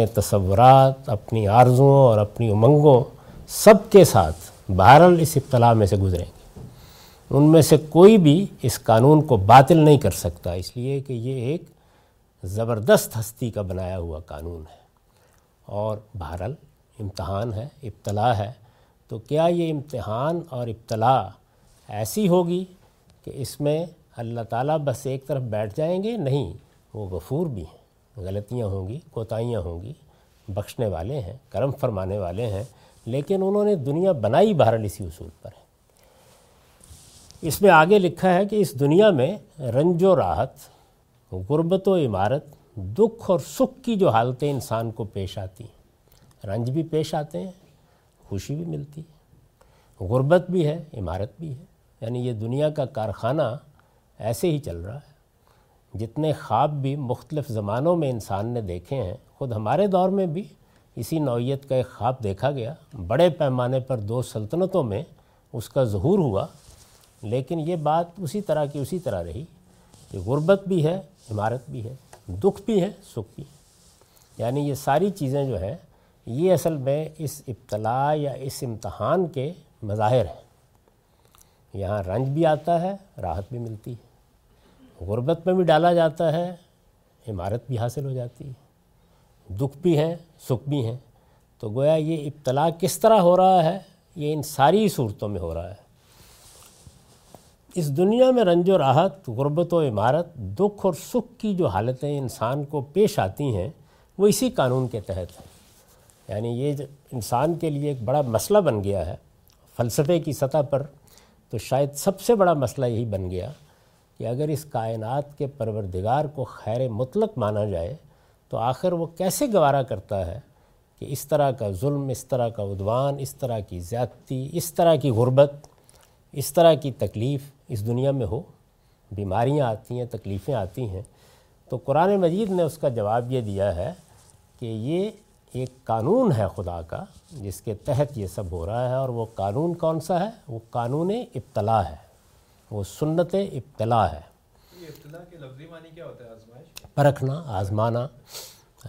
اپنے تصورات، اپنی آرزوں اور اپنی امنگوں سب کے ساتھ بہرحال اس ابتلا میں سے گزریں گے۔ ان میں سے کوئی بھی اس قانون کو باطل نہیں کر سکتا۔ اس لیے کہ یہ ایک زبردست ہستی کا بنایا ہوا قانون ہے۔ اور بہرحال امتحان ہے ابتلا ہے۔ تو کیا یہ امتحان اور ابتلا ایسی ہوگی کہ اس میں اللہ تعالیٰ بس ایک طرف بیٹھ جائیں گے؟ نہیں، وہ غفور بھی ہیں۔ غلطیاں ہوں گی، کوتاہیاں ہوں گی، بخشنے والے ہیں، کرم فرمانے والے ہیں، لیکن انہوں نے دنیا بنائی بہرحال اسی اصول پر ہے۔ اس میں آگے لکھا ہے کہ اس دنیا میں رنج و راحت، غربت و عمارت، دکھ اور سکھ کی جو حالتیں انسان کو پیش آتی ہیں، رنج بھی پیش آتے ہیں، خوشی بھی ملتی ہے۔ غربت بھی ہے، عمارت بھی ہے۔ یعنی یہ دنیا کا کارخانہ ایسے ہی چل رہا ہے۔ جتنے خواب بھی مختلف زمانوں میں انسان نے دیکھے ہیں، خود ہمارے دور میں بھی اسی نوعیت کا ایک خواب دیکھا گیا۔ بڑے پیمانے پر دو سلطنتوں میں اس کا ظہور ہوا، لیکن یہ بات اسی طرح کی اسی طرح رہی۔ کہ غربت بھی ہے، عمارت بھی ہے، دکھ بھی ہے، سکھ بھی ہے۔ یعنی یہ ساری چیزیں جو ہیں، یہ اصل میں اس ابتلا یا اس امتحان کے مظاہر ہیں۔ یہاں رنج بھی آتا ہے، راحت بھی ملتی ہے۔ غربت میں بھی ڈالا جاتا ہے، عمارت بھی حاصل ہو جاتی ہے۔ دکھ بھی ہیں، سکھ بھی ہیں۔ تو گویا یہ ابتلا کس طرح ہو رہا ہے، یہ ان ساری صورتوں میں ہو رہا ہے۔ اس دنیا میں رنج و راحت، غربت و عمارت، دکھ اور سکھ کی جو حالتیں انسان کو پیش آتی ہیں، وہ اسی قانون کے تحت ہیں۔ یعنی یہ انسان کے لیے ایک بڑا مسئلہ بن گیا ہے، فلسفے کی سطح پر، تو شاید سب سے بڑا مسئلہ یہی بن گیا کہ اگر اس کائنات کے پروردگار کو خیر مطلق مانا جائے، تو آخر وہ کیسے گوارا کرتا ہے کہ اس طرح کا ظلم، اس طرح کا عدوان، اس طرح کی زیادتی، اس طرح کی غربت، اس طرح کی تکلیف اس دنیا میں ہو، بیماریاں آتی ہیں، تکلیفیں آتی ہیں۔ تو قرآن مجید نے اس کا جواب یہ دیا ہے کہ یہ ایک قانون ہے خدا کا، جس کے تحت یہ سب ہو رہا ہے۔ اور وہ قانون کون سا ہے؟ وہ قانون ابتلا ہے۔ وہ سنت ابتلا ہے۔ پرکھنا آزمانا۔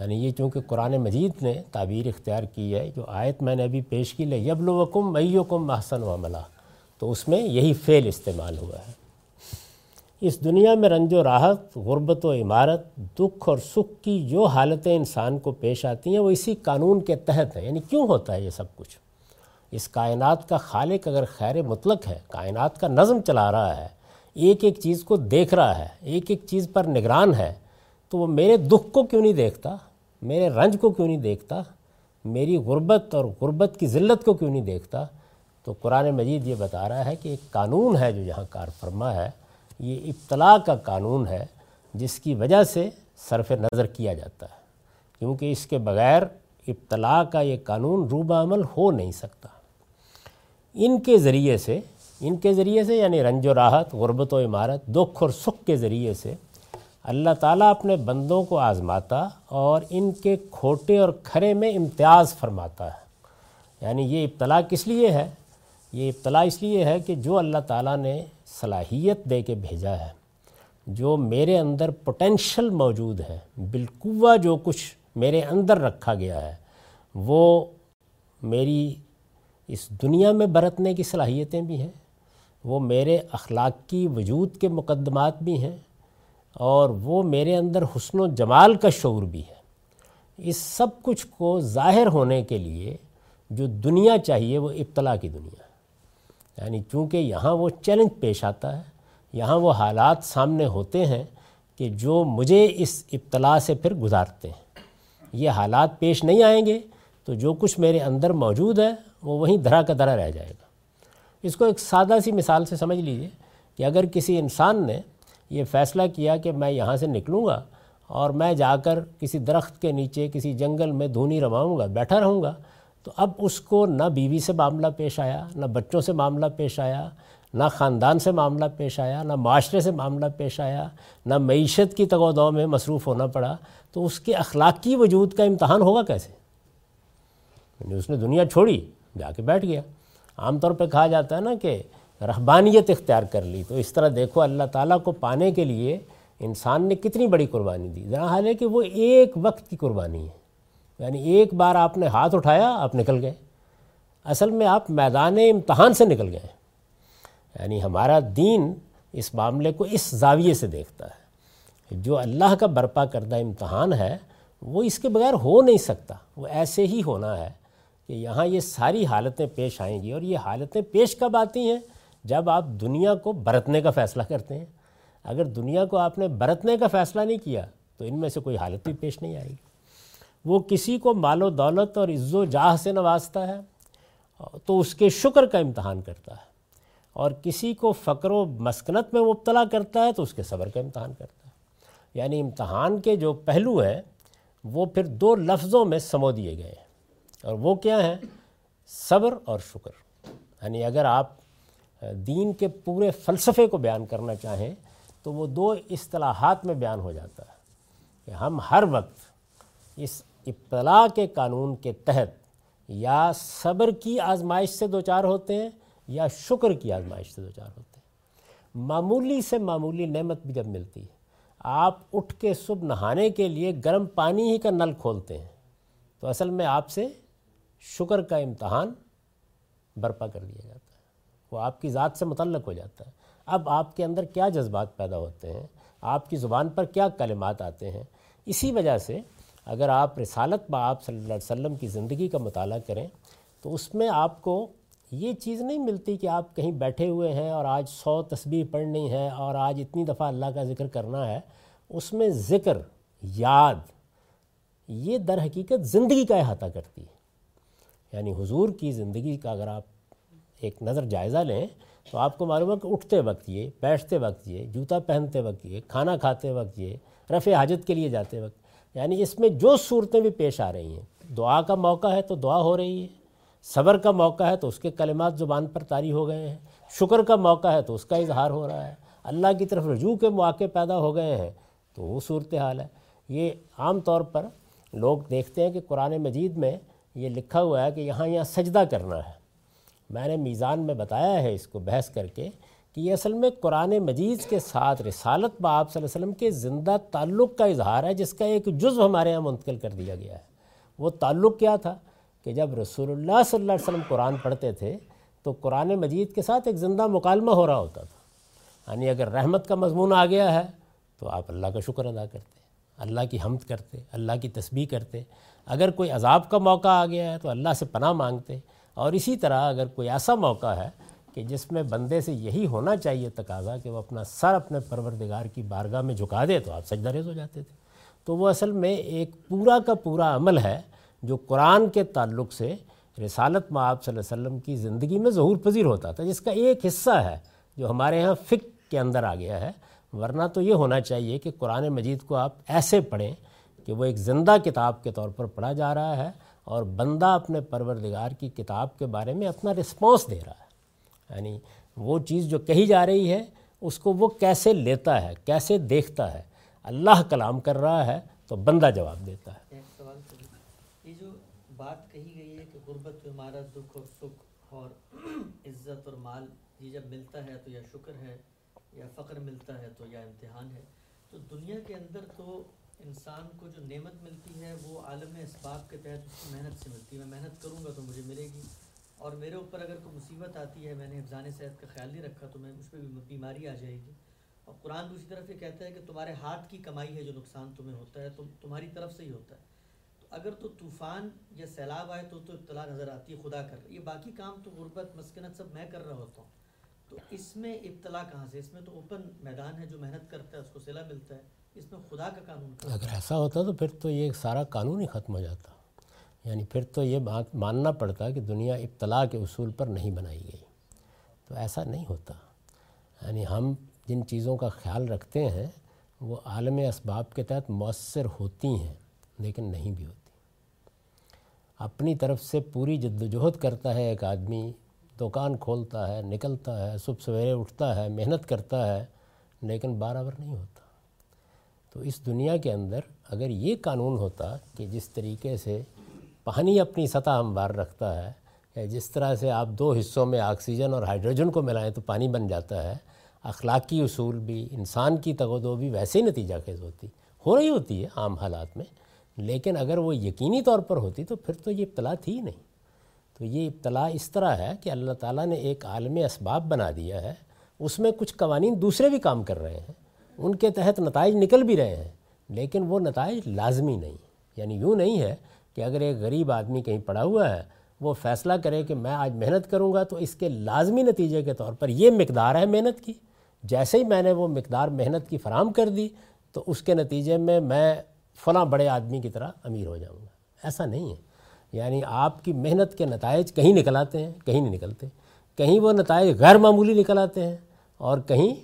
یعنی یہ چونکہ قرآن مجید نے تعبیر اختیار کی ہے جو آیت میں نے ابھی پیش کی لے یبل وکم میکم محسن و عملہ تو اس میں یہی فعل استعمال ہوا ہے۔ اس دنیا میں رنج و راحت غربت و عمارت دکھ اور سکھ کی جو حالتیں انسان کو پیش آتی ہیں وہ اسی قانون کے تحت ہیں۔ یعنی کیوں ہوتا ہے یہ سب کچھ؟ اس کائنات کا خالق اگر خیر مطلق ہے، کائنات کا نظم چلا رہا ہے، ایک ایک چیز کو دیکھ رہا ہے، ایک ایک چیز پر نگران ہے، تو وہ میرے دکھ کو کیوں نہیں دیکھتا؟ میرے رنج کو کیوں نہیں دیکھتا؟ میری غربت اور غربت کی ذلت کو کیوں نہیں دیکھتا؟ تو قرآن مجید یہ بتا رہا ہے کہ ایک قانون ہے جو یہاں کار فرما ہے، یہ ابتلا کا قانون ہے، جس کی وجہ سے صرف نظر کیا جاتا ہے، کیونکہ اس کے بغیر ابتلا کا یہ قانون روبہ عمل ہو نہیں سکتا۔ ان کے ذریعے سے، ان کے ذریعے سے یعنی رنج و راحت، غربت و عمارت، دکھ اور سکھ کے ذریعے سے اللہ تعالیٰ اپنے بندوں کو آزماتا اور ان کے کھوٹے اور کھرے میں امتیاز فرماتا ہے۔ یعنی یہ ابتلا کس لیے ہے؟ یہ ابتلا اس لیے ہے کہ جو اللہ تعالیٰ نے صلاحیت دے کے بھیجا ہے، جو میرے اندر پوٹینشل موجود ہے، بالقوہ جو کچھ میرے اندر رکھا گیا ہے، وہ میری اس دنیا میں برتنے کی صلاحیتیں بھی ہیں، وہ میرے اخلاقی وجود کے مقدمات بھی ہیں اور وہ میرے اندر حسن و جمال کا شعور بھی ہے۔ اس سب کچھ کو ظاہر ہونے کے لیے جو دنیا چاہیے وہ ابتلا کی دنیا ہے۔ یعنی چونکہ یہاں وہ چیلنج پیش آتا ہے، یہاں وہ حالات سامنے ہوتے ہیں کہ جو مجھے اس ابتلا سے پھر گزارتے ہیں۔ یہ حالات پیش نہیں آئیں گے تو جو کچھ میرے اندر موجود ہے وہ وہیں دھرا کا دھرا رہ جائے گا۔ اس کو ایک سادہ سی مثال سے سمجھ لیجیے کہ اگر کسی انسان نے یہ فیصلہ کیا کہ میں یہاں سے نکلوں گا اور میں جا کر کسی درخت کے نیچے کسی جنگل میں دھونی رواؤں گا، بیٹھا رہوں گا، تو اب اس کو نہ بیوی سے معاملہ پیش آیا، نہ بچوں سے معاملہ پیش آیا، نہ خاندان سے معاملہ پیش آیا، نہ معاشرے سے معاملہ پیش آیا، نہ معیشت کی تگ و دو میں مصروف ہونا پڑا، تو اس کے اخلاقی وجود کا امتحان ہوگا کیسے؟ یعنی اس نے دنیا چھوڑی۔ جا کے بیٹھ گیا۔ عام طور پہ کہا جاتا ہے نا کہ رہبانیت اختیار کر لی۔ تو اس طرح دیکھو اللہ تعالیٰ کو پانے کے لیے انسان نے کتنی بڑی قربانی دی۔ ذرا حال ہے کہ وہ ایک وقت کی قربانی ہے۔ یعنی ایک بار آپ نے ہاتھ اٹھایا، آپ نکل گئے۔ اصل میں آپ میدان امتحان سے نکل گئے۔ یعنی ہمارا دین اس معاملے کو اس زاویے سے دیکھتا ہے۔ جو اللہ کا برپا کردہ امتحان ہے، وہ اس کے بغیر ہو نہیں سکتا۔ وہ ایسے ہی ہونا ہے۔ کہ یہاں یہ ساری حالتیں پیش آئیں گی اور یہ حالتیں پیش کب آتی ہیں؟ جب آپ دنیا کو برتنے کا فیصلہ کرتے ہیں۔ اگر دنیا کو آپ نے برتنے کا فیصلہ نہیں کیا تو ان میں سے کوئی حالت بھی پیش نہیں آئے گی۔ وہ کسی کو مال و دولت اور عز و جاہ سے نوازتا ہے تو اس کے شکر کا امتحان کرتا ہے۔ اور کسی کو فقر و مسکنت میں مبتلا کرتا ہے تو اس کے صبر کا امتحان کرتا ہے۔ یعنی امتحان کے جو پہلو ہیں وہ پھر دو لفظوں میں سمو دیے گئے ہیں۔ اور وہ کیا ہیں؟ صبر اور شکر۔ یعنی اگر آپ دین کے پورے فلسفے کو بیان کرنا چاہیں تو وہ دو اصطلاحات میں بیان ہو جاتا ہے کہ ہم ہر وقت اس ابتلاع کے قانون کے تحت یا صبر کی آزمائش سے دوچار ہوتے ہیں یا شکر کی آزمائش سے دوچار ہوتے ہیں۔ معمولی سے معمولی نعمت بھی جب ملتی ہے، آپ اٹھ کے صبح نہانے کے لیے گرم پانی ہی کا نل کھولتے ہیں۔ تو اصل میں آپ سے شکر کا امتحان برپا کر دیا جاتا ہے۔ وہ آپ کی ذات سے متعلق ہو جاتا ہے۔ اب آپ کے اندر کیا جذبات پیدا ہوتے ہیں؟ آپ کی زبان پر کیا کلمات آتے ہیں؟ اسی وجہ سے اگر آپ رسالت با آپ صلی اللہ علیہ وسلم کی زندگی کا مطالعہ کریں، تو اس میں آپ کو یہ چیز نہیں ملتی کہ آپ کہیں بیٹھے ہوئے ہیں اور آج سو تسبیح پڑھنی ہے اور آج اتنی دفعہ اللہ کا ذکر کرنا ہے۔ اس میں ذکر، یاد، یہ در حقیقت زندگی کا احاطہ کرتی ہے۔ یعنی حضور کی زندگی کا اگر آپ ایک نظر جائزہ لیں تو آپ کو معلوم ہے کہ اٹھتے وقت یہ، بیٹھتے وقت یہ، جوتا پہنتے وقت یہ، کھانا کھاتے وقت یہ، رفع حاجت کے لیے جاتے وقت یعنی اس میں جو صورتیں بھی پیش آ رہی ہیں، دعا کا موقع ہے تو دعا ہو رہی ہے، صبر کا موقع ہے تو اس کے کلمات زبان پر طاری ہو گئے ہیں، شکر کا موقع ہے تو اس کا اظہار ہو رہا ہے، اللہ کی طرف رجوع کے مواقع پیدا ہو گئے ہیں تو وہ صورتحال ہے۔ یہ عام طور پر لوگ دیکھتے ہیں کہ قرآن مجید میں یہ لکھا ہوا ہے کہ یہاں یہاں سجدہ کرنا ہے۔ میں نے میزان میں بتایا ہے اس کو بحث کر کے کہ یہ اصل میں قرآن مجید کے ساتھ رسالت با آپ صلی اللہ علیہ وسلم کے زندہ تعلق کا اظہار ہے، جس کا ایک جزو ہمارے یہاں منتقل کر دیا گیا ہے۔ وہ تعلق کیا تھا؟ کہ جب رسول اللہ صلی اللہ علیہ وسلم قرآن پڑھتے تھے تو قرآن مجید کے ساتھ ایک زندہ مکالمہ ہو رہا ہوتا تھا۔ یعنی اگر رحمت کا مضمون آ گیا ہے تو آپ اللہ کا شکر ادا کرتے، اللہ کی حمد کرتے، اللہ کی تسبیح کرتے۔ اگر کوئی عذاب کا موقع آ گیا ہے تو اللہ سے پناہ مانگتے اور اسی طرح اگر کوئی ایسا موقع ہے کہ جس میں بندے سے یہی ہونا چاہیے تقاضا کہ وہ اپنا سر اپنے پروردگار کی بارگاہ میں جھکا دے تو آپ سجدہ ریز ہو جاتے تھے۔ تو وہ اصل میں ایک پورا کا پورا عمل ہے جو قرآن کے تعلق سے رسالت میں آپ صلی اللہ علیہ وسلم کی زندگی میں ظہور پذیر ہوتا تھا۔ جس کا ایک حصہ ہے جو ہمارے ہاں فک کے اندر آ گیا ہے۔ ورنہ تو یہ ہونا چاہیے کہ قرآن مجید کو آپ ایسے پڑھیں کہ وہ ایک زندہ کتاب کے طور پر پڑھا جا رہا ہے اور بندہ اپنے پروردگار کی کتاب کے بارے میں اپنا رسپانس دے رہا ہے۔ یعنی وہ چیز جو کہی جا رہی ہے، اس کو وہ کیسے لیتا ہے، کیسے دیکھتا ہے۔ اللہ کلام کر رہا ہے تو بندہ جواب دیتا ہے۔ یہ جو بات کہی گئی ہے کہ غربت ہمارا دکھ اور سکھ اور عزت اور مال، یہ جب ملتا ہے تو یا شکر ہے یا فقر ملتا ہے تو یا امتحان ہے۔ تو دنیا کے اندر تو انسان کو جو نعمت ملتی ہے وہ عالم اسباب کے تحت اس کی محنت سے ملتی ہے۔ میں محنت کروں گا تو مجھے ملے گی۔ اور میرے اوپر اگر کوئی مصیبت آتی ہے، میں نے حفظان صحت کا خیال نہیں رکھا تو میں، اس پہ بھی بیماری آ جائے گی۔ اور قرآن دوسری طرف یہ کہتا ہے کہ تمہارے ہاتھ کی کمائی ہے جو نقصان تمہیں ہوتا ہے تو تمہاری طرف سے ہی ہوتا ہے۔ تو اگر تو طوفان یا سیلاب آئے تو تو اطلاع نظر آتی ہے، خدا کر یہ باقی کام تو غربت، مسکنت سب میں کر رہا ہوتا ہوں۔ تو اس میں ابتلا کہاں سے؟ اس میں تو اوپن میدان ہے جو محنت کرتا ہے، اس کو سلا ملتا ہے۔ اس میں خدا کا قانون اگر ایسا ہوتا تو پھر تو یہ سارا قانون ہی ختم ہو جاتا۔ یعنی پھر تو یہ بات ماننا پڑتا کہ دنیا ابتلا کے اصول پر نہیں بنائی گئی۔ تو ایسا نہیں ہوتا۔ یعنی ہم جن چیزوں کا خیال رکھتے ہیں، وہ عالم اسباب کے تحت مؤثر ہوتی ہیں، لیکن نہیں بھی ہوتی۔ اپنی طرف سے پوری جد و جہد کرتا ہے ایک آدمی، دکان کھولتا ہے، نکلتا ہے، صبح سویرے اٹھتا ہے، محنت کرتا ہے، لیکن برابر نہیں ہوتا۔ تو اس دنیا کے اندر اگر یہ قانون ہوتا کہ جس طریقے سے پانی اپنی سطح ہموار رکھتا ہے، یا جس طرح سے آپ دو حصوں میں آکسیجن اور ہائیڈروجن کو ملائیں تو پانی بن جاتا ہے، اخلاقی اصول بھی، انسان کی تغدو بھی ویسے ہی نتیجہ خیز ہوتی، ہو رہی ہوتی ہے عام حالات میں، لیکن اگر وہ یقینی طور پر ہوتی تو پھر تو یہ ابتلا تھی ہی نہیں۔ تو یہ ابتلا اس طرح ہے کہ اللہ تعالیٰ نے ایک عالم اسباب بنا دیا ہے، اس میں کچھ قوانین دوسرے بھی کام کر رہے ہیں۔ ان کے تحت نتائج نکل بھی رہے ہیں، لیکن وہ نتائج لازمی نہیں۔ یعنی یوں نہیں ہے کہ اگر ایک غریب آدمی کہیں پڑا ہوا ہے، وہ فیصلہ کرے کہ میں آج محنت کروں گا تو اس کے لازمی نتیجے کے طور پر یہ مقدار ہے محنت کی۔ جیسے ہی میں نے وہ مقدار محنت کی فراہم کر دی، تو اس کے نتیجے میں میں فلاں بڑے آدمی کی طرح امیر ہو جاؤں گا۔ ایسا نہیں ہے۔ یعنی آپ کی محنت کے نتائج کہیں نکل آتے ہیں، کہیں نہیں نکلتے۔ کہیں وہ نتائج غیر معمولی نکل آتے ہیں اور کہیں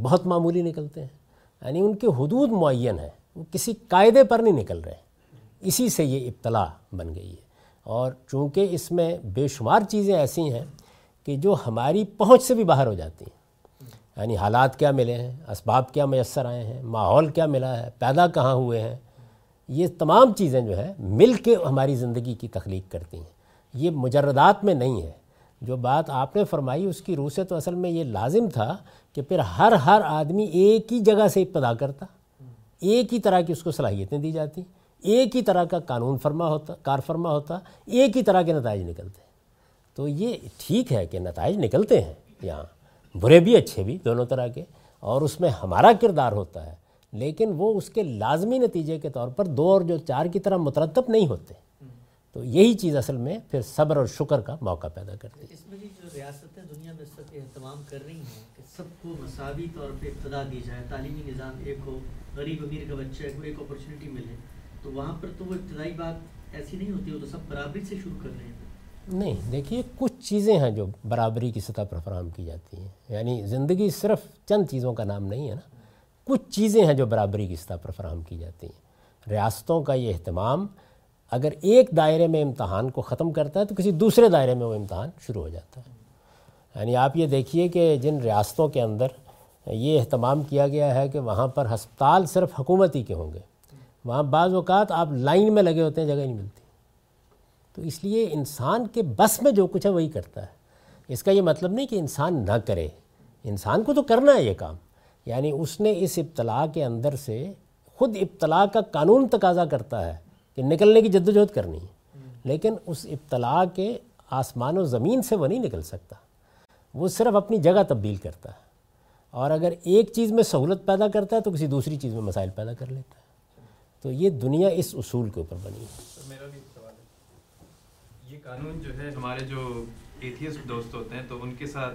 بہت معمولی نکلتے ہیں۔ یعنی ان کے حدود معین ہیں، وہ کسی قاعدے پر نہیں نکل رہے۔ اسی سے یہ ابتلا بن گئی ہے۔ اور چونکہ اس میں بے شمار چیزیں ایسی ہیں کہ جو ہماری پہنچ سے بھی باہر ہو جاتی ہیں یعنی حالات کیا ملے ہیں، اسباب کیا میسر آئے ہیں، ماحول کیا ملا ہے، پیدا کہاں ہوئے ہیں، یہ تمام چیزیں جو ہیں مل کے ہماری زندگی کی تخلیق کرتی ہیں۔ یہ مجردات میں نہیں ہے۔ جو بات آپ نے فرمائی، اس کی روح سے تو اصل میں یہ لازم تھا کہ پھر ہر ہر آدمی ایک ہی جگہ سے ابتدا کرتا، ایک ہی طرح کی اس کو صلاحیتیں دی جاتی، ایک ہی طرح کا قانون فرما ہوتا، کار فرما ہوتا، ایک ہی طرح کے نتائج نکلتے۔ تو یہ ٹھیک ہے کہ نتائج نکلتے ہیں، یہاں برے بھی، اچھے بھی، دونوں طرح کے، اور اس میں ہمارا کردار ہوتا ہے، لیکن وہ اس کے لازمی نتیجے کے طور پر دو اور جو چار کی طرح مترتب نہیں ہوتے۔ تو یہی چیز اصل میں پھر صبر اور شکر کا موقع پیدا کرتی۔ ہے اس میں بھی جو ریاستیں دنیا میں سب اہتمام کر رہی ہیں سب کو مساوی طور پہ ابتدا دی جائے، تعلیمی نظام ایک ہو، غریب امیر کا بچہ ہے کو ایک اپرچونیٹی ملے، تو وہاں پر تو وہ ابتدائی بات ایسی نہیں ہوتی، وہ تو سب برابری سے شروع کر رہے ہیں۔ نہیں، دیکھیے، کچھ چیزیں ہیں جو برابری کی سطح پر فراہم کی جاتی ہیں۔ یعنی زندگی صرف چند چیزوں کا نام نہیں ہے نا، کچھ چیزیں ہیں جو برابری کی سطح پر فراہم کی جاتی ہیں۔ ریاستوں کا یہ اہتمام، اگر ایک دائرے میں امتحان کو ختم کرتا ہے تو کسی دوسرے دائرے میں وہ امتحان شروع ہو جاتا ہے۔ یعنی آپ یہ دیکھیے کہ جن ریاستوں کے اندر یہ اہتمام کیا گیا ہے کہ وہاں پر ہسپتال صرف حکومتی کے ہوں گے، وہاں بعض اوقات آپ لائن میں لگے ہوتے ہیں، جگہ نہیں ملتی۔ تو اس لیے انسان کے بس میں جو کچھ ہے وہی کرتا ہے۔ اس کا یہ مطلب نہیں کہ انسان نہ کرے، انسان کو تو کرنا ہے یہ کام۔ یعنی اس نے اس ابتلا کے اندر سے خود ابتلا کا قانون تقاضا کرتا ہے کہ نکلنے کی جد و جہد کرنی ہے۔ لیکن اس ابتلا کے آسمان و زمین سے وہ نہیں نکل سکتا۔ وہ صرف اپنی جگہ تبدیل کرتا ہے۔ اور اگر ایک چیز میں سہولت پیدا کرتا ہے تو کسی دوسری چیز میں مسائل پیدا کر لیتا ہے۔ تو یہ دنیا اس اصول کے اوپر بنی ہے۔ میرا بھی سوال ہے۔ یہ قانون جو ہے، ہمارے جو ایتھیس دوست ہوتے ہیں، تو ان کے ساتھ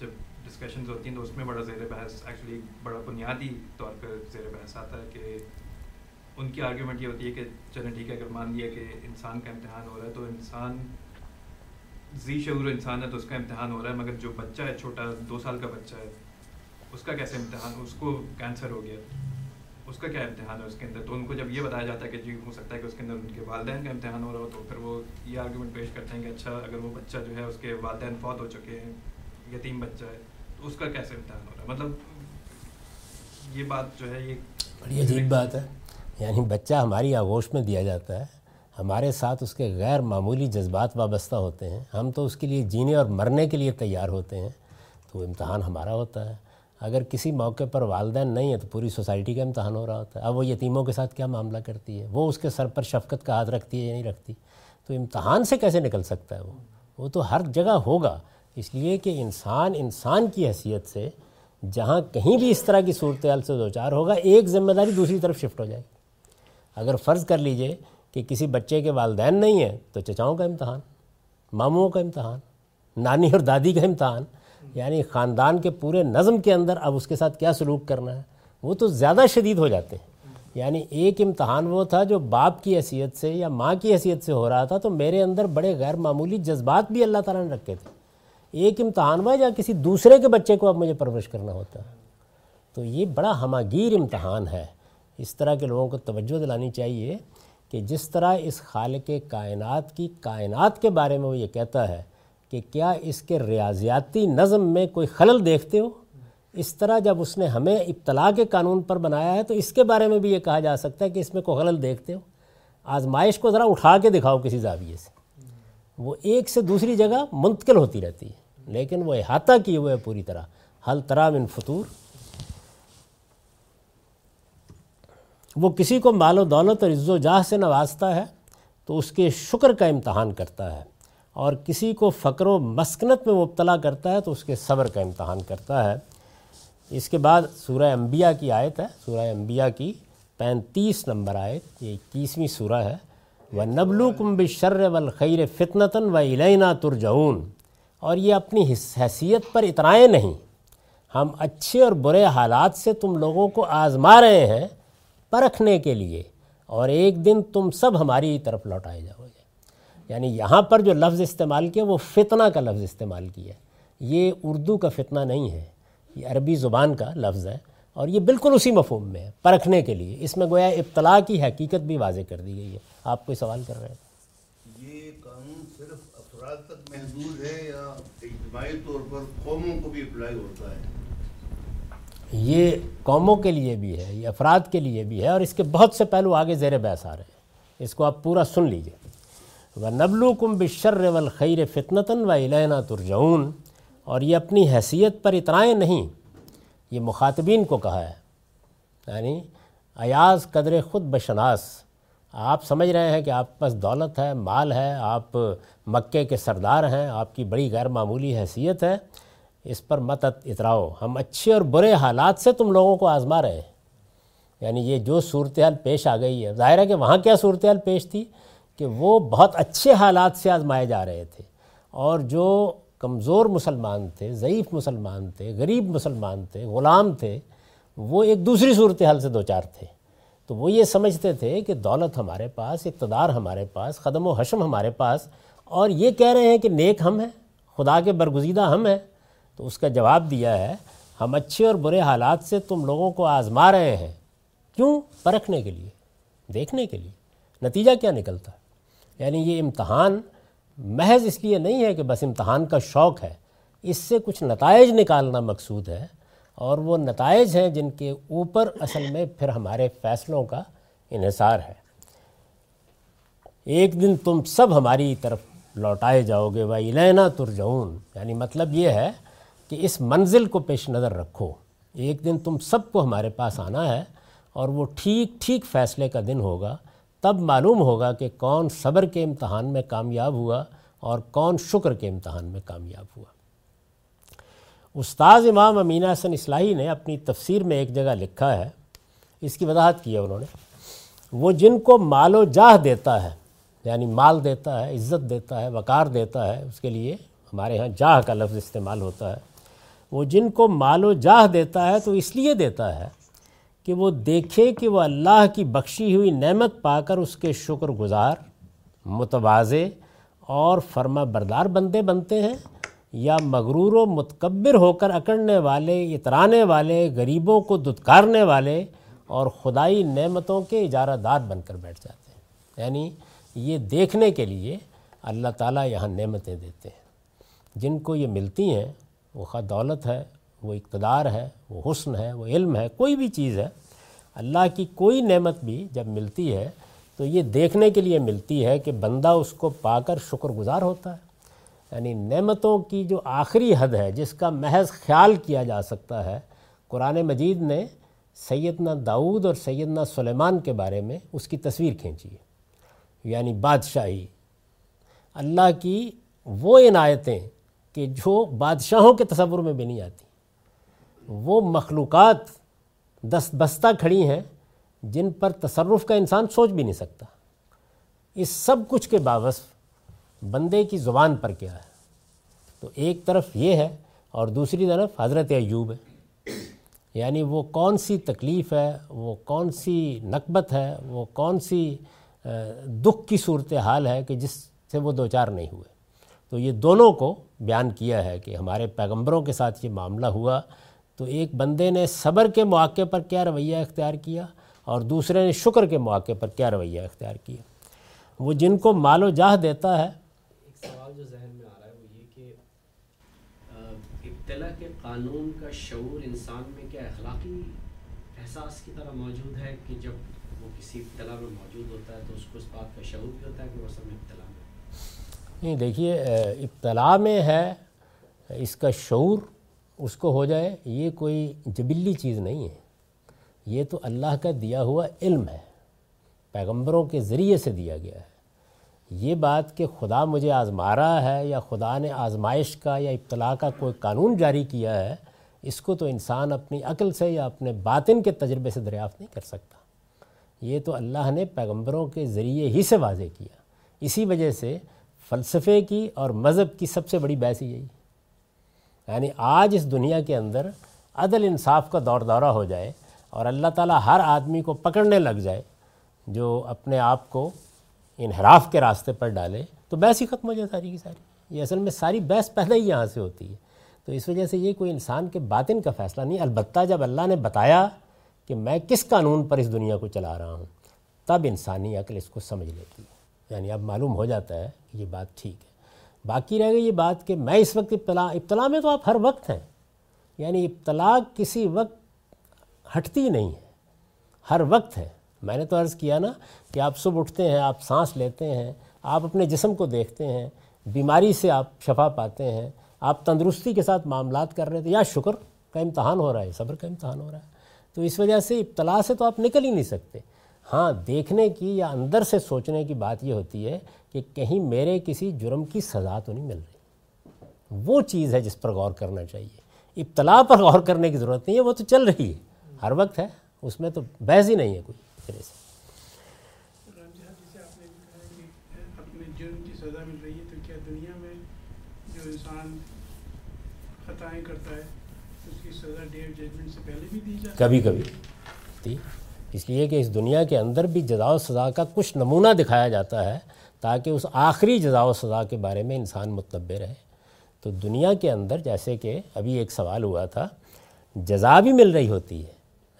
جب ڈسکشنز ہوتی ہیں، تو اس میں بڑا زیر بحث ایکچولی بڑا بنیادی طور پہ زیر بحث آتا ہے کہ ان کی آرگیومنٹ یہ ہوتی ہے کہ چلیں ٹھیک ہے، اگر مان لیا کہ انسان کا امتحان ہو رہا ہے، تو انسان ذی شعور انسان ہے تو اس کا امتحان ہو رہا ہے، مگر جو بچہ ہے، چھوٹا دو سال کا بچہ ہے، اس کا کیسے امتحان، اس کو کینسر ہو گیا، اس کا کیا امتحان ہے اس کے اندر؟ تو ان کو جب یہ بتایا جاتا ہے کہ جی ہو سکتا ہے کہ اس کے اندر ان کے والدین کا امتحان ہو رہا ہو، تو پھر وہ یہ آرگیومنٹ پیش کرتے ہیں کہ اچھا اگر وہ بچہ جو ہے، اس کے والدین فوت ہو چکے ہیں، یتیم بچہ ہے، تو اس کا کیسے امتحان ہو رہا ہے؟ مطلب یہ بات جو ہے، یہ بڑی عجیب بات ہے۔ یعنی بچہ ہماری آغوش میں دیا جاتا ہے ہمارے ساتھ اس کے غیر معمولی جذبات وابستہ ہوتے ہیں۔ ہم تو اس کے لیے جینے اور مرنے کے لیے تیار ہوتے ہیں۔ تو امتحان ہمارا ہوتا ہے۔ اگر کسی موقع پر والدین نہیں ہے تو پوری سوسائٹی کا امتحان ہو رہا ہوتا ہے۔ اب وہ یتیموں کے ساتھ کیا معاملہ کرتی ہے؟ وہ اس کے سر پر شفقت کا ہاتھ رکھتی ہے یا نہیں رکھتی؟ تو امتحان سے کیسے نکل سکتا ہے وہ؟ وہ تو ہر جگہ ہوگا۔ اس لیے کہ انسان انسان کی حیثیت سے جہاں کہیں بھی اس طرح کی صورتحال سے دو چار ہوگا، ایک ذمہ داری دوسری طرف شفٹ ہو جائے گی۔ اگر فرض کر لیجیے کہ کسی بچے کے والدین نہیں ہیں تو چچاؤں کا امتحان، ماموں کا امتحان، نانی اور دادی کا امتحان یعنی خاندان کے پورے نظم کے اندر اب اس کے ساتھ کیا سلوک کرنا ہے؟ وہ تو زیادہ شدید ہو جاتے ہیں۔ یعنی ایک امتحان وہ تھا جو باپ کی حیثیت سے یا ماں کی حیثیت سے ہو رہا تھا، تو میرے اندر بڑے غیر معمولی جذبات بھی اللہ تعالیٰ نے رکھے تھے۔ ایک امتحان ہوا یا کسی دوسرے کے بچے کو اب مجھے پرورش کرنا ہوتا۔ ہے تو یہ بڑا ہماگیر امتحان ہے۔ اس طرح کے لوگوں کو توجہ دلانی چاہیے کہ جس طرح اس خالق کائنات کی کائنات کے بارے میں وہ یہ کہتا ہے کہ کیا اس کے ریاضیاتی نظم میں کوئی خلل دیکھتے ہو؟ اس طرح جب اس نے ہمیں ابتلا کے قانون پر بنایا ہے تو اس کے بارے میں بھی یہ کہا جا سکتا ہے کہ اس میں کوئی خلل دیکھتے ہو۔ آزمائش کو ذرا اٹھا کے دکھاؤ کسی زاویے سے۔ وہ ایک سے دوسری جگہ منتقل ہوتی رہتی ہے، لیکن وہ احاطہ کی ہوئے پوری طرح۔ حل ترا من فطور۔ وہ کسی کو مال و دولت اور عز و جاہ سے نوازتا ہے تو اس کے شکر کا امتحان کرتا ہے اور کسی کو فقر و مسکنت میں مبتلا کرتا ہے تو اس کے صبر کا امتحان کرتا ہے۔ اس کے بعد سورہ انبیاء کی آیت ہے۔ سورہ انبیاء کی پینتیس نمبر آیت، یہ اکیسویں سورہ ہے۔ وہ نبلو کم بشر والخیر فتنتاً و علینا ترجعون۔ اور یہ اپنی حیثیت پر اترائے نہیں۔ ہم اچھے اور برے حالات سے تم لوگوں کو آزما رہے ہیں۔ پرکھنے کے لیے اور ایک دن تم سب ہماری طرف لوٹائے جاؤ گے۔ یعنی یہاں پر جو لفظ استعمال کیا، وہ فتنہ کا لفظ استعمال کیا۔ یہ اردو کا فتنہ نہیں ہے، یہ عربی زبان کا لفظ ہے اور یہ بالکل اسی مفہوم میں ہے۔ پرکھنے کے لیے۔ اس میں گویا ابتلا کی حقیقت بھی واضح کر دی گئی ہے۔ آپ کوئی سوال کر رہے ہیں؟ یہ قانون صرف افراد تک محدود ہے یا اجتماعی طور پر قوموں کو بھی اپلائی ہوتا ہے؟ یہ قوموں کے لیے بھی ہے، یہ افراد کے لیے بھی ہے اور اس کے بہت سے پہلو آگے زیر بحث آ رہے ہیں۔ اس کو آپ پورا سن لیجیے۔ و نبلو کم بشر والخیر فتنتاً و علینا ترجعون۔ اور یہ اپنی حیثیت پر اترائیں نہیں، یہ مخاطبین کو کہا ہے۔ یعنی ایاز قدر خود بشناس۔ آپ سمجھ رہے ہیں کہ آپ پاس دولت ہے، مال ہے، آپ مکے کے سردار ہیں، آپ کی بڑی غیر معمولی حیثیت ہے۔ اس پر مت اتراؤ۔ ہم اچھے اور برے حالات سے تم لوگوں کو آزما رہے ہیں۔ یعنی یہ جو صورتحال پیش آ گئی ہے، ظاہر ہے کہ وہاں کیا صورتحال پیش تھی؟ کہ وہ بہت اچھے حالات سے آزمائے جا رہے تھے۔ اور جو کمزور مسلمان تھے، ضعیف مسلمان تھے، غریب مسلمان تھے، غلام تھے، وہ ایک دوسری صورتحال سے دو چار تھے۔ تو وہ یہ سمجھتے تھے کہ دولت ہمارے پاس، اقتدار ہمارے پاس، قدم و حشم ہمارے پاس۔ اور یہ کہہ رہے ہیں کہ نیک ہم ہیں، خدا کے برگزیدہ ہم ہیں۔ تو اس کا جواب دیا ہے، ہم اچھے اور برے حالات سے تم لوگوں کو آزما رہے ہیں۔ کیوں؟ پرکھنے کے لیے، دیکھنے کے لیے۔ نتیجہ کیا نکلتا؟ یعنی یہ امتحان، محض اس لیے نہیں ہے کہ بس امتحان کا شوق ہے۔ اس سے کچھ نتائج نکالنا مقصود ہے، اور وہ نتائج ہیں جن کے اوپر اصل میں پھر ہمارے فیصلوں کا انحصار ہے۔ ایک دن تم سب ہماری طرف لوٹائے جاؤ گے بھائی لینا ترجعون۔ یعنی مطلب یہ ہے کہ اس منزل کو پیش نظر رکھو۔ ایک دن تم سب کو ہمارے پاس آنا ہے اور وہ ٹھیک ٹھیک فیصلے کا دن ہوگا۔ تب معلوم ہوگا کہ کون صبر کے امتحان میں کامیاب ہوا اور کون شکر کے امتحان میں کامیاب ہوا۔ استاذ امام امین حسن اصلاحی نے اپنی تفسیر میں ایک جگہ لکھا ہے۔ اس کی وضاحت کی ہے انہوں نے۔ وہ جن کو مال و جاہ دیتا ہے یعنی مال دیتا ہے، عزت دیتا ہے، وقار دیتا ہے، اس کے لیے ہمارے ہاں جاہ کا لفظ استعمال ہوتا ہے۔ وہ جن کو مال و جاہ دیتا ہے تو اس لیے دیتا ہے کہ وہ دیکھے کہ وہ اللہ کی بخشی ہوئی نعمت پا کر اس کے شکر گزار، متوازے اور فرما بردار بندے بنتے ہیں یا مغرور و متکبر ہو کر اکڑنے والے، اترانے والے، غریبوں کو دتکارنے والے اور خدائی نعمتوں کے اجارہ دار بن کر بیٹھ جاتے ہیں۔ یعنی یہ دیکھنے کے لیے اللہ تعالیٰ یہاں نعمتیں دیتے ہیں۔ جن کو یہ ملتی ہیں وہ خواہ دولت ہے، وہ اقتدار ہے، وہ حسن ہے، وہ علم ہے، کوئی بھی چیز ہے، اللہ کی کوئی نعمت بھی جب ملتی ہے تو یہ دیکھنے کے لیے ملتی ہے کہ بندہ اس کو پا کر شکر گزار ہوتا ہے۔ یعنی نعمتوں کی جو آخری حد ہے، جس کا محض خیال کیا جا سکتا ہے، قرآن مجید نے سیدنا داؤد اور سیدنا سلیمان کے بارے میں اس کی تصویر کھینچی ہے۔ یعنی بادشاہی۔ اللہ کی وہ عنایتیں کہ جو بادشاہوں کے تصور میں بھی نہیں آتی۔ وہ مخلوقات دست بستہ کھڑی ہیں جن پر تصرف کا انسان سوچ بھی نہیں سکتا۔ اس سب کچھ کے باوصف بندے کی زبان پر کیا ہے؟ تو ایک طرف یہ ہے اور دوسری طرف حضرت ایوب ہے۔ یعنی وہ کون سی تکلیف ہے، وہ کون سی نقبت ہے، وہ کون سی دکھ کی صورتحال ہے کہ جس سے وہ دو چار نہیں ہوئے۔ تو یہ دونوں کو بیان کیا ہے کہ ہمارے پیغمبروں کے ساتھ یہ معاملہ ہوا۔ تو ایک بندے نے صبر کے مواقع پر کیا رویہ اختیار کیا اور دوسرے نے شکر کے مواقع پر کیا رویہ اختیار کیا۔ وہ جن کو مال و جاہ دیتا ہے۔ ایک سوال جو ذہن میں آ رہا ہے وہ یہ کہ ابتلا کے قانون کا شعور انسان میں کیا اخلاقی احساس کی طرح موجود ہے کہ جب وہ کسی ابتلا میں موجود ہوتا ہے تو اس کو اس بات کا شعور بھی ہوتا ہے کہ وہ سب ابتلا میں نہیں، دیکھیے ابتلا میں ہے، اس کا شعور اس کو ہو جائے، یہ کوئی جبلی چیز نہیں ہے۔ یہ تو اللہ کا دیا ہوا علم ہے، پیغمبروں کے ذریعے سے دیا گیا ہے۔ یہ بات کہ خدا مجھے آزما رہا ہے یا خدا نے آزمائش کا یا ابتلاع کا کوئی قانون جاری کیا ہے، اس کو تو انسان اپنی عقل سے یا اپنے باطن کے تجربے سے دریافت نہیں کر سکتا۔ یہ تو اللہ نے پیغمبروں کے ذریعے ہی سے واضح کیا۔ اسی وجہ سے فلسفے کی اور مذہب کی سب سے بڑی بحث یہی۔ یعنی آج اس دنیا کے اندر عدل انصاف کا دور دورہ ہو جائے اور اللہ تعالیٰ ہر آدمی کو پکڑنے لگ جائے جو اپنے آپ کو انحراف کے راستے پر ڈالے، تو بحث ہی ختم ہو جائے ساری کی ساری۔ یہ اصل میں ساری بحث پہلے ہی یہاں سے ہوتی ہے۔ تو اس وجہ سے یہ کوئی انسان کے باطن کا فیصلہ نہیں، البتہ جب اللہ نے بتایا کہ میں کس قانون پر اس دنیا کو چلا رہا ہوں، تب انسانی عقل اس کو سمجھ لیتی ہے۔ یعنی اب معلوم ہو جاتا ہے کہ یہ بات ٹھیک ہے۔ باقی رہ گئی یہ بات کہ میں اس وقت ابتلا ابتلا میں تو آپ ہر وقت ہیں۔ یعنی ابتلا کسی وقت ہٹتی نہیں ہے۔ ہر وقت ہے۔ میں نے تو عرض کیا نا کہ آپ صبح اٹھتے ہیں، آپ سانس لیتے ہیں، آپ اپنے جسم کو دیکھتے ہیں، بیماری سے آپ شفا پاتے ہیں، آپ تندرستی کے ساتھ معاملات کر رہے تھے۔ یا شکر، کا امتحان ہو رہا ہے، صبر کا امتحان ہو رہا ہے۔ تو اس وجہ سے ابتلا سے تو آپ نکل ہی نہیں سکتے۔ ہاں دیکھنے کی یا اندر سے سوچنے کی بات یہ ہوتی ہے کہ کہیں میرے کسی جرم کی سزا تو نہیں مل رہی۔ وہ چیز ہے جس پر غور کرنا چاہیے۔ ابتلا پر غور کرنے کی ضرورت نہیں ہے وہ تو چل رہی ہے۔ ہر وقت ہے اس میں تو بحث ہی نہیں ہے کوئی طرح سے۔ سزا مل رہی ہے تو کیا دنیا میں جو انسان خطائیں کرتا ہے اس کی سزا ڈیو ججمنٹ سے پہلے بھی دی جاتی کبھی کبھی۔ اس لیے کہ اس دنیا کے اندر بھی جزا و سزا کا کچھ نمونہ دکھایا جاتا ہے تاکہ اس آخری جزا و سزا کے بارے میں انسان متبع رہے۔ تو دنیا کے اندر جیسے کہ ابھی ایک سوال ہوا تھا، جزا بھی مل رہی ہوتی ہے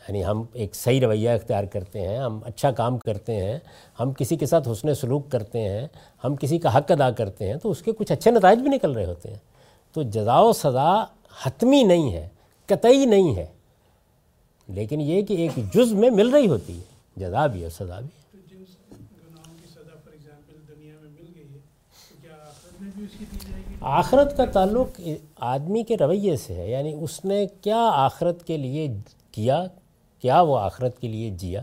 یعنی ہم ایک صحیح رویہ اختیار کرتے ہیں، ہم اچھا کام کرتے ہیں، ہم کسی کے ساتھ حسن سلوک کرتے ہیں، ہم کسی کا حق ادا کرتے ہیں، تو اس کے کچھ اچھے نتائج بھی نکل رہے ہوتے ہیں۔ تو جزا و سزا حتمی نہیں ہے، قطعی نہیں ہے۔ لیکن یہ کہ ایک جز میں مل رہی ہوتی ہے جزا بھی اور سزا بھی آخرت کا تعلق آدمی کے رویے سے ہے یعنی اس نے کیا آخرت کے لیے کیا کیا وہ آخرت کے لیے جیا؟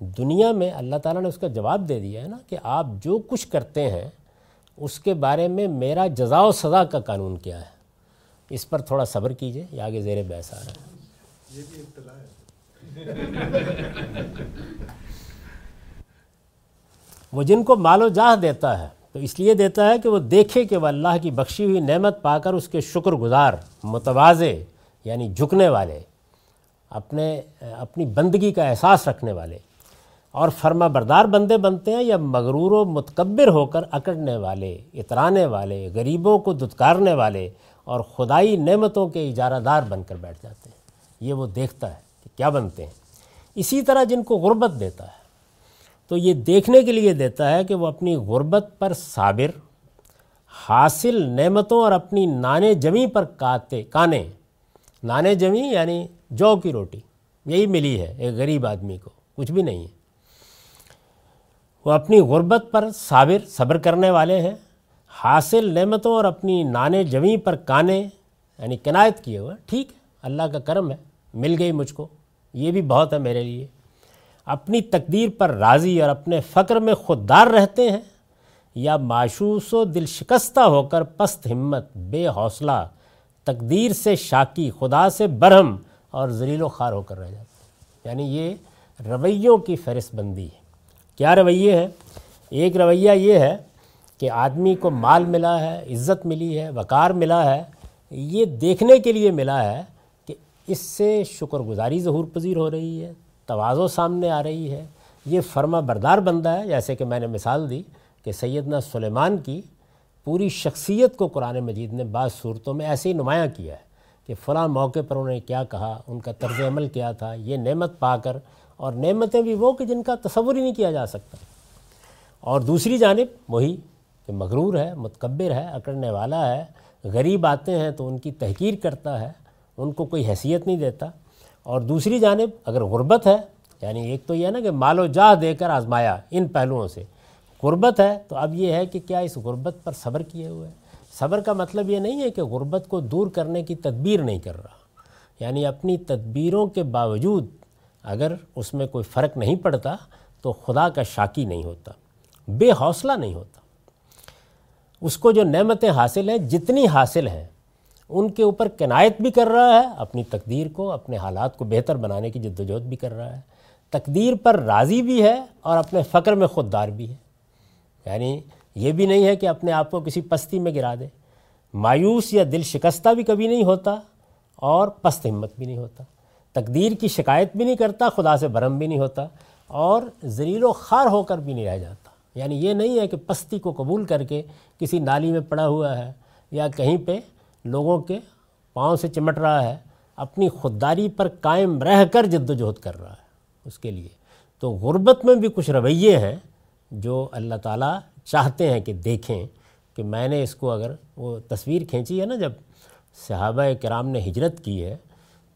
دنیا میں اللہ تعالیٰ نے اس کا جواب دے دیا ہے نا کہ آپ جو کچھ کرتے ہیں اس کے بارے میں میرا جزا و سزا کا قانون کیا ہے۔ اس پر تھوڑا صبر کیجیے یہ آگے زیر بحث آ رہا ہے۔ وہ جن کو مال و جاہ دیتا ہے، تو اس لیے دیتا ہے کہ وہ دیکھے کہ وہ اللہ کی بخشی ہوئی نعمت پا کر اس کے شکر گزار، متوازے یعنی جھکنے والے، اپنے، اپنی بندگی کا احساس رکھنے والے۔ اور فرما بردار بندے بنتے ہیں یا مغرور و متکبر ہو کر اکڑنے والے، اترانے والے، غریبوں کو دتکارنے والے اور خدائی نعمتوں کے اجارہ دار بن کر بیٹھ جاتے ہیں۔ یہ وہ دیکھتا ہے کہ کیا بنتے ہیں۔ اسی طرح جن کو غربت دیتا ہے، تو یہ دیکھنے کے لیے دیتا ہے کہ وہ اپنی غربت پر صابر، حاصل نعمتوں اور اپنی نانے جمی پر کاتے، کانے۔ نانے جمی یعنی جو کی روٹی، یہی ملی ہے ایک غریب آدمی کو، کچھ بھی نہیں ہے۔ وہ اپنی غربت پر صابر، صبر کرنے والے ہیں، حاصل نعمتوں اور اپنی نانے جمی پر کانے یعنی کنایت کیے ہوئے، ٹھیک ہے، اللہ کا کرم ہے۔ مل گئی مجھ کو۔ یہ بھی بہت ہے میرے لیے۔ اپنی تقدیر پر راضی اور اپنے فقر میں خوددار رہتے ہیں یا معشوس و دل شکستہ ہو کر پست ہمت، بے حوصلہ، تقدیر سے شاکی، خدا سے برہم اور ذلیل و خار ہو کر رہ جاتے ہیں۔ یعنی یہ رویوں کی فہرست بندی ہے۔ کیا رویے ہیں؟ ایک رویہ یہ ہے کہ آدمی کو مال ملا ہے، عزت ملی ہے، وقار ملا ہے، یہ دیکھنے کے لیے ملا ہے اس سے شکر گزاری ظہور پذیر ہو رہی ہے، توازو سامنے آ رہی ہے۔ یہ فرما بردار بندہ ہے، جیسے کہ میں نے مثال دی کہ سیدنا سلیمان کی پوری شخصیت کو قرآن مجید نے بعض صورتوں میں ایسے ہی نمایاں کیا ہے کہ فلاں موقع پر انہوں نے کیا کہا، ان کا طرز عمل کیا تھا، یہ نعمت پا کر، اور نعمتیں بھی وہ کہ جن کا تصور ہی نہیں کیا جا سکتا۔ اور دوسری جانب وہی کہ مغرور ہے، متکبر ہے، اکڑنے والا ہے، غریب آتے ہیں تو ان کی تحقیر کرتا ہے ان کو کوئی حیثیت نہیں دیتا۔ اور دوسری جانب اگر غربت ہے یعنی ایک تو یہ ہے نا کہ مال و جاہ دے کر آزمایا ان پہلوؤں سے۔ غربت ہے تو اب یہ ہے کہ کیا اس غربت پر صبر کیے ہوئے صبر کا مطلب یہ نہیں ہے کہ غربت کو دور کرنے کی تدبیر نہیں کر رہا۔ یعنی اپنی تدبیروں کے باوجود اگر اس میں کوئی فرق نہیں پڑتا تو خدا کا شاکی نہیں ہوتا، بے حوصلہ نہیں ہوتا۔ اس کو جو نعمتیں حاصل ہیں، جتنی حاصل ہیں ان کے اوپر کنایت بھی کر رہا ہے، اپنی تقدیر کو، اپنے حالات کو بہتر بنانے کی جد وجہد بھی کر رہا ہے۔ تقدیر پر راضی بھی ہے اور اپنے فقر میں خوددار بھی ہے۔ یعنی یہ بھی نہیں ہے کہ اپنے آپ کو کسی پستی میں گرا دے۔ مایوس یا دل شکستہ بھی کبھی نہیں ہوتا اور پست ہمت بھی نہیں ہوتا۔ تقدیر کی شکایت بھی نہیں کرتا، خدا سے برم بھی نہیں ہوتا اور ذلیل و خار ہو کر بھی نہیں رہ جاتا۔ یعنی یہ نہیں ہے کہ پستی کو قبول کر کے کسی نالی میں پڑا ہوا ہے یا کہیں پہ لوگوں کے پاؤں سے چمٹ رہا ہے، اپنی خودداری پر قائم رہ کر جد و جہد کر رہا ہے اس کے لیے۔ تو غربت میں بھی کچھ رویے ہیں جو اللہ تعالیٰ چاہتے ہیں کہ دیکھیں کہ میں نے اس کو اگر وہ تصویر کھینچی ہے نا جب صحابہ کرام نے ہجرت کی ہے،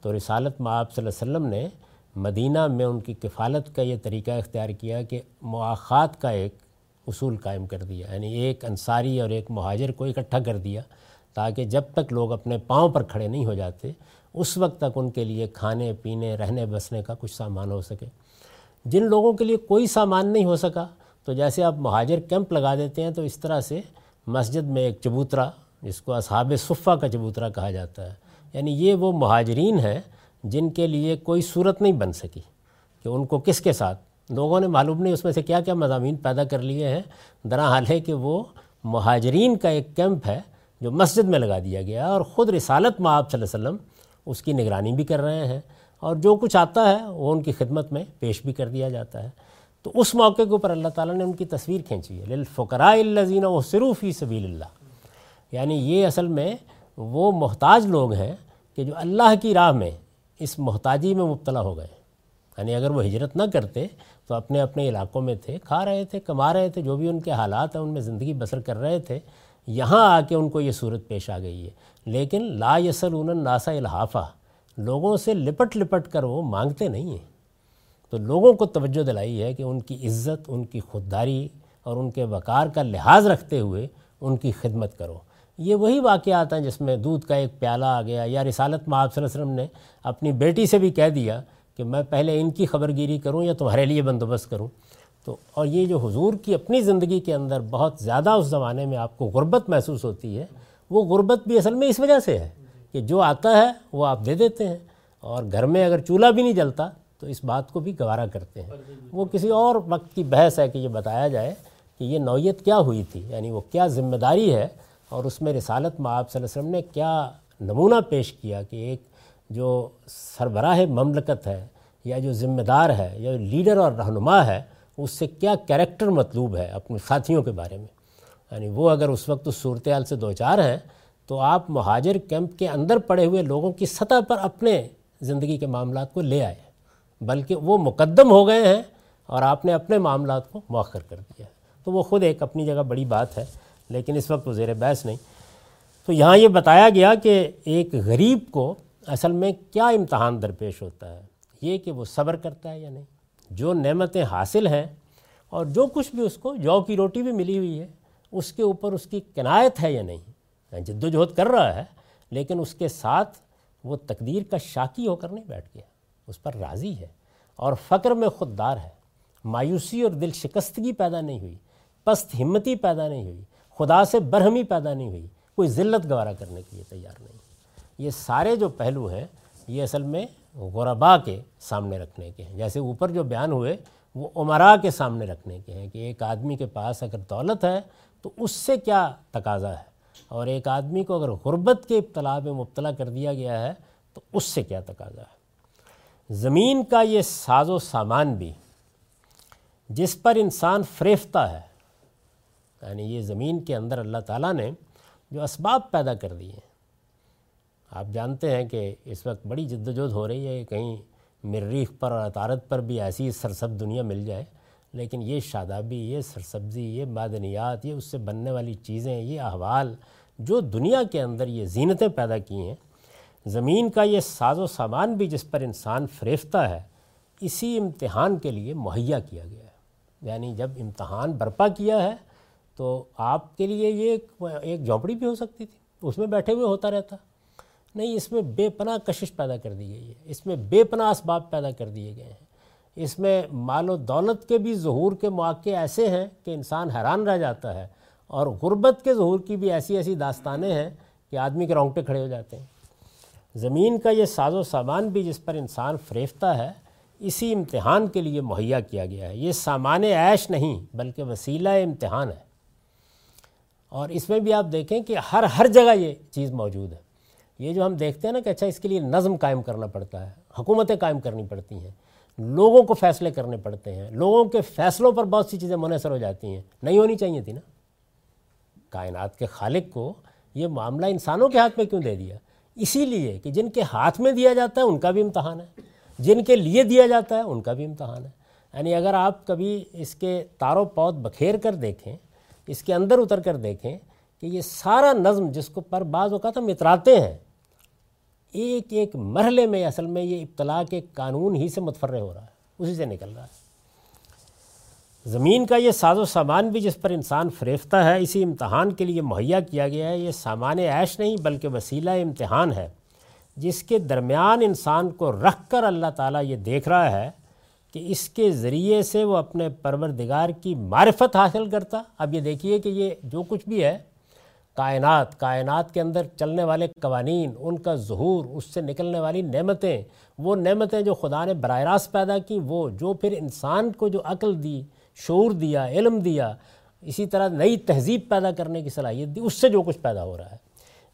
تو رسالت میں آپ صلی اللہ علیہ وسلم نے مدینہ میں ان کی کفالت کا یہ طریقہ اختیار کیا کہ مواخات کا ایک اصول قائم کر دیا یعنی ایک انصاری اور ایک مہاجر کو اکٹھا کر دیا۔ تاکہ جب تک لوگ اپنے پاؤں پر کھڑے نہیں ہو جاتے، اس وقت تک ان کے لیے کھانے، پینے، رہنے، بسنے کا کچھ سامان ہو سکے۔ جن لوگوں کے لیے کوئی سامان نہیں ہو سکا، تو جیسے آپ مہاجر کیمپ لگا دیتے ہیں، تو اس طرح سے مسجد میں ایک چبوترا، جس کو اصحاب صفہ کا چبوترا کہا جاتا ہے یعنی یہ وہ مہاجرین ہیں جن کے لیے کوئی صورت نہیں بن سکی کہ ان کو کس کے ساتھ۔ لوگوں نے معلوم نہیں اس میں سے کیا کیا مضامین پیدا کر لیے ہیں۔ درا حال ہے کہ وہ مہاجرین کا ایک کیمپ ہے جو مسجد میں لگا دیا گیا اور خود رسالت میں آپ صلی اللہ علیہ وسلم اس کی نگرانی بھی کر رہے ہیں اور جو کچھ آتا ہے وہ ان کی خدمت میں پیش بھی کر دیا جاتا ہے۔ تو اس موقع کے اوپر اللہ تعالیٰ نے ان کی تصویر کھینچی ہے۔ للفقراء الذین و فی سبیل اللہ یعنی یہ اصل میں وہ محتاج لوگ ہیں کہ جو اللہ کی راہ میں اس محتاجی میں مبتلا ہو گئے۔ یعنی اگر وہ ہجرت نہ کرتے تو اپنے اپنے علاقوں میں تھے، کھا رہے تھے، کما رہے تھے، جو بھی ان کے حالات ہیں، ان میں زندگی بسر کر رہے تھے یہاں آ کے ان کو یہ صورت پیش آ گئی ہے۔ لیکن لا یسل ناسا الحافہ، لوگوں سے لپٹ لپٹ کر وہ مانگتے نہیں ہیں۔ تو لوگوں کو توجہ دلائی ہے کہ ان کی عزت، ان کی خودداری اور ان کے وقار کا لحاظ رکھتے ہوئے ان کی خدمت کرو۔ یہ وہی واقعات ہیں جس میں دودھ کا ایک پیالہ آ گیا یا رسالت میں صلی اللہ علیہ وسلم نے اپنی بیٹی سے بھی کہہ دیا کہ میں پہلے ان کی خبر گیری کروں یا تمہارے لیے بندوبست کروں۔ تو اور یہ جو حضور کی اپنی زندگی کے اندر بہت زیادہ اس زمانے میں آپ کو غربت محسوس ہوتی ہے، وہ غربت بھی اصل میں اس وجہ سے ہے کہ جو آتا ہے وہ آپ دے دیتے ہیں اور گھر میں اگر چولہا بھی نہیں جلتا تو اس بات کو بھی گوارا کرتے ہیں۔ وہ کسی اور وقت کی بحث ہے کہ یہ بتایا جائے کہ یہ نوعیت کیا ہوئی تھی یعنی وہ کیا ذمہ داری ہے اور اس میں رسالت میں آپ صلی اللہ علیہ وسلم نے کیا نمونہ پیش کیا کہ ایک جو سربراہ مملکت ہے یا جو ذمہ دار ہے یا لیڈر اور رہنما ہے اس سے کیا کریکٹر مطلوب ہے اپنے ساتھیوں کے بارے میں؟ یعنی وہ اگر اس وقت اس صورتحال سے دو چار ہیں، تو آپ مہاجر کیمپ کے اندر پڑے ہوئے لوگوں کی سطح پر اپنے زندگی کے معاملات کو لے آئے۔ بلکہ وہ مقدم ہو گئے ہیں اور آپ نے اپنے معاملات کو مؤخر کر دیا۔ تو وہ خود ایک اپنی جگہ بڑی بات ہے، لیکن اس وقت وہ زیر بحث نہیں۔ تو یہاں یہ بتایا گیا کہ ایک غریب کو اصل میں کیا امتحان درپیش ہوتا ہے، یہ کہ وہ صبر کرتا ہے یا نہیں۔ جو نعمتیں حاصل ہیں اور جو کچھ بھی اس کو جو کی روٹی بھی ملی ہوئی ہے، اس کے اوپر اس کی کنایت ہے یا نہیں؟ یعنی جد و جہد کر رہا ہے، لیکن اس کے ساتھ وہ تقدیر کا شاکی ہو کر نہیں بیٹھ گیا، اس پر راضی ہے اور فقر میں خوددار ہے۔ مایوسی اور دل شکستگی پیدا نہیں ہوئی، پست ہمتی پیدا نہیں ہوئی، خدا سے برہمی پیدا نہیں ہوئی، کوئی ذلت گوارا کرنے کے لیے تیار نہیں۔ یہ سارے جو پہلو ہیں یہ اصل میں غربا کے سامنے رکھنے کے ہیں۔ جیسے اوپر جو بیان ہوئے، وہ عمرا کے سامنے رکھنے کے ہیں کہ ایک آدمی کے پاس اگر دولت ہے تو اس سے کیا تقاضا ہے؟ اور ایک آدمی کو اگر غربت کے ابتلا میں مبتلا کر دیا گیا ہے تو اس سے کیا تقاضا ہے؟ زمین کا یہ ساز و سامان بھی جس پر انسان فریفتہ ہے یعنی یہ زمین کے اندر اللہ تعالیٰ نے جو اسباب پیدا کر دیے ہیں آپ جانتے ہیں کہ اس وقت بڑی جد وجہد ہو رہی ہے کہ کہیں مریخ پر اور عطارت پر بھی ایسی سرسب دنیا مل جائے، لیکن یہ شادابی، یہ سرسبزی، یہ معدنیات، یہ اس سے بننے والی چیزیں، یہ احوال جو دنیا کے اندر یہ زینتیں پیدا کی ہیں، زمین کا یہ ساز و سامان بھی جس پر انسان فریفتہ ہے، اسی امتحان کے لیے مہیا کیا گیا ہے۔ یعنی جب امتحان برپا کیا ہے تو آپ کے لیے یہ ایک جھونپڑی بھی ہو سکتی تھی، اس میں بیٹھے ہوئے ہوتا رہتا۔ نہیں، اس میں بے پناہ کشش پیدا کر دی گئی ہے۔ اس میں بے پناہ اسباب پیدا کر دیے گئے ہیں۔ اس میں مال و دولت کے بھی ظہور کے مواقع ایسے ہیں کہ انسان حیران رہ جاتا ہے اور غربت کے ظہور کی بھی ایسی ایسی داستانیں ہیں کہ آدمی کے رونگٹے کھڑے ہو جاتے ہیں۔ زمین کا یہ ساز و سامان بھی جس پر انسان فریفتہ ہے، اسی امتحان کے لیے مہیا کیا گیا ہے۔ یہ سامان عیش نہیں، بلکہ وسیلہ امتحان ہے۔ اور اس میں بھی آپ دیکھیں کہ ہر ہر جگہ یہ چیز موجود ہے۔ یہ جو ہم دیکھتے ہیں نا کہ اچھا اس کے لیے نظم قائم کرنا پڑتا ہے، حکومتیں قائم کرنی پڑتی ہیں، لوگوں کو فیصلے کرنے پڑتے ہیں، لوگوں کے فیصلوں پر بہت سی چیزیں منحصر ہو جاتی ہیں، نہیں ہونی چاہیے تھی نا۔ کائنات کے خالق کو یہ معاملہ انسانوں کے ہاتھ میں کیوں دے دیا؟ اسی لیے کہ جن کے ہاتھ میں دیا جاتا ہے، ان کا بھی امتحان ہے۔ جن کے لیے دیا جاتا ہے، ان کا بھی امتحان ہے۔ یعنی اگر آپ کبھی اس کے تاروں پود بکھیر کر دیکھیں، اس کے اندر اتر کر دیکھیں کہ یہ سارا نظم جس کو پر بعض اوقات ہم اتراتے ہیں ایک ایک مرحلے میں اصل میں یہ ابتلا کے قانون ہی سے متفرع ہو رہا ہے، اسی سے نکل رہا ہے۔ زمین کا یہ ساز و سامان بھی جس پر انسان فریفتہ ہے، اسی امتحان کے لیے مہیا کیا گیا ہے۔ یہ سامان عیش نہیں، بلکہ وسیلہ امتحان ہے، جس کے درمیان انسان کو رکھ کر اللہ تعالیٰ یہ دیکھ رہا ہے کہ اس کے ذریعے سے وہ اپنے پروردگار کی معرفت حاصل کرتا۔ اب یہ دیکھیے کہ یہ جو کچھ بھی ہے کائنات کائنات کے اندر چلنے والے قوانین، ان کا ظہور، اس سے نکلنے والی نعمتیں، وہ نعمتیں جو خدا نے براہ راست پیدا کی، وہ جو پھر انسان کو جو عقل دی، شعور دیا، علم دیا، اسی طرح نئی تہذیب پیدا کرنے کی صلاحیت دی، اس سے جو کچھ پیدا ہو رہا ہے۔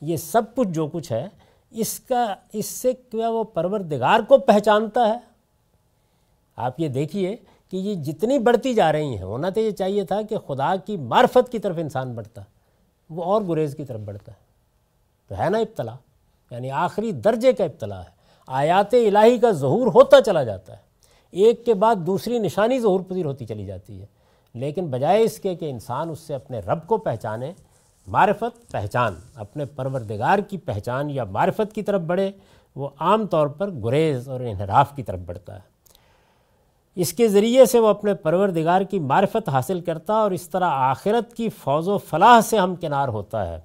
یہ سب کچھ جو کچھ ہے، اس کا، اس سے کیا وہ پروردگار کو پہچانتا ہے؟ آپ یہ دیکھیے کہ یہ جتنی بڑھتی جا رہی ہیں، ہونا تو یہ چاہیے تھا کہ خدا کی معرفت کی طرف انسان بڑھتا۔ وہ اور گریز کی طرف بڑھتا ہے۔ تو ہے نا ابتلا یعنی آخری درجے کا ابتلا ہے۔ آیات الہی کا ظہور ہوتا چلا جاتا ہے۔ ایک کے بعد دوسری نشانی ظہور پذیر ہوتی چلی جاتی ہے۔ لیکن بجائے اس کے کہ انسان اس سے اپنے رب کو پہچانے، معرفت، پہچان، اپنے پروردگار کی پہچان یا معرفت کی طرف بڑھے، وہ عام طور پر گریز اور انحراف کی طرف بڑھتا ہے۔ اس کے ذریعے سے وہ اپنے پروردگار کی معرفت حاصل کرتا اور اس طرح آخرت کی فوز و فلاح سے ہم کنار ہوتا ہے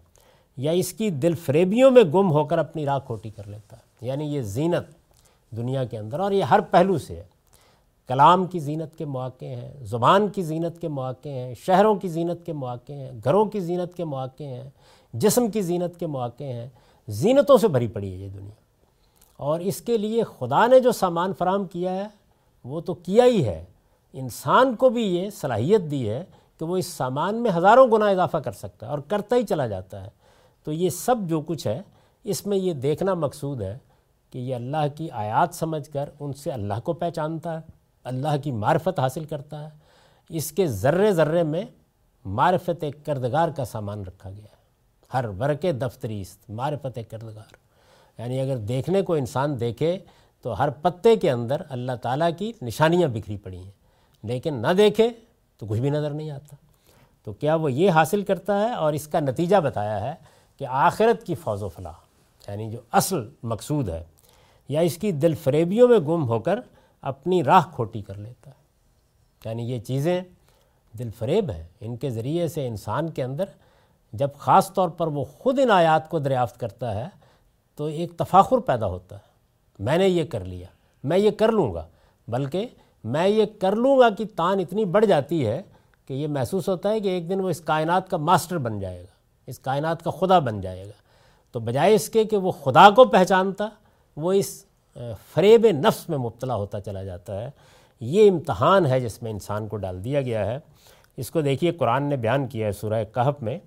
یا اس کی دل فریبیوں میں گم ہو کر اپنی راہ کھوٹی کر لیتا ہے۔ یعنی یہ زینت دنیا کے اندر، اور یہ ہر پہلو سے ہے۔ کلام کی زینت کے مواقع ہیں، زبان کی زینت کے مواقع ہیں، شہروں کی زینت کے مواقع ہیں، گھروں کی زینت کے مواقع ہیں، جسم کی زینت کے مواقع ہیں۔ زینتوں سے بھری پڑی ہے یہ دنیا۔ اور اس کے لیے خدا نے جو سامان فراہم کیا ہے وہ تو کیا ہی ہے۔ انسان کو بھی یہ صلاحیت دی ہے کہ وہ اس سامان میں ہزاروں گنا اضافہ کر سکتا ہے اور کرتا ہی چلا جاتا ہے۔ تو یہ سب جو کچھ ہے، اس میں یہ دیکھنا مقصود ہے کہ یہ اللہ کی آیات سمجھ کر ان سے اللہ کو پہچانتا ہے، اللہ کی معرفت حاصل کرتا ہے۔ اس کے ذرے ذرے میں معرفت کردگار کا سامان رکھا گیا ہے۔ ہر ورق دفتریست معرفت کردگار۔ یعنی اگر دیکھنے کو انسان دیکھے تو ہر پتے کے اندر اللہ تعالیٰ کی نشانیاں بکھری پڑی ہیں۔ لیکن نہ دیکھے تو کچھ بھی نظر نہیں آتا۔ تو کیا وہ یہ حاصل کرتا ہے اور اس کا نتیجہ بتایا ہے کہ آخرت کی فوز و فلاح یعنی جو اصل مقصود ہے، یا اس کی دل فریبیوں میں گم ہو کر اپنی راہ کھوٹی کر لیتا ہے۔ یعنی یہ چیزیں دل فریب ہیں۔ ان کے ذریعے سے انسان کے اندر جب خاص طور پر وہ خود ان آیات کو دریافت کرتا ہے تو ایک تفاخر پیدا ہوتا ہے۔ میں نے یہ کر لیا، میں یہ کر لوں گا۔ بلکہ میں یہ کر لوں گا کہ تان اتنی بڑھ جاتی ہے کہ یہ محسوس ہوتا ہے کہ ایک دن وہ اس کائنات کا ماسٹر بن جائے گا، اس کائنات کا خدا بن جائے گا۔ تو بجائے اس کے کہ وہ خدا کو پہچانتا، وہ اس فریب نفس میں مبتلا ہوتا چلا جاتا ہے۔ یہ امتحان ہے جس میں انسان کو ڈال دیا گیا ہے۔ اس کو دیکھیے، قرآن نے بیان کیا ہے سورہ کہف میں۔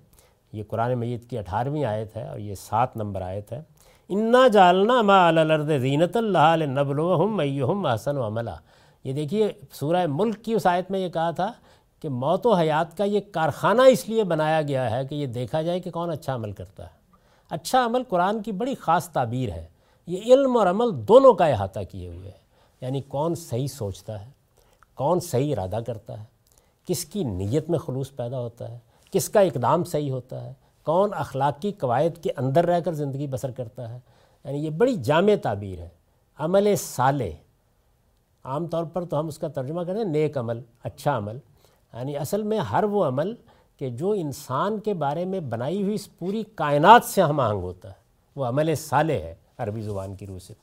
یہ قرآن مجید کی اٹھارہویں آیت ہے اور یہ سات نمبر آیت ہے۔ انا جالنا ما الرد زینت اللہ نبل وم احسن و عملہ یہ دیکھیے، سورہ ملک کی اس آیت میں یہ کہا تھا کہ موت و حیات کا یہ کارخانہ اس لیے بنایا گیا ہے کہ یہ دیکھا جائے کہ کون اچھا عمل کرتا ہے۔ اچھا عمل قرآن کی بڑی خاص تعبیر ہے۔ یہ علم اور عمل دونوں کا احاطہ کیے ہوئے ہے یعنی کون صحیح سوچتا ہے، کون صحیح ارادہ کرتا ہے، کس کی نیت میں خلوص پیدا ہوتا ہے، کس کا اقدام صحیح ہوتا ہے کون اخلاقی قواعد کے اندر رہ کر زندگی بسر کرتا ہے؟ یعنی یہ بڑی جامع تعبیر ہے۔ عمل صالح۔ عام طور پر تو ہم اس کا ترجمہ کریں نیک عمل اچھا عمل۔ یعنی اصل میں ہر وہ عمل کہ جو انسان کے بارے میں بنائی ہوئی اس پوری کائنات سے ہم آہنگ ہوتا ہے۔ وہ عمل صالح ہے، عربی زبان کی روح سے۔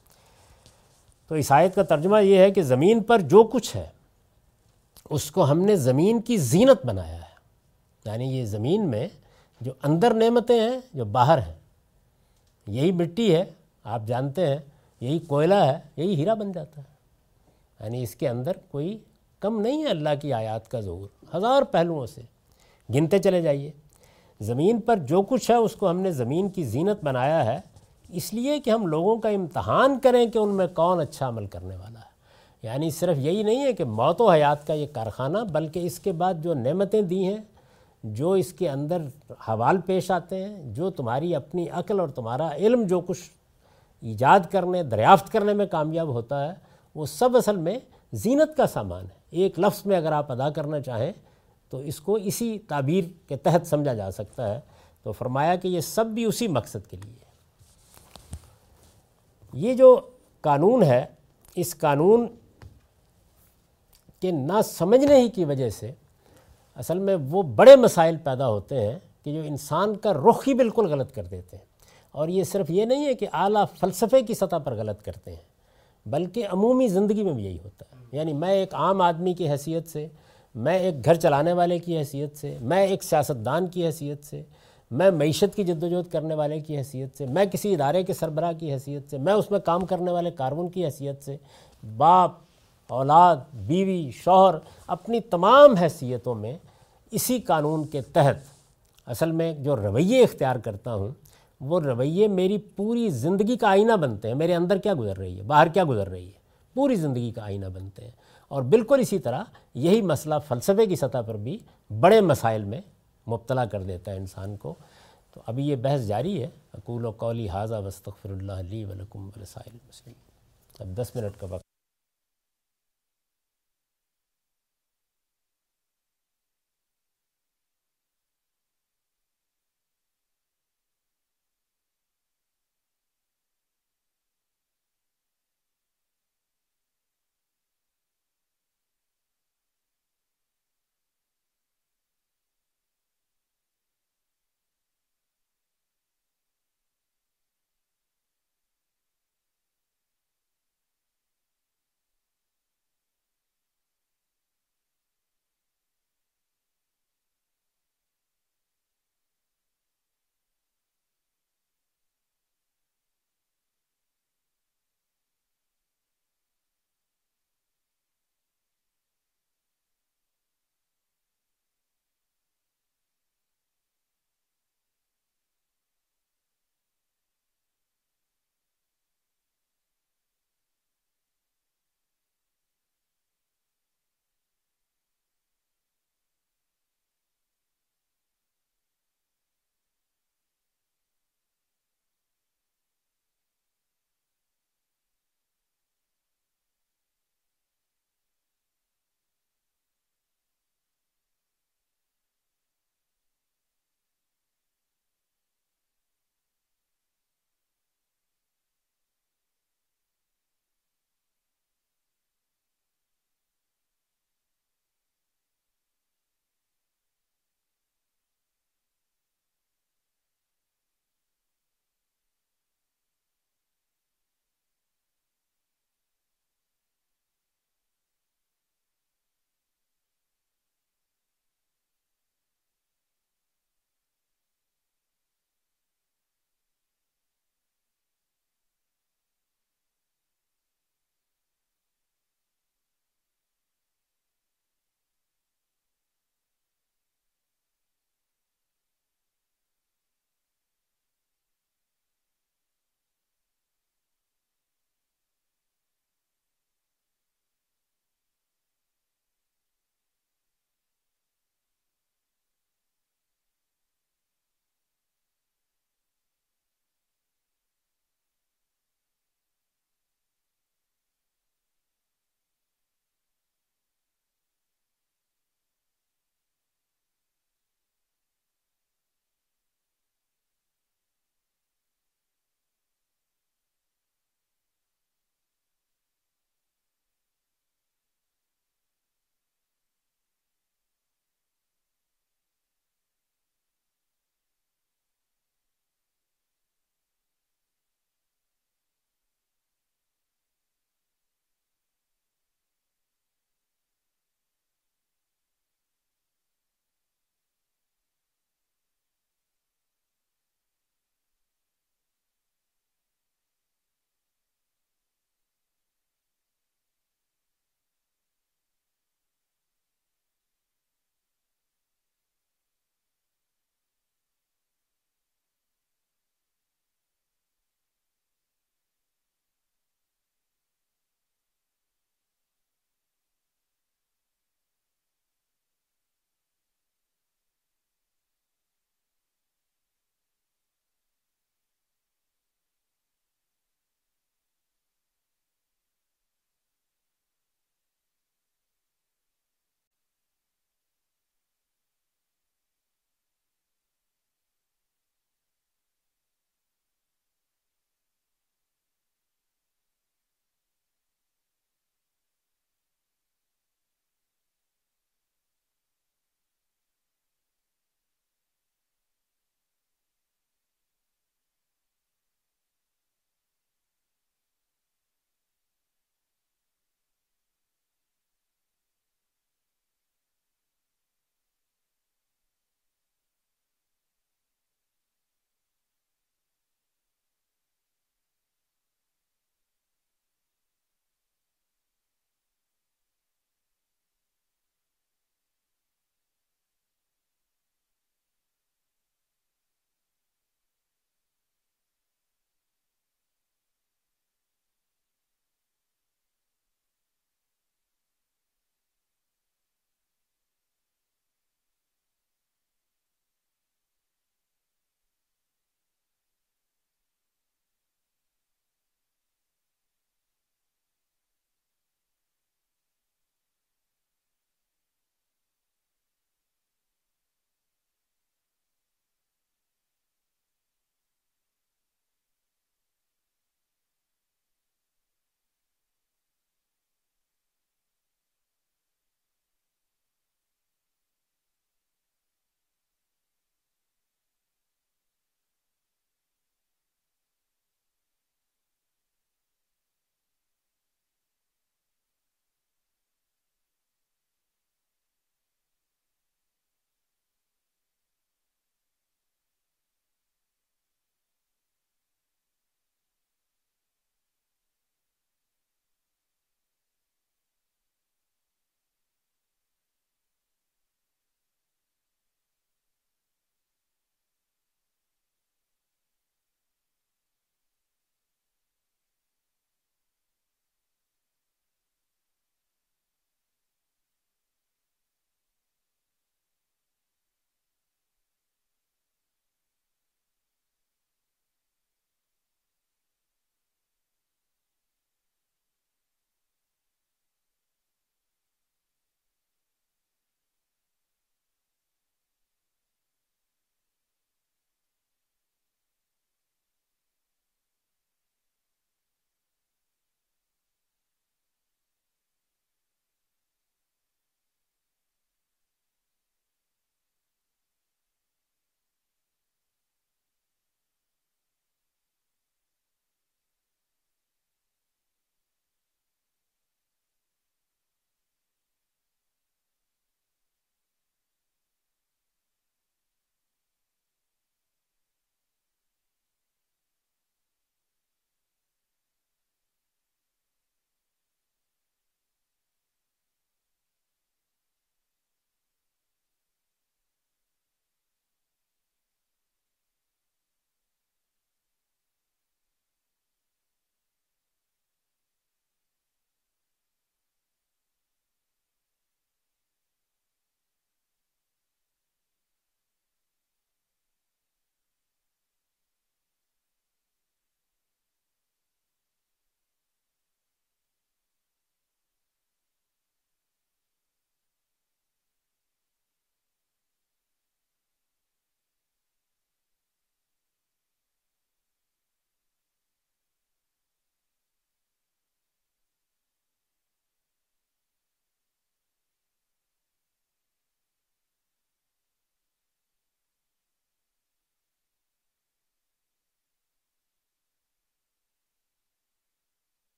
تو اس آیت کا ترجمہ یہ ہے کہ زمین پر جو کچھ ہے، اس کو ہم نے زمین کی زینت بنایا ہے۔ یعنی یہ زمین میں جو اندر نعمتیں ہیں، جو باہر ہیں، یہی مٹی ہے، آپ جانتے ہیں، یہی کوئلہ ہے، یہی ہیرا بن جاتا ہے۔ یعنی اس کے اندر کوئی کم نہیں ہے اللہ کی آیات کا ظہور۔ ہزار پہلوؤں سے۔ گنتے چلے جائیے۔ زمین پر جو کچھ ہے، اس کو ہم نے زمین کی زینت بنایا ہے۔ اس لیے کہ ہم لوگوں کا امتحان کریں کہ ان میں کون اچھا عمل کرنے والا ہے۔ یعنی صرف یہی نہیں ہے کہ موت و حیات کا یہ کارخانہ، بلکہ اس کے بعد جو نعمتیں دی ہیں جو اس کے اندر حوال پیش آتے ہیں، جو تمہاری اپنی عقل اور تمہارا علم جو کچھ ایجاد کرنے، دریافت کرنے میں کامیاب ہوتا ہے، وہ سب اصل میں زینت کا سامان ہے۔ ایک لفظ میں اگر آپ ادا کرنا چاہیں تو اس کو اسی تعبیر کے تحت سمجھا جا سکتا ہے۔ تو فرمایا کہ یہ سب بھی اسی مقصد کے لیے۔ یہ جو قانون ہے، اس قانون کے نہ سمجھنے ہی کی وجہ سے اصل میں وہ بڑے مسائل پیدا ہوتے ہیں کہ جو انسان کا رخ ہی بالکل غلط کر دیتے ہیں۔ اور یہ صرف یہ نہیں ہے کہ اعلیٰ فلسفے کی سطح پر غلط کرتے ہیں، بلکہ عمومی زندگی میں بھی یہی ہوتا ہے۔ یعنی میں ایک عام آدمی کی حیثیت سے، میں ایک گھر چلانے والے کی حیثیت سے، میں ایک سیاستدان کی حیثیت سے، میں معیشت کی جد وجہد کرنے والے کی حیثیت سے، میں کسی ادارے کے سربراہ کی حیثیت سے، میں اس میں کام کرنے والے کارکن کی حیثیت سے، باپ اولاد، بیوی، شوہر اپنی تمام حیثیتوں میں اسی قانون کے تحت، اصل میں جو رویے اختیار کرتا ہوں، وہ رویے میری پوری زندگی کا آئینہ بنتے ہیں۔ میرے اندر کیا گزر رہی ہے؟ باہر کیا گزر رہی ہے؟ پوری زندگی کا آئینہ بنتے ہیں۔ اور بالکل اسی طرح یہی مسئلہ فلسفے کی سطح پر بھی بڑے مسائل میں مبتلا کر دیتا ہے انسان کو۔ تو ابھی یہ بحث جاری ہے۔ اقول و قولی حاضہ وسطر اللہ علی ولکم ولسائل مسلم اب دس منٹ کا وقت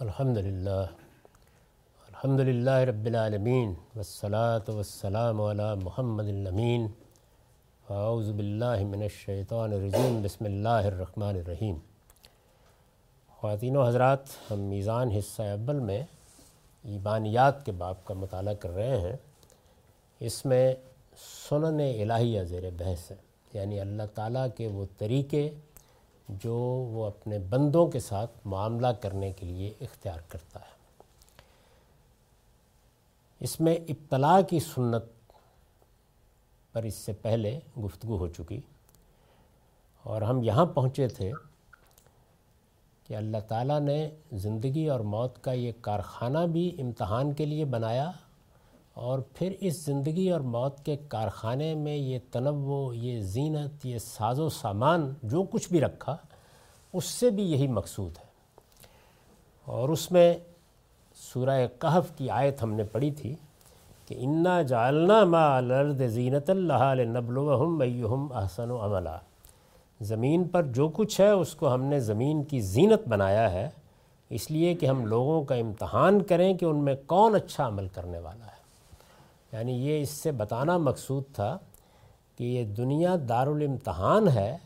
الحمد للہ۔ الحمد للہ رب العالمین۔ والصلاة والسلام علی محمد الامین۔ اعوذ باللہ من الشیطان الرجیم۔ بسم اللہ الرحمن الرحیم۔ خواتین و حضرات، ہم میزان حصہ اول میں ایمانیات کے باب کا مطالعہ کر رہے ہیں۔ اس میں سنن الہیہ زیر بحث ہے۔ یعنی اللہ تعالیٰ کے وہ طریقے جو وہ اپنے بندوں کے ساتھ معاملہ کرنے کے لیے اختیار کرتا ہے۔ اس میں ابتلاء کی سنت پر اس سے پہلے گفتگو ہو چکی اور ہم یہاں پہنچے تھے کہ اللہ تعالیٰ نے زندگی اور موت کا یہ کارخانہ بھی امتحان کے لیے بنایا اور پھر اس زندگی اور موت کے کارخانے میں یہ تنوع، یہ زینت، یہ ساز و سامان جو کچھ بھی رکھا، اس سے بھی یہی مقصود ہے۔ اور اس میں سورہ کہف کی آیت ہم نے پڑھی تھی کہ انا جالنا ما الارض زینت اللہ نبلوہم ایہم احسن و عملہ زمین پر جو کچھ ہے، اس کو ہم نے زمین کی زینت بنایا ہے۔ اس لیے کہ ہم لوگوں کا امتحان کریں کہ ان میں کون اچھا عمل کرنے والا ہے۔ یعنی یہ اس سے بتانا مقصود تھا کہ یہ دنیا دارالامتحان ہے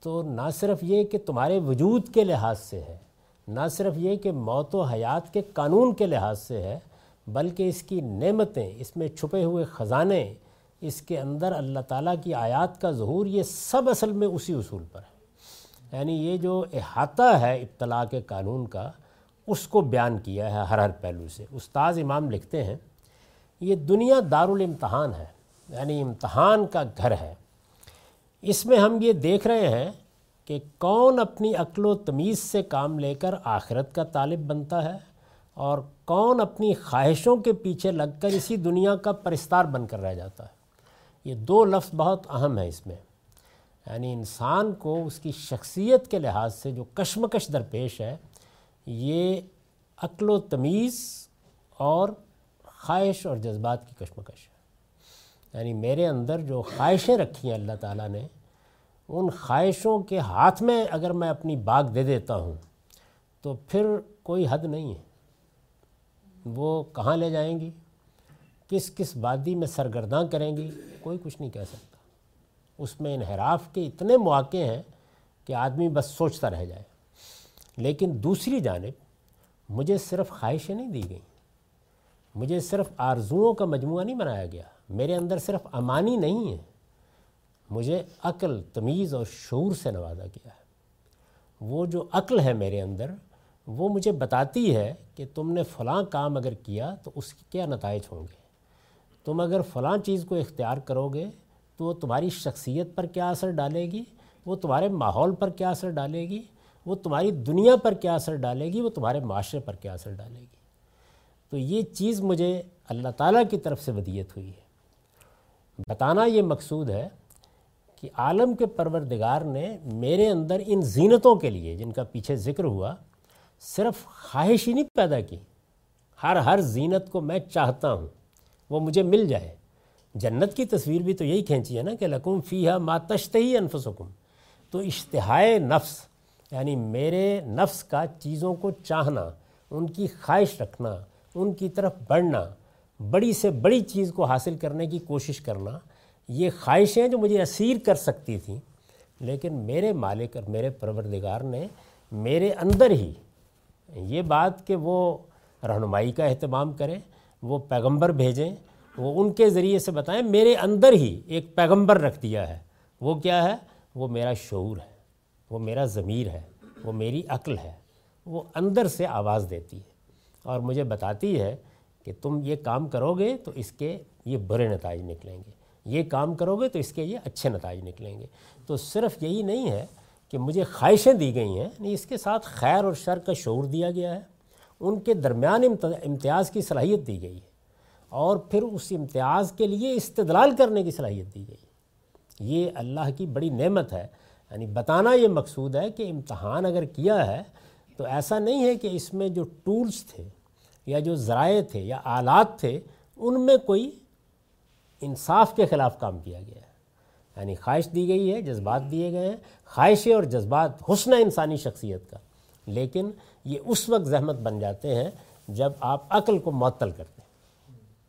تو نہ صرف یہ کہ تمہارے وجود کے لحاظ سے ہے، نہ صرف یہ کہ موت و حیات کے قانون کے لحاظ سے ہے، بلکہ اس کی نعمتیں، اس میں چھپے ہوئے خزانے، اس کے اندر اللہ تعالیٰ کی آیات کا ظہور، یہ سب اصل میں اسی اصول پر ہے۔ یعنی یہ جو احاطہ ہے ابتلاء کے قانون کا، اس کو بیان کیا ہے ہر ہر پہلو سے۔ استاذ امام لکھتے ہیں یہ دنیا دارالامتحان ہے یعنی امتحان کا گھر ہے۔ اس میں ہم یہ دیکھ رہے ہیں کہ کون اپنی عقل و تمیز سے کام لے کر آخرت کا طالب بنتا ہے اور کون اپنی خواہشوں کے پیچھے لگ کر اسی دنیا کا پرستار بن کر رہ جاتا ہے۔ یہ دو لفظ بہت اہم ہیں اس میں۔ یعنی انسان کو اس کی شخصیت کے لحاظ سے جو کشمکش درپیش ہے، یہ عقل و تمیز اور خواہش اور جذبات کی کشمکش ہے۔ یعنی میرے اندر جو خواہشیں رکھی ہیں اللہ تعالیٰ نے، ان خواہشوں کے ہاتھ میں اگر میں اپنی باغ دے دیتا ہوں تو پھر کوئی حد نہیں ہے۔ وہ کہاں لے جائیں گی؟ کس کس وادی میں سرگرداں کریں گی؟ کوئی کچھ نہیں کہہ سکتا۔ اس میں انحراف کے اتنے مواقع ہیں کہ آدمی بس سوچتا رہ جائے۔ لیکن دوسری جانب مجھے صرف خواہشیں نہیں دی گئیں۔ مجھے صرف آرزوؤں کا مجموعہ نہیں بنایا گیا۔ میرے اندر صرف امانی نہیں ہے۔ مجھے عقل، تمیز اور شعور سے نوازا گیا ہے۔ وہ جو عقل ہے میرے اندر، وہ مجھے بتاتی ہے کہ تم نے فلاں کام اگر کیا تو اس کے کیا نتائج ہوں گے۔ تم اگر فلاں چیز کو اختیار کرو گے تو وہ تمہاری شخصیت پر کیا اثر ڈالے گی؟ وہ تمہارے ماحول پر کیا اثر ڈالے گی؟ وہ تمہاری دنیا پر کیا اثر ڈالے گی؟ وہ تمہارے معاشرے پر کیا اثر ڈالے گی؟ تو یہ چیز مجھے اللہ تعالیٰ کی طرف سے ودیت ہوئی ہے۔ بتانا یہ مقصود ہے کہ عالم کے پروردگار نے میرے اندر ان زینتوں کے لیے جن کا پیچھے ذکر ہوا، صرف خواہش ہی نہیں پیدا کی۔ ہر ہر زینت کو میں چاہتا ہوں، وہ مجھے مل جائے۔ جنت کی تصویر بھی تو یہی کھینچی ہے نا کہ لکم فی ہا ماتشت ہی انفسکم۔ تو اشتہائے نفس یعنی میرے نفس کا چیزوں کو چاہنا، ان کی خواہش رکھنا ان کی طرف بڑھنا، بڑی سے بڑی چیز کو حاصل کرنے کی کوشش کرنا، یہ خواہشیں جو مجھے اسیر کر سکتی تھیں، لیکن میرے مالک اور میرے پروردگار نے میرے اندر ہی یہ بات کہ وہ رہنمائی کا اہتمام کریں، وہ پیغمبر بھیجیں، وہ ان کے ذریعے سے بتائیں، میرے اندر ہی ایک پیغمبر رکھ دیا ہے۔ وہ کیا ہے؟ وہ میرا شعور ہے، وہ میرا ضمیر ہے، وہ میری عقل ہے، وہ اندر سے آواز دیتی ہے۔ اور مجھے بتاتی ہے کہ تم یہ کام کرو گے تو اس کے یہ برے نتائج نکلیں گے۔ یہ کام کرو گے تو اس کے یہ اچھے نتائج نکلیں گے۔ تو صرف یہی نہیں ہے کہ مجھے خواہشیں دی گئی ہیں نہیں اس کے ساتھ خیر اور شر کا شعور دیا گیا ہے۔ ان کے درمیان امتیاز کی صلاحیت دی گئی ہے۔ اور پھر اس امتیاز کے لیے استدلال کرنے کی صلاحیت دی گئی۔ یہ اللہ کی بڑی نعمت ہے۔ یعنی بتانا یہ مقصود ہے کہ امتحان اگر کیا ہے تو ایسا نہیں ہے کہ اس میں جو ٹولز تھے یا جو ذرائع تھے یا آلات تھے، ان میں کوئی انصاف کے خلاف کام کیا گیا ہے۔ یعنی خواہش دی گئی ہے، جذبات دیے گئے ہیں، خواہشیں اور جذبات حسن انسانی شخصیت کا۔ لیکن یہ اس وقت زحمت بن جاتے ہیں جب آپ عقل کو معطل کرتے ہیں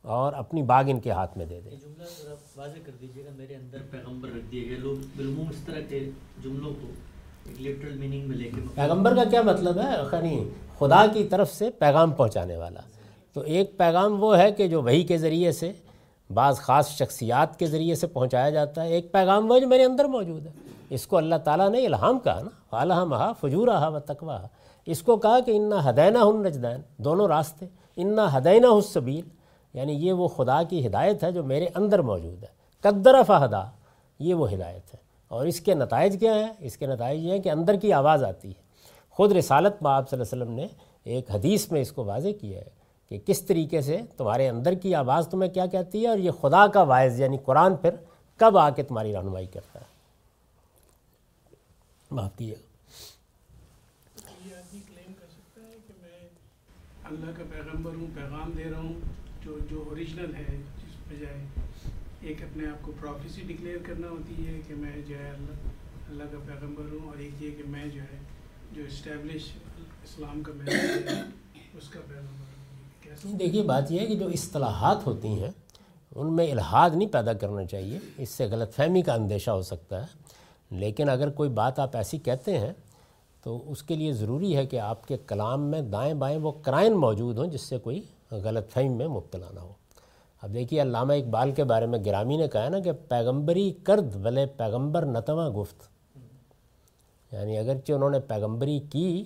اور اپنی باغ ان کے ہاتھ میں دے دیں۔ جملہ واضح کر دیجیے گا، میرے اندر پیغمبر رکھ دیے گئے۔ لوگ بالعموم اس طرح کے جملوں کو میننگ میں لے کے پیغمبر کا کیا مطلب ہے؟ خنی، خدا کی طرف سے پیغام پہنچانے والا۔ تو ایک پیغام وہ ہے کہ جو وہی کے ذریعے سے، بعض خاص شخصیات کے ذریعے سے پہنچایا جاتا ہے۔ ایک پیغام وہ جو میرے اندر موجود ہے۔ اس کو اللہ تعالیٰ نے الہام کہا نا فالح مہا فجورہ و تقوا اس کو کہا کہ انا ہدینہ ہن نجدین دونوں راستے، انا ہدینہ حسبیل یعنی یہ وہ خدا کی ہدایت ہے جو میرے اندر موجود ہے۔ قدر فہدا یہ وہ ہدایت ہے۔ اور اس کے نتائج کیا ہیں؟ اس کے نتائج یہ ہیں کہ اندر کی آواز آتی ہے۔ خود رسالت میں آپ صلی اللہ علیہ وسلم نے ایک حدیث میں اس کو واضح کیا ہے کہ کس طریقے سے تمہارے اندر کی آواز تمہیں کیا کہتی ہے اور یہ خدا کا واعظ یعنی قرآن پھر کب آ کے تمہاری رہنمائی کرتا ہے؟ معاف کیے ہے اللہ کا پیغمبر ہوں، پیغام دے رہا ہوں، جو جو اوریجنل ہے، جس بجائے ایک اپنے آپ کو پروفیسی ڈکلیئر کرنا ہوتی ہے کہ میں جو ہے اللہ اللہ کا پیغمبر ہوں اور ایک یہ کہ میں جو ہے جو اسٹیبلش اسلام کا میں اس کا پیغمبر ہوں۔ جی، دیکھیے، بات یہ ہے کہ جو اصطلاحات ہوتی ہیں، ان میں الحاد نہیں پیدا کرنا چاہیے۔ اس سے غلط فہمی کا اندیشہ ہو سکتا ہے۔ لیکن اگر کوئی بات آپ ایسی کہتے ہیں، تو اس کے لیے ضروری ہے کہ آپ کے کلام میں دائیں بائیں وہ کرائن موجود ہوں، جس سے کوئی غلط فہم میں مبتلا نہ ہو۔ اب دیکھیے علامہ اقبال کے بارے میں گرامی نے کہا نا کہ پیغمبری کرد ولے پیغمبر نتواں گفت۔ یعنی اگرچہ انہوں نے پیغمبری کی،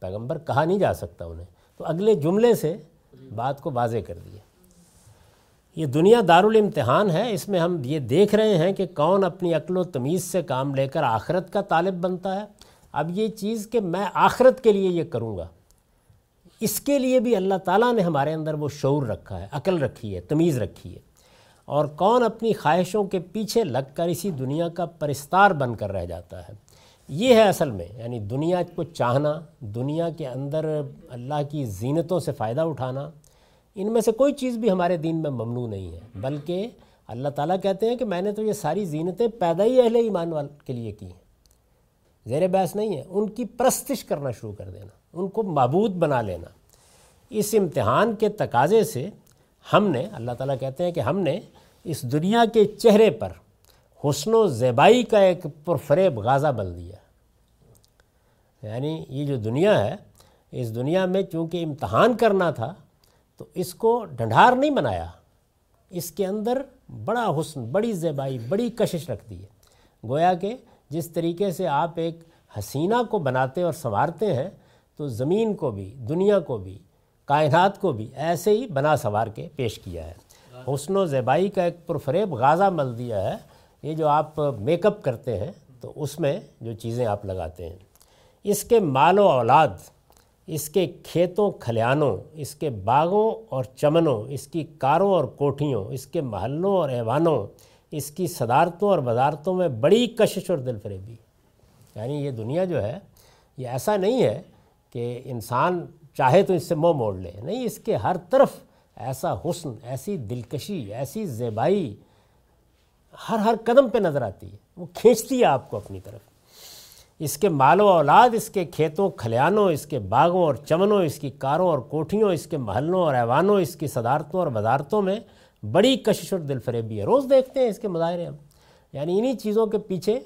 پیغمبر کہا نہیں جا سکتا انہیں۔ تو اگلے جملے سے بات کو واضح کر دیا یہ دنیا دارالامتحان ہے، اس میں ہم یہ دیکھ رہے ہیں کہ کون اپنی عقل و تمیز سے کام لے کر آخرت کا طالب بنتا ہے۔ اب یہ چیز کہ میں آخرت کے لیے یہ کروں گا۔ اس کے لیے بھی اللہ تعالیٰ نے ہمارے اندر وہ شعور رکھا ہے، عقل رکھی ہے، تمیز رکھی ہے۔ اور کون اپنی خواہشوں کے پیچھے لگ کر اسی دنیا کا پرستار بن کر رہ جاتا ہے۔ یہ ہے اصل میں یعنی دنیا کو چاہنا، دنیا کے اندر اللہ کی زینتوں سے فائدہ اٹھانا، ان میں سے کوئی چیز بھی ہمارے دین میں ممنوع نہیں ہے۔ بلکہ اللہ تعالیٰ کہتے ہیں کہ میں نے تو یہ ساری زینتیں پیدا ہی اہل ایمان وال کے لیے کی ہیں۔ زیر بحث نہیں ہے، ان کی پرستش کرنا شروع کر دینا۔ ان کو معبود بنا لینا۔ اس امتحان کے تقاضے سے ہم نے، اللہ تعالیٰ کہتے ہیں کہ ہم نے اس دنیا کے چہرے پر حسن و زیبائی کا ایک پرفریب غازہ بل دیا یعنی یہ جو دنیا ہے، اس دنیا میں چونکہ امتحان کرنا تھا، تو اس کو ڈنڈھار نہیں بنایا۔ اس کے اندر بڑا حسن، بڑی زیبائی، بڑی کشش رکھ دی ہے۔ گویا کہ جس طریقے سے آپ ایک حسینہ کو بناتے اور سنوارتے ہیں تو زمین کو بھی، دنیا کو بھی، کائنات کو بھی ایسے ہی بنا سنوار کے پیش کیا ہے۔ حسن و زیبائی کا ایک پرفریب غازہ مل دیا ہے۔ یہ جو آپ میک اپ کرتے ہیں، تو اس میں جو چیزیں آپ لگاتے ہیں۔ اس کے مال و اولاد، اس کے کھیتوں، کھلیانوں، اس کے باغوں اور چمنوں، اس کی کاروں اور کوٹھیوں، اس کے محلوں اور ایوانوں، اس کی صدارتوں اور وزارتوں میں بڑی کشش اور دل فریبی یعنی یہ دنیا جو ہے، یہ ایسا نہیں ہے کہ انسان چاہے تو اس سے منہ موڑ لے، نہیں، اس کے ہر طرف ایسا حسن، ایسی دلکشی، ایسی زیبائی ہر ہر قدم پہ نظر آتی ہے، وہ کھینچتی ہے آپ کو اپنی طرف۔ اس کے مال و اولاد، اس کے کھیتوں، کھلیانوں، اس کے باغوں اور چمنوں، اس کی کاروں اور کوٹھیوں، اس کے محلوں اور ایوانوں، اس کی صدارتوں اور وزارتوں میں بڑی کشش اور دل فریبی ہے۔ روز دیکھتے ہیں اس کے مظاہرے ہم۔ یعنی انہی چیزوں کے پیچھے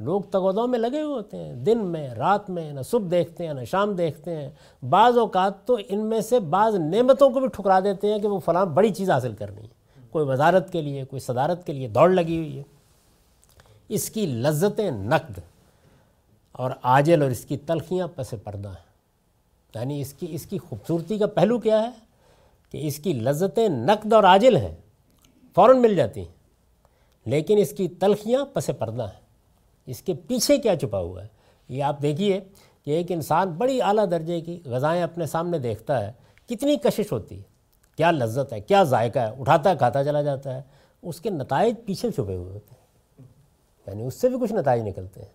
لوگ تغودوں میں لگے ہوئے ہوتے ہیں۔ دن میں، رات میں، نہ صبح دیکھتے ہیں، نہ شام دیکھتے ہیں۔ بعض اوقات تو ان میں سے بعض نعمتوں کو بھی ٹھکرا دیتے ہیں کہ وہ فلاں بڑی چیز حاصل کرنی ہے۔ کوئی وزارت کے لیے، کوئی صدارت کے لیے دوڑ لگی ہوئی ہے۔ اس کی لذتیں نقد اور آجل اور اس کی تلخیاں پس پردہ ہیں۔ یعنی اس کی اس کی خوبصورتی کا پہلو کیا ہے؟ کہ اس کی لذتیں نقد اور عاجل ہیں۔ فوراً مل جاتی ہیں، لیکن اس کی تلخیاں پس پردہ ہیں۔ اس کے پیچھے کیا چھپا ہوا ہے؟ یہ آپ دیکھیے کہ ایک انسان بڑی اعلیٰ درجے کی غذائیں اپنے سامنے دیکھتا ہے، کتنی کشش ہوتی ہے، کیا لذت ہے، کیا ذائقہ ہے، اٹھاتا، کھاتا چلا جاتا ہے، اس کے نتائج پیچھے چھپے ہوئے ہوتے ہیں۔ یعنی اس سے بھی کچھ نتائج نکلتے ہیں۔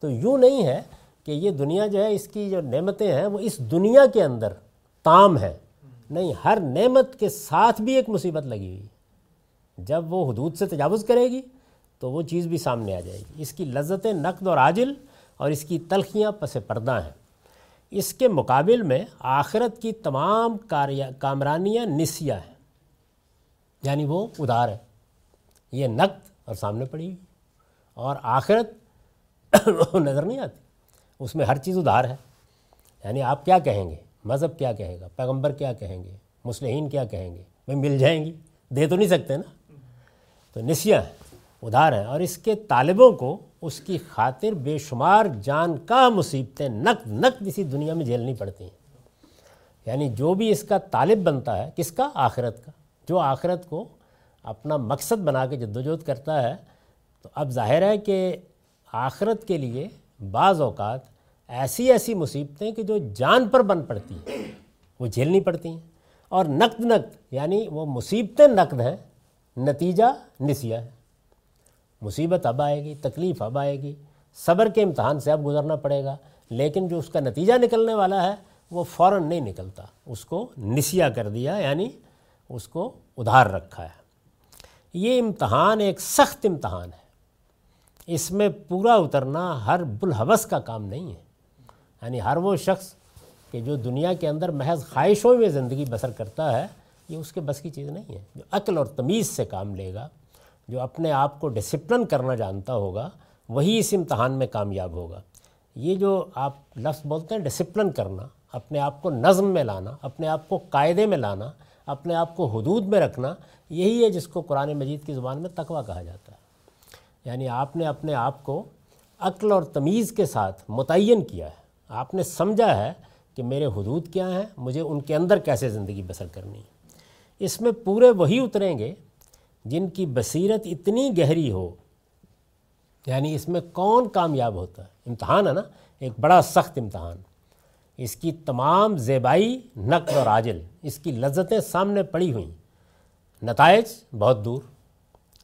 تو یوں نہیں ہے کہ یہ دنیا جو ہے، اس کی جو نعمتیں ہیں، وہ اس دنیا کے اندر تام ہے نہیں، ہر نعمت کے ساتھ بھی ایک مصیبت لگی ہوئی جب وہ حدود سے تجاوز کرے گی تو وہ چیز بھی سامنے آ جائے گی۔ اس کی لذتیں نقد اور عاجل اور اس کی تلخیاں پس پردہ ہیں۔ اس کے مقابل میں آخرت کی تمام کامرانیاں نسیہ ہیں۔ یعنی وہ ادار ہے یہ نقد اور سامنے پڑی اور آخرت نظر نہیں آتی۔ اس میں ہر چیز ادھار ہے۔ یعنی آپ کیا کہیں گے؟ مذہب کیا کہے گا؟ پیغمبر کیا کہیں گے؟ مسلمین کیا کہیں گے؟ بھائی مل جائیں گی۔ دے تو نہیں سکتے نا۔ تو نسیہ ہے ادھار ہے اور اس کے طالبوں کو اس کی خاطر بے شمار جان کا مصیبتیں نقد نقد اسی دنیا میں جھیلنی پڑتی ہیں۔ یعنی جو بھی اس کا طالب بنتا ہے، کس کا؟ آخرت کا۔ جو آخرت کو اپنا مقصد بنا کے جدوجہد کرتا ہے، تو اب ظاہر ہے کہ آخرت کے لیے بعض اوقات ایسی ایسی مصیبتیں کہ جو جان پر بن پڑتی ہیں، وہ جھیلنی پڑتی ہیں۔ اور نقد نقد یعنی وہ مصیبتیں نقد ہیں، نتیجہ نسیہ ہے۔ مصیبت اب آئے گی، تکلیف اب آئے گی، صبر کے امتحان سے اب گزرنا پڑے گا، لیکن جو اس کا نتیجہ نکلنے والا ہے، وہ فوراً نہیں نکلتا۔ اس کو نسیہ کر دیا یعنی اس کو ادھار رکھا ہے۔ یہ امتحان ایک سخت امتحان ہے۔ اس میں پورا اترنا ہر بلحوث کا کام نہیں ہے۔ یعنی ہر وہ شخص کہ جو دنیا کے اندر محض خواہشوں میں زندگی بسر کرتا ہے، یہ اس کے بس کی چیز نہیں ہے۔ جو عقل اور تمیز سے کام لے گا جو اپنے آپ کو ڈسپلن کرنا جانتا ہوگا، وہی اس امتحان میں کامیاب ہوگا۔ یہ جو آپ لفظ بولتے ہیں ڈسپلن کرنا، اپنے آپ کو نظم میں لانا، اپنے آپ کو قاعدے میں لانا، اپنے آپ کو حدود میں رکھنا، یہی ہے جس کو قرآن مجید کی زبان میں تقوی کہا جاتا ہے۔ یعنی آپ نے اپنے آپ کو عقل اور تمیز کے ساتھ متعین کیا ہے۔ آپ نے سمجھا ہے کہ میرے حدود کیا ہیں، مجھے ان کے اندر کیسے زندگی بسر کرنی ہے۔ اس میں پورے وہی اتریں گے جن کی بصیرت اتنی گہری ہو یعنی اس میں کون کامیاب ہوتا ہے؟ امتحان ہے نا، ایک بڑا سخت امتحان۔ اس کی تمام زیبائی نقل اور عاجل، اس کی لذتیں سامنے پڑی ہوئیں۔ نتائج بہت دور۔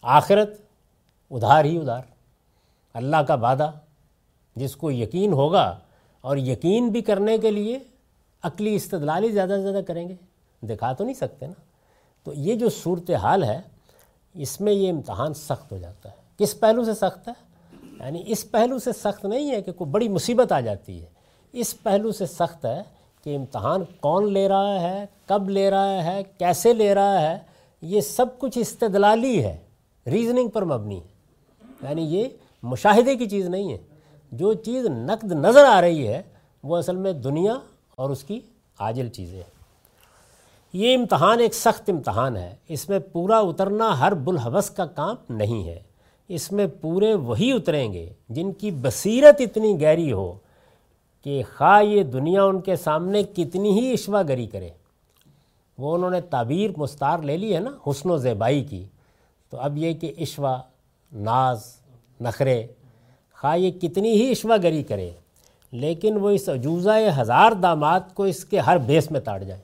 آخرت ادھار ہی ادھار۔ اللہ کا وعدہ، جس کو یقین ہوگا اور یقین بھی کرنے کے لیے عقلی استدلال ہی زیادہ سے زیادہ کریں گے۔ دکھا تو نہیں سکتے نا۔ تو یہ جو صورت حال ہے اس میں یہ امتحان سخت ہو جاتا ہے۔ کس پہلو سے سخت ہے؟ یعنی اس پہلو سے سخت نہیں ہے کہ کوئی بڑی مصیبت آ جاتی ہے۔ اس پہلو سے سخت ہے کہ امتحان کون لے رہا ہے، کب لے رہا ہے، کیسے لے رہا ہے، یہ سب کچھ استدلالی ہے۔ ریزننگ پر مبنی ہے۔ یعنی یہ مشاہدے کی چیز نہیں ہے۔ جو چیز نقد نظر آ رہی ہے، وہ اصل میں دنیا اور اس کی عاجل چیزیں ہیں۔ یہ امتحان ایک سخت امتحان ہے۔ اس میں پورا اترنا ہر بلحوث کا کام نہیں ہے۔ اس میں پورے وہی اتریں گے جن کی بصیرت اتنی گہری ہو کہ خواہ یہ دنیا ان کے سامنے کتنی ہی عشوا گری کرے۔ وہ انہوں نے تعبیر مستار لے لی ہے نا حسن و زیبائی کی۔ تو اب یہ کہ عشوا ناز، نخرے، خواہ یہ کتنی ہی عشوا گری کرے، لیکن وہ اس عجوزہ ہزار دامات کو اس کے ہر بیس میں تاڑ جائیں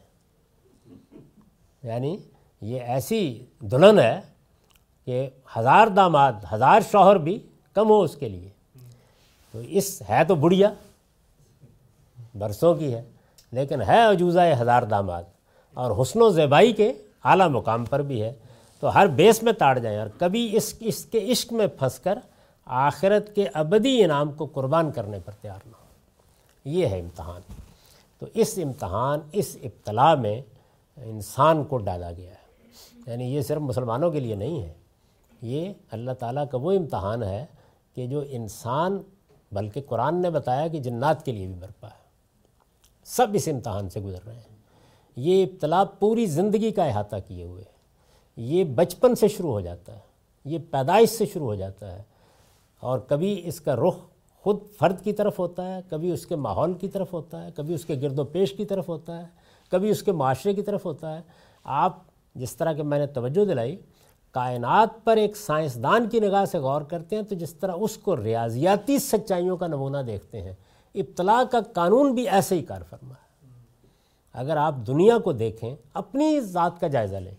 یعنی یہ ایسی دلہن ہے کہ ہزار داماد، ہزار شوہر بھی کم ہو اس کے لیے۔ تو اس ہے تو بڑھیا، برسوں کی ہے، لیکن ہے عجوزہ ہزار داماد۔ اور حسن و زیبائی کے اعلیٰ مقام پر بھی ہے۔ تو ہر بیس میں تاڑ جائیں اور کبھی اس اس کے عشق میں پھنس کر آخرت کے ابدی انعام کو قربان کرنے پر تیار نہ ہو۔ یہ ہے امتحان۔ تو اس امتحان، اس ابتلا میں انسان کو ڈالا گیا ہے۔ یعنی یہ صرف مسلمانوں کے لیے نہیں ہے۔ یہ اللہ تعالیٰ کا وہ امتحان ہے کہ جو انسان، بلکہ قرآن نے بتایا کہ جنات کے لیے بھی برپا ہے۔ سب اس امتحان سے گزر رہے ہیں۔ یہ ابتلا پوری زندگی کا احاطہ کیے ہوئے یہ بچپن سے شروع ہو جاتا ہے۔ یہ پیدائش سے شروع ہو جاتا ہے۔ اور کبھی اس کا رخ خود فرد کی طرف ہوتا ہے، کبھی اس کے ماحول کی طرف ہوتا ہے، کبھی اس کے گرد و پیش کی طرف ہوتا ہے۔ کبھی اس کے معاشرے کی طرف ہوتا ہے۔ آپ جس طرح کہ میں نے توجہ دلائی، کائنات پر ایک سائنسدان کی نگاہ سے غور کرتے ہیں تو جس طرح اس کو ریاضیاتی سچائیوں کا نمونہ دیکھتے ہیں ابتلاع کا قانون بھی ایسے ہی کار فرما ہے۔ اگر آپ دنیا کو دیکھیں، اپنی ذات کا جائزہ لیں،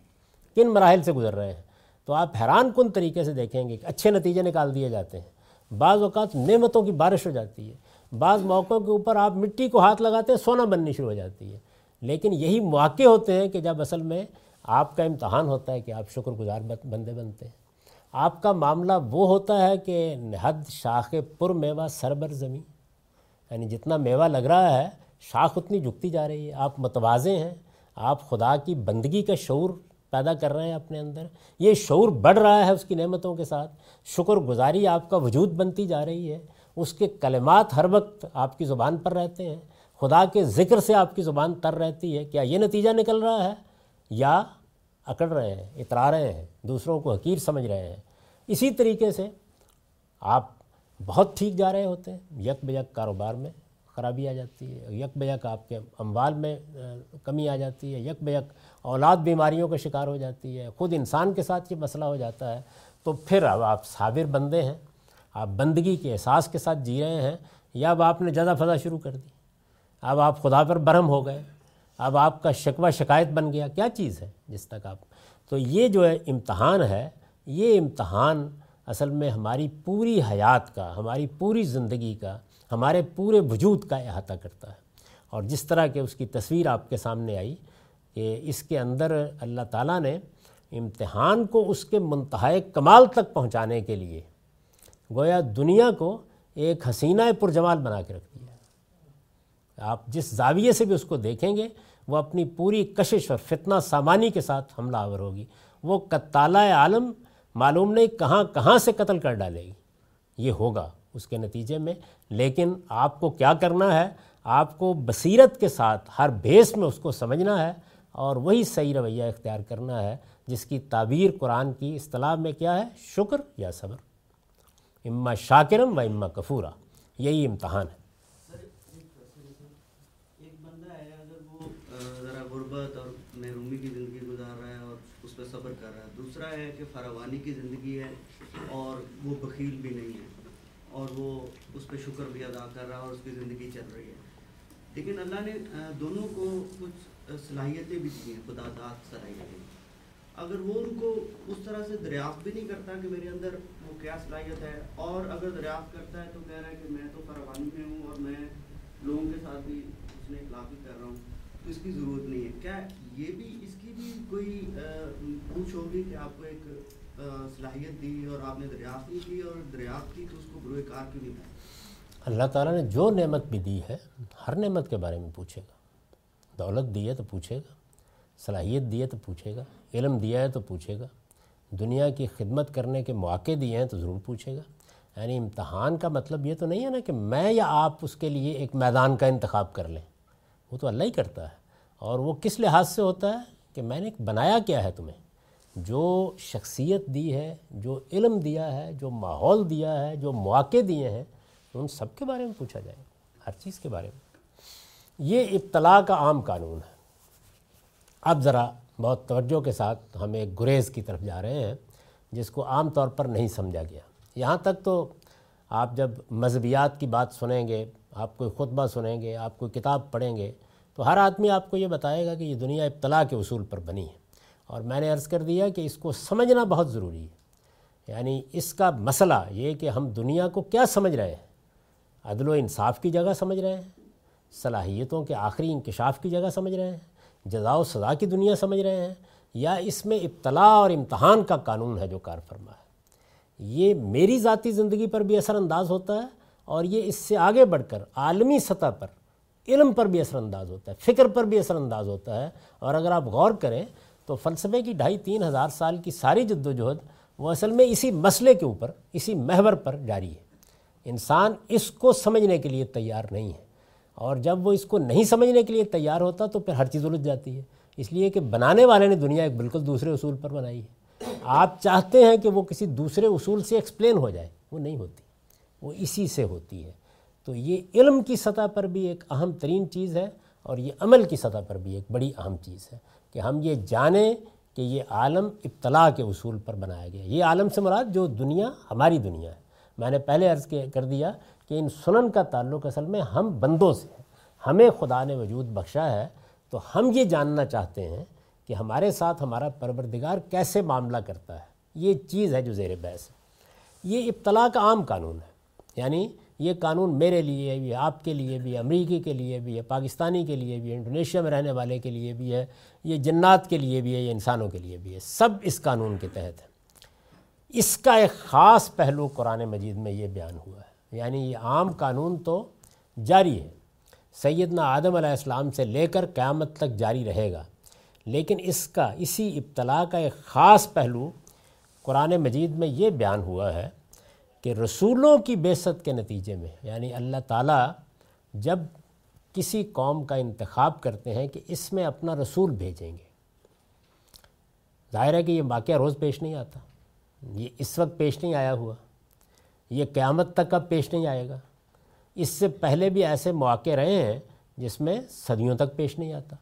کن مراحل سے گزر رہے ہیں، تو آپ حیران کن طریقے سے دیکھیں گے کہ اچھے نتیجے نکال دیے جاتے ہیں۔ بعض اوقات نعمتوں کی بارش ہو جاتی ہے۔ بعض موقعوں کے اوپر آپ مٹی کو ہاتھ لگاتے ہیں، سونا بننی شروع ہو جاتی ہے۔ لیکن یہی مواقع ہوتے ہیں کہ جب اصل میں آپ کا امتحان ہوتا ہے کہ آپ شکر گزار بندے بنتے ہیں۔ آپ کا معاملہ وہ ہوتا ہے کہ نہد شاخ پر میوہ سربر زمین۔ یعنی جتنا میوہ لگ رہا ہے، شاخ اتنی جھکتی جا رہی ہے۔ آپ متوازے ہیں۔ آپ خدا کی بندگی کا شعور پیدا کر رہے ہیں اپنے اندر۔ یہ شعور بڑھ رہا ہے اس کی نعمتوں کے ساتھ۔ شکر گزاری آپ کا وجود بنتی جا رہی ہے۔ اس کے کلمات ہر وقت آپ کی زبان پر رہتے ہیں۔ خدا کے ذکر سے آپ کی زبان تر رہتی ہے۔ کیا یہ نتیجہ نکل رہا ہے؟ یا اکڑ رہے ہیں، اترا رہے ہیں، دوسروں کو حقیر سمجھ رہے ہیں۔ اسی طریقے سے آپ بہت ٹھیک جا رہے ہوتے ہیں۔ یک بیک کاروبار میں خرابی آ جاتی ہے، یک بیک آپ کے اموال میں کمی آ جاتی ہے۔ یک بیک اولاد بیماریوں کا شکار ہو جاتی ہے۔ خود انسان کے ساتھ یہ مسئلہ ہو جاتا ہے۔ تو پھر اب آپ صابر بندے ہیں۔ آپ بندگی کے احساس کے ساتھ جی رہے ہیں۔ یا اب آپ نے جزا فضا شروع کر دی۔ اب آپ خدا پر برہم ہو گئے، اب آپ کا شکوہ شکایت بن گیا، کیا چیز ہے جس تک آپ؟ تو یہ جو ہے امتحان ہے، یہ امتحان اصل میں ہماری پوری حیات کا، ہماری پوری زندگی کا، ہمارے پورے وجود کا احاطہ کرتا ہے۔ اور جس طرح کہ اس کی تصویر آپ کے سامنے آئی کہ اس کے اندر اللہ تعالیٰ نے امتحان کو اس کے منتہائے کمال تک پہنچانے کے لیے گویا دنیا کو ایک حسینہ پرجمال بنا کے رکھ آپ جس زاویے سے بھی اس کو دیکھیں گے، وہ اپنی پوری کشش اور فتنہ سامانی کے ساتھ حملہ آور ہوگی۔ وہ کتالہ عالم معلوم نہیں کہاں کہاں سے قتل کر ڈالے گی۔ یہ ہوگا اس کے نتیجے میں۔ لیکن آپ کو کیا کرنا ہے؟ آپ کو بصیرت کے ساتھ ہر بھیس میں اس کو سمجھنا ہے۔ اور وہی صحیح رویہ اختیار کرنا ہے، جس کی تعبیر قرآن کی اصطلاح میں کیا ہے؟ شکر یا صبر۔ اما شاکرم و اما کفورہ یہی امتحان ہے ایک بندہ ہے اگر وہ ذرا غربت اور محرومی کی زندگی گزار رہا ہے اور اس پہ صبر کر رہا ہے۔ دوسرا ہے کہ فراوانی کی زندگی ہے اور وہ بخیل بھی نہیں ہے اور وہ اس پہ شکر بھی ادا کر رہا ہے اور اس کی زندگی چل رہی ہے۔ لیکن اللہ نے دونوں کو کچھ صلاحیتیں بھی دی ہیں، خدا داد صلاحیتیں۔ اگر وہ ان کو اس طرح سے دریافت بھی نہیں کرتا کہ میرے اندر وہ کیا صلاحیت ہے، اور اگر دریافت کرتا ہے تو کہہ رہا ہے کہ میں تو فراوانی میں ہوں اور میں لوگوں کے ساتھ بھی اس نے اخلاقی کر رہا ہوں۔ تو اس کی ضرورت نہیں ہے۔ کیا یہ بھی اس کی بھی کوئی پوچھ ہوگی کہ آپ کو ایک صلاحیت دی اور آپ نے دریافت نہیں کی اور دریافت کی تو اس کو بروئے کار کیوں نہیں تھا اللہ تعالیٰ نے جو نعمت بھی دی ہے، ہر نعمت کے بارے میں پوچھے گا۔ دولت دی ہے تو پوچھے گا، صلاحیت دی ہے تو پوچھے گا، علم دیا ہے تو پوچھے گا۔ دنیا کی خدمت کرنے کے مواقع دیے ہیں تو ضرور پوچھے گا۔ یعنی امتحان کا مطلب یہ تو نہیں ہے نا کہ میں یا آپ اس کے لیے ایک میدان کا انتخاب کر لیں۔ وہ تو اللہ ہی کرتا ہے۔ اور وہ کس لحاظ سے ہوتا ہے کہ میں نے بنایا کیا ہے تمہیں؟ جو شخصیت دی ہے، جو علم دیا ہے، جو ماحول دیا ہے، جو مواقع دیے ہیں، ان سب کے بارے میں پوچھا جائے۔ ہر چیز کے بارے میں۔ یہ ابتلاء کا عام قانون ہے۔ اب ذرا بہت توجہ کے ساتھ ہم ایک گریز کی طرف جا رہے ہیں، جس کو عام طور پر نہیں سمجھا گیا۔ یہاں تک تو آپ جب مذہبیات کی بات سنیں گے آپ کوئی خطبہ سنیں گے، آپ کوئی کتاب پڑھیں گے، تو ہر آدمی آپ کو یہ بتائے گا کہ یہ دنیا ابتلاء کے اصول پر بنی ہے۔ اور میں نے عرض کر دیا کہ اس کو سمجھنا بہت ضروری ہے۔ یعنی اس کا مسئلہ یہ کہ ہم دنیا کو کیا سمجھ رہے ہیں؟ عدل و انصاف کی جگہ سمجھ رہے ہیں؟ صلاحیتوں کے آخری انکشاف کی جگہ سمجھ رہے ہیں؟ جزا و سزا کی دنیا سمجھ رہے ہیں؟ یا اس میں ابتلاء اور امتحان کا قانون ہے جو کار فرما ہے؟ یہ میری ذاتی زندگی پر بھی اثر انداز ہوتا ہے اور یہ اس سے آگے بڑھ کر عالمی سطح پر علم پر بھی اثر انداز ہوتا ہے، فکر پر بھی اثر انداز ہوتا ہے۔ اور اگر آپ غور کریں تو فلسفے کی ڈھائی تین ہزار سال کی ساری جد و جہد وہ اصل میں اسی مسئلے کے اوپر، اسی محور پر جاری ہے۔ انسان اس کو سمجھنے کے لیے تیار نہیں ہے۔ اور جب وہ اس کو نہیں سمجھنے کے لیے تیار ہوتا تو پھر ہر چیز الجھ جاتی ہے۔ اس لیے کہ بنانے والے نے دنیا ایک بالکل دوسرے اصول پر بنائی ہے۔ آپ چاہتے ہیں کہ وہ کسی دوسرے اصول سے ایکسپلین ہو جائے، وہ نہیں ہوتی۔ وہ اسی سے ہوتی ہے۔ تو یہ علم کی سطح پر بھی ایک اہم ترین چیز ہے اور یہ عمل کی سطح پر بھی ایک بڑی اہم چیز ہے کہ ہم یہ جانیں کہ یہ عالم ابتلاء کے اصول پر بنایا گیا یہ عالم سے مراد جو دنیا، ہماری دنیا ہے۔ میں نے پہلے عرض کر دیا کہ ان سنن کا تعلق اصل میں ہم بندوں سے ہے ہمیں خدا نے وجود بخشا ہے۔ تو ہم یہ جاننا چاہتے ہیں کہ ہمارے ساتھ ہمارا پروردگار کیسے معاملہ کرتا ہے۔ یہ چیز ہے جو زیر بحث ہے۔ یہ ابتلاء کا عام قانون ہے۔ یعنی یہ قانون میرے لیے بھی آپ کے لیے بھی امریکی کے لیے بھی ہے، پاکستانی کے لیے بھی ہے، انڈونیشیا میں رہنے والے کے لیے بھی ہے، یہ جنات کے لیے بھی ہے، یہ انسانوں کے لیے بھی ہے۔ سب اس قانون کے تحت ہے۔ اس کا ایک خاص پہلو قرآن مجید میں یہ بیان ہوا ہے۔ یعنی یہ عام قانون تو جاری ہے۔ سیدنا آدم علیہ السلام سے لے کر قیامت تک جاری رہے گا۔ لیکن اس کا، اسی ابتلا کا ایک خاص پہلو قرآن مجید میں یہ بیان ہوا ہے کہ رسولوں کی بیست کے نتیجے میں یعنی اللہ تعالیٰ جب کسی قوم کا انتخاب کرتے ہیں کہ اس میں اپنا رسول بھیجیں گے۔ ظاہر ہے کہ یہ واقعہ روز پیش نہیں آتا۔ یہ اس وقت پیش نہیں آیا ہوا۔ یہ قیامت تک اب پیش نہیں آئے گا۔ اس سے پہلے بھی ایسے مواقع رہے ہیں جس میں صدیوں تک پیش نہیں آتا۔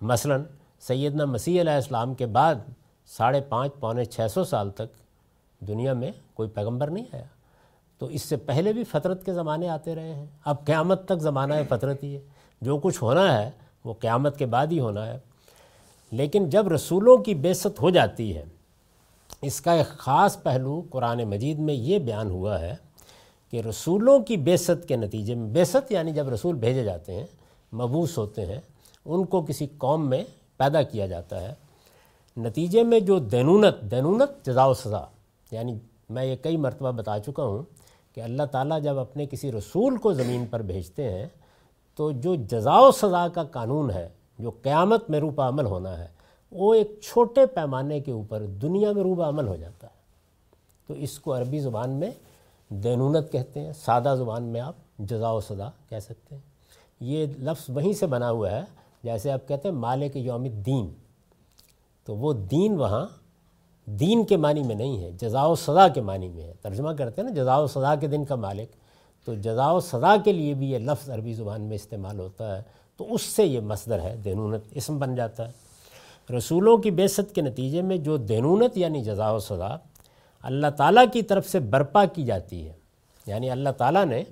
مثلا سیدنا مسیح علیہ السلام کے بعد ساڑھے پانچ، پونے چھ سو سال تک دنیا میں کوئی پیغمبر نہیں آیا۔ تو اس سے پہلے بھی فطرت کے زمانے آتے رہے ہیں۔ اب قیامت تک زمانہ ہے فطرت ہی ہے۔ جو کچھ ہونا ہے، وہ قیامت کے بعد ہی ہونا ہے۔ لیکن جب رسولوں کی بیست ہو جاتی ہے، اس کا ایک خاص پہلو قرآن مجید میں یہ بیان ہوا ہے کہ رسولوں کی بیست کے نتیجے میں بیست یعنی جب رسول بھیجے جاتے ہیں مبوس ہوتے ہیں، ان کو کسی قوم میں پیدا کیا جاتا ہے۔ نتیجے میں جو دینونت دینونت جزا و سزا یعنی میں یہ کئی مرتبہ بتا چکا ہوں کہ اللہ تعالیٰ جب اپنے کسی رسول کو زمین پر بھیجتے ہیں، تو جو جزا و سزا کا قانون ہے، جو قیامت میں روپا عمل ہونا ہے، وہ ایک چھوٹے پیمانے کے اوپر دنیا میں روبہ عمل ہو جاتا ہے۔ تو اس کو عربی زبان میں دینونت کہتے ہیں، سادہ زبان میں آپ جزا و سزا کہہ سکتے ہیں۔ یہ لفظ وہیں سے بنا ہوا ہے، جیسے آپ کہتے ہیں مالک یوم دین تو وہ دین وہاں دین کے معنی میں نہیں ہے جزا و سزا کے معنی میں ہے۔ ترجمہ کرتے ہیں نا جزا و سزا کے دن کا مالک۔ تو جزا و سزا کے لیے بھی یہ لفظ عربی زبان میں استعمال ہوتا ہے۔ تو اس سے یہ مصدر ہے، دینونت اسم بن جاتا ہے۔ رسولوں کی بیست کے نتیجے میں جو دینونت یعنی جزا و سزا اللہ تعالیٰ کی طرف سے برپا کی جاتی ہے۔ یعنی اللہ تعالیٰ نے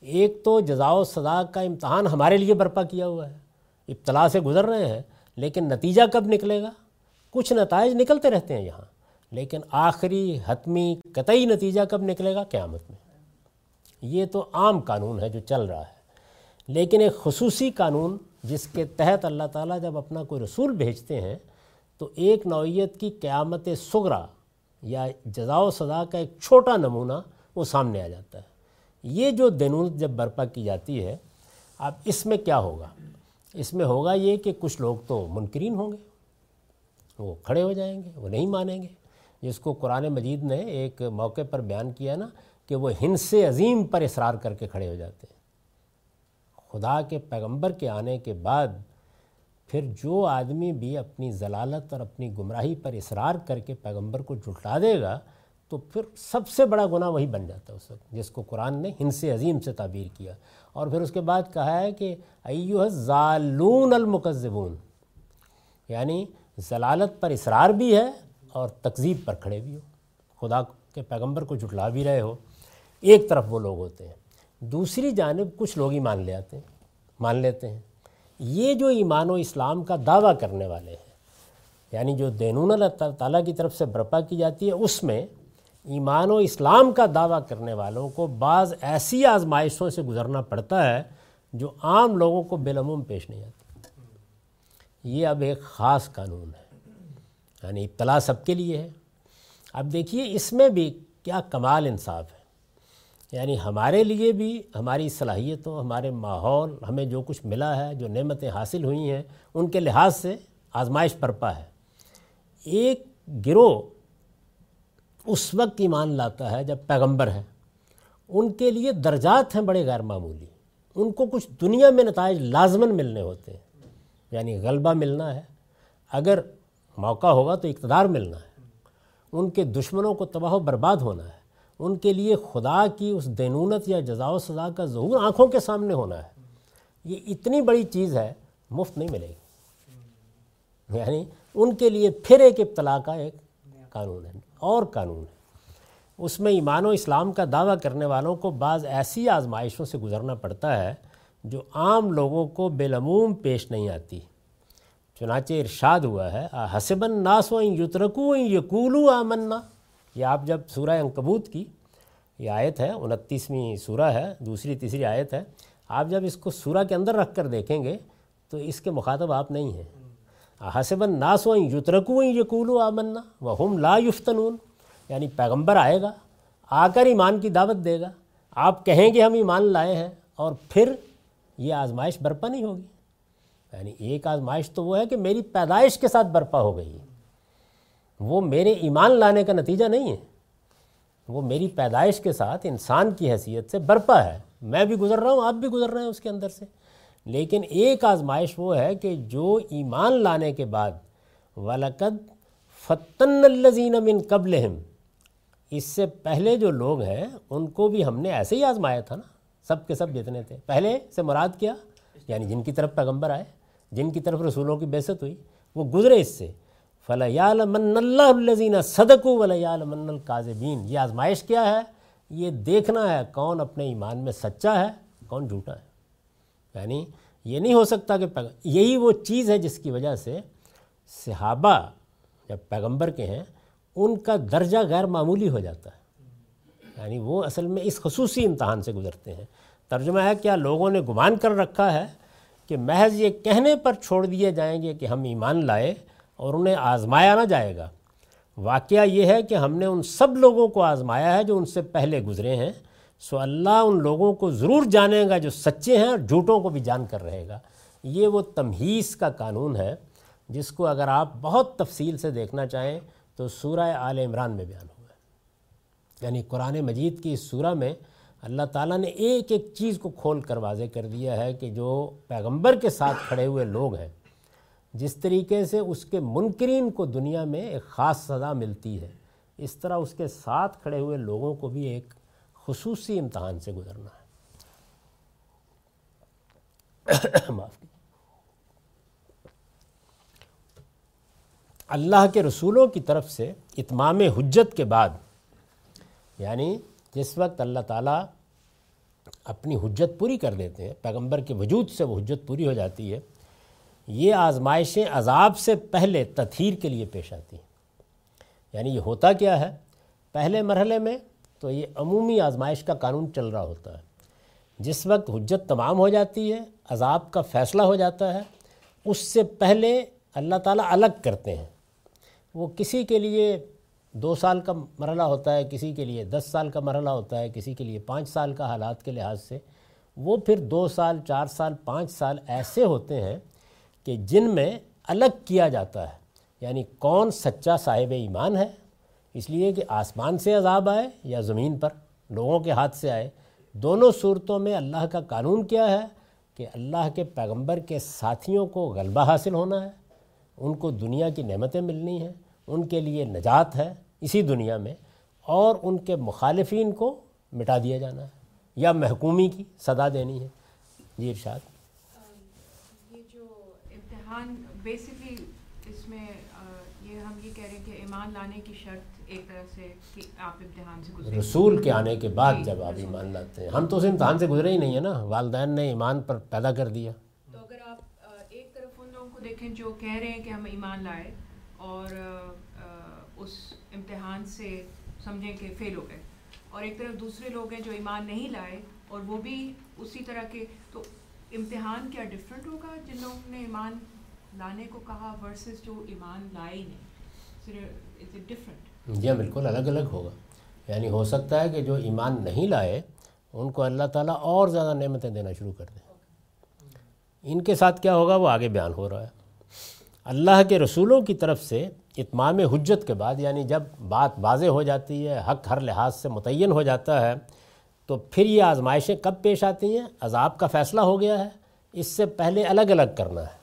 ایک تو جزا و سزا کا امتحان ہمارے لیے برپا کیا ہوا ہے۔ ابتلا سے گزر رہے ہیں، لیکن نتیجہ کب نکلے گا؟ کچھ نتائج نکلتے رہتے ہیں یہاں، لیکن آخری حتمی قطعی نتیجہ کب نکلے گا؟ قیامت میں۔ یہ تو عام قانون ہے جو چل رہا ہے، لیکن ایک خصوصی قانون جس کے تحت اللہ تعالیٰ جب اپنا کوئی رسول بھیجتے ہیں، تو ایک نوعیت کی قیامت سغرا یا جزا و سزا کا ایک چھوٹا نمونہ وہ سامنے آ جاتا ہے۔ یہ جو دنون جب برپا کی جاتی ہے، اب اس میں کیا ہوگا؟ اس میں ہوگا یہ کہ کچھ لوگ تو منکرین ہوں گے۔ وہ کھڑے ہو جائیں گے، وہ نہیں مانیں گے۔ جس کو قرآن مجید نے ایک موقع پر بیان کیا نا کہ وہ ہنس عظیم پر اصرار کر کے کھڑے ہو جاتے ہیں۔ خدا کے پیغمبر کے آنے کے بعد پھر جو آدمی بھی اپنی ضلالت اور اپنی گمراہی پر اصرار کر کے پیغمبر کو جھٹلا دے گا، تو پھر سب سے بڑا گناہ وہی بن جاتا ہے اس وقت، جس کو قرآن نے ہنس عظیم سے تعبیر کیا۔ اور پھر اس کے بعد کہا ہے کہ ایوہ ظالون المکذبون یعنی ضلالت پر اصرار بھی ہے اور تقزیب پر کھڑے بھی ہو۔ خدا کے پیغمبر کو جھٹلا بھی رہے ہو۔ ایک طرف وہ لوگ ہوتے ہیں، دوسری جانب کچھ لوگ ہی مان لے آتے ہیں، مان لیتے ہیں۔ یہ جو ایمان و اسلام کا دعویٰ کرنے والے ہیں یعنی جو دینون اللہ تعالیٰ کی طرف سے برپا کی جاتی ہے، اس میں ایمان و اسلام کا دعویٰ کرنے والوں کو بعض ایسی آزمائشوں سے گزرنا پڑتا ہے جو عام لوگوں کو بالعموم پیش نہیں آتی۔ یہ اب ایک خاص قانون ہے یعنی ابتلا سب کے لیے ہے۔ اب دیکھیے اس میں بھی کیا کمال انصاف ہے۔ یعنی ہمارے لیے بھی، ہماری صلاحیتوں، ہمارے ماحول، ہمیں جو کچھ ملا ہے، جو نعمتیں حاصل ہوئی ہیں، ان کے لحاظ سے آزمائش پرپا ہے۔ ایک گروہ اس وقت ایمان لاتا ہے جب پیغمبر ہے۔ ان کے لیے درجات ہیں بڑے غیر معمولی۔ ان کو کچھ دنیا میں نتائج لازمن ملنے ہوتے ہیں۔ یعنی غلبہ ملنا ہے، اگر موقع ہوگا تو اقتدار ملنا ہے۔ ان کے دشمنوں کو تباہ و برباد ہونا ہے۔ ان کے لیے خدا کی اس دینونت یا جزا و سزا کا ظہور آنکھوں کے سامنے ہونا ہے۔ یہ اتنی بڑی چیز ہے، مفت نہیں ملے گی۔ یعنی ان کے لیے پھر ایک ابتلا کا ایک قانون ہے، اور قانون ہے۔ اس میں ایمان و اسلام کا دعویٰ کرنے والوں کو بعض ایسی آزمائشوں سے گزرنا پڑتا ہے جو عام لوگوں کو بالعموم پیش نہیں آتی۔ چنانچہ ارشاد ہوا ہے حسبن ناس و یترکو یقولو آمنا یہ آپ جب سورہ انکبوت کی یہ آیت ہے، انتیسویں سورہ ہے، دوسری تیسری آیت ہے، آپ جب اس کو سورہ کے اندر رکھ کر دیکھیں گے تو اس کے مخاطب آپ نہیں ہیں۔ حسبن ناس و یترکو یقولو آمنا و ہم لا یفتنون۔ یعنی پیغمبر آئے گا، آ کر ایمان کی دعوت دے گا۔ آپ کہیں گے ہم ایمان لائے ہیں اور پھر یہ آزمائش برپا نہیں ہوگی۔ یعنی ایک آزمائش تو وہ ہے کہ میری پیدائش کے ساتھ برپا ہو گئی۔ ہے وہ میرے ایمان لانے کا نتیجہ نہیں ہے۔ وہ میری پیدائش کے ساتھ انسان کی حیثیت سے برپا ہے۔ میں بھی گزر رہا ہوں، آپ بھی گزر رہے ہیں اس کے اندر سے۔ لیکن ایک آزمائش وہ ہے کہ جو ایمان لانے کے بعد ولقد فتن الزین من قبل اس سے پہلے جو لوگ ہیں، ان کو بھی ہم نے ایسے ہی آزمایا تھا نا۔ سب کے سب جتنے تھے۔ پہلے سے مراد کیا؟ یعنی جن کی طرف پیغمبر آئے، جن کی طرف رسولوں کی بیست ہوئی، وہ گزرے اس سے۔ فلیال من اللہ الزین صدق ولیالمن القاضبین یہ آزمائش کیا ہے؟ یہ دیکھنا ہے کون اپنے ایمان میں سچا ہے، کون جھوٹا ہے۔ یعنی یہ نہیں ہو سکتا کہ یہی وہ چیز ہے جس کی وجہ سے صحابہ جب پیغمبر کے ہیں، ان کا درجہ غیر معمولی ہو جاتا ہے۔ یعنی وہ اصل میں اس خصوصی امتحان سے گزرتے ہیں۔ ترجمہ ہے، کیا لوگوں نے گمان کر رکھا ہے کہ محض یہ کہنے پر چھوڑ دیے جائیں گے کہ ہم ایمان لائے اور انہیں آزمایا نہ جائے گا؟ واقعہ یہ ہے کہ ہم نے ان سب لوگوں کو آزمایا ہے جو ان سے پہلے گزرے ہیں۔ سو اللہ ان لوگوں کو ضرور جانے گا جو سچے ہیں اور جھوٹوں کو بھی جان کر رہے گا۔ یہ وہ تمہیس کا قانون ہے جس کو اگر آپ بہت تفصیل سے دیکھنا چاہیں تو سورہ آل عمران میں بیان ہوا ہے۔ یعنی قرآن مجید کی اس سورہ میں اللہ تعالیٰ نے ایک ایک چیز کو کھول کر واضح کر دیا ہے کہ جو پیغمبر کے ساتھ کھڑے ہوئے لوگ ہیں، جس طریقے سے اس کے منکرین کو دنیا میں ایک خاص سزا ملتی ہے، اس طرح اس کے ساتھ کھڑے ہوئے لوگوں کو بھی ایک خصوصی امتحان سے گزرنا ہے۔ معاف اللہ کے رسولوں کی طرف سے اتمام حجت کے بعد یعنی جس وقت اللہ تعالیٰ اپنی حجت پوری کر دیتے ہیں، پیغمبر کے وجود سے وہ حجت پوری ہو جاتی ہے، یہ آزمائشیں عذاب سے پہلے تطہیر کے لیے پیش آتی ہیں۔ یعنی یہ ہوتا کیا ہے؟ پہلے مرحلے میں تو یہ عمومی آزمائش کا قانون چل رہا ہوتا ہے۔ جس وقت حجت تمام ہو جاتی ہے، عذاب کا فیصلہ ہو جاتا ہے، اس سے پہلے اللہ تعالیٰ الگ کرتے ہیں۔ وہ کسی کے لیے دو سال کا مرحلہ ہوتا ہے کسی کے لیے، دس سال کا مرحلہ ہوتا ہے کسی کے لیے، پانچ سال کا حالات کے لحاظ سے، وہ پھر دو سال، چار سال، پانچ سال ایسے ہوتے ہیں کہ جن میں الگ کیا جاتا ہے۔ یعنی کون سچا صاحب ایمان ہے؟ اس لیے کہ آسمان سے عذاب آئے یا زمین پر لوگوں کے ہاتھ سے آئے۔ دونوں صورتوں میں اللہ کا قانون کیا ہے کہ اللہ کے پیغمبر کے ساتھیوں کو غلبہ حاصل ہونا ہے، ان کو دنیا کی نعمتیں ملنی ہیں۔ ان کے لیے نجات ہے اسی دنیا میں اور ان کے مخالفین کو مٹا دیا جانا ہے یا محکومی کی صدا دینی ہے۔ جی ارشاد۔ یہ جو امتحان بیسکلی اس میں یہ ہم یہ کہہ رہے ہیں کہ ایمان لانے کی شرط ایک طرح سے کہ آپ امتحان سے گزرے۔ رسول کے آنے کے بعد جب آپ ایمان لاتے ہیں۔ ہم تو اس امتحان سے گزرے ہی نہیں ہیں نا۔ والدین نے ایمان پر پیدا کر دیا۔ تو اگر آپ ایک طرف ان لوگوں کو دیکھیں جو کہہ رہے ہیں کہ ہم ایمان لائے اور اس امتحان سے سمجھیں کہ فیل ہو گئے۔ اور ایک طرف دوسرے لوگ ہیں جو ایمان نہیں لائے اور وہ بھی اسی طرح کے تو امتحان کیا ڈفرینٹ ہوگا جن لوگوں نے ایمان لانے کو کہا ورسز جو ایمان لائے ہی نہیں؟ ڈفرینٹ جی ہاں بالکل الگ الگ ہوگا۔ یعنی ہو سکتا ہے کہ جو ایمان نہیں لائے ان کو اللہ تعالیٰ اور زیادہ نعمتیں دینا شروع کر دیں ان کے ساتھ کیا ہوگا؟ وہ آگے بیان ہو رہا ہے۔ اللہ کے رسولوں کی طرف سے اتمام حجت کے بعد یعنی جب بات واضح ہو جاتی ہے، حق ہر لحاظ سے متعین ہو جاتا ہے، تو پھر یہ آزمائشیں کب پیش آتی ہیں؟ عذاب کا فیصلہ ہو گیا ہے۔ اس سے پہلے الگ الگ کرنا ہے۔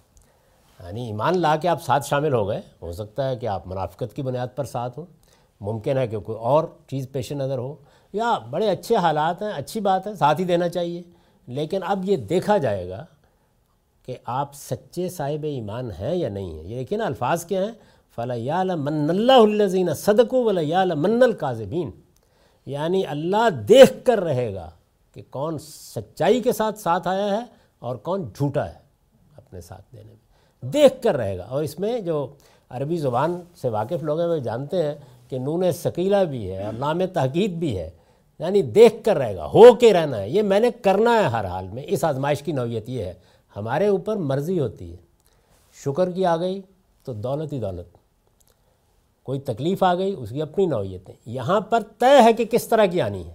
یعنی ایمان لا کے آپ ساتھ شامل ہو گئے۔ ہو سکتا ہے کہ آپ منافقت کی بنیاد پر ساتھ ہوں۔ ممکن ہے کہ کوئی اور چیز پیش نظر ہو۔ یا بڑے اچھے حالات ہیں، اچھی بات ہے، ساتھ ہی دینا چاہیے۔ لیکن اب یہ دیکھا جائے گا کہ آپ سچے صاحب ایمان ہیں یا نہیں ہیں؟ یہ دیکھیں نا الفاظ کیا ہیں؟ فلاں یا من اللہ الزین صدق ولا یا من القاذبین یعنی اللہ دیکھ کر رہے گا کہ کون سچائی کے ساتھ ساتھ آیا ہے اور کون جھوٹا ہے اپنے ساتھ دینے میں۔ دیکھ کر رہے گا۔ اور اس میں جو عربی زبان سے واقف لوگ ہیں وہ جانتے ہیں کہ نون ثقیلہ بھی ہے اور نام تحقیق بھی ہے۔ یعنی دیکھ کر رہے گا۔ ہو کے رہنا ہے۔ یہ میں نے کرنا ہے ہر حال میں۔ اس آزمائش کی نوعیت یہ ہے۔ ہمارے اوپر مرضی ہوتی ہے۔ شکر کی آ گئی تو دولت ہی دولت۔ کوئی تکلیف آ گئی اس کی اپنی نوعیتیں۔ یہاں پر طے ہے کہ کس طرح کی آنی ہے۔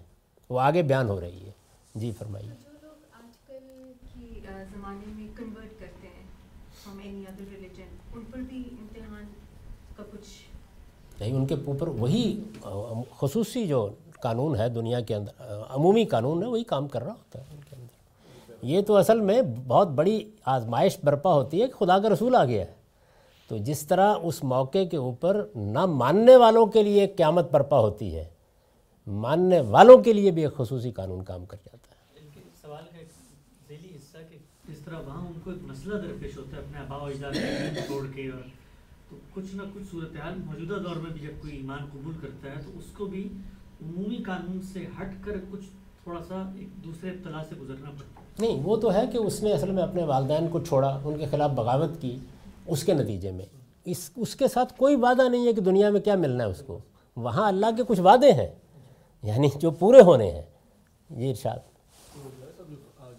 وہ آگے بیان ہو رہی ہے۔ جی فرمائیے۔ جو لوگ آج کل کی زمانے میں کنورٹ کرتے ہیں فرام اینی ادر ریلیجن ان پر بھی امتحان کا کچھ نہیں ان کے اوپر وہی خصوصی جو قانون ہے دنیا کے اندر عمومی قانون ہے وہی کام کر رہا ہوتا ہے۔ یہ تو اصل میں بہت بڑی آزمائش برپا ہوتی ہے کہ خدا کا رسول آ گیا ہے۔ تو جس طرح اس موقع کے اوپر نہ ماننے والوں کے لیے قیامت برپا ہوتی ہے، ماننے والوں کے لیے بھی ایک خصوصی قانون کام کر جاتا ہے۔ سوال کا ایک ذیلی حصہ کہ جس طرح وہاں ان کو ایک مسئلہ درپیش ہوتا ہے اپنے آبا و اجداد کے دین چھوڑ کے اور تو کچھ نہ کچھ صورتحال موجودہ دور میں بھی جب کوئی ایمان قبول کرتا ہے تو اس کو بھی عمومی قانون سے ہٹ کر کچھ تھوڑا سا ایک دوسرے ابتلا سے گزرنا پڑتا ہے۔ نہیں وہ تو ہے کہ اس نے اصل میں اپنے والدین کو چھوڑا ان کے خلاف بغاوت کی اس کے نتیجے میں۔ اس اس کے ساتھ کوئی وعدہ نہیں ہے کہ دنیا میں کیا ملنا ہے اس کو۔ وہاں اللہ کے کچھ وعدے ہیں یعنی جو پورے ہونے ہیں۔ یہ ارشاد۔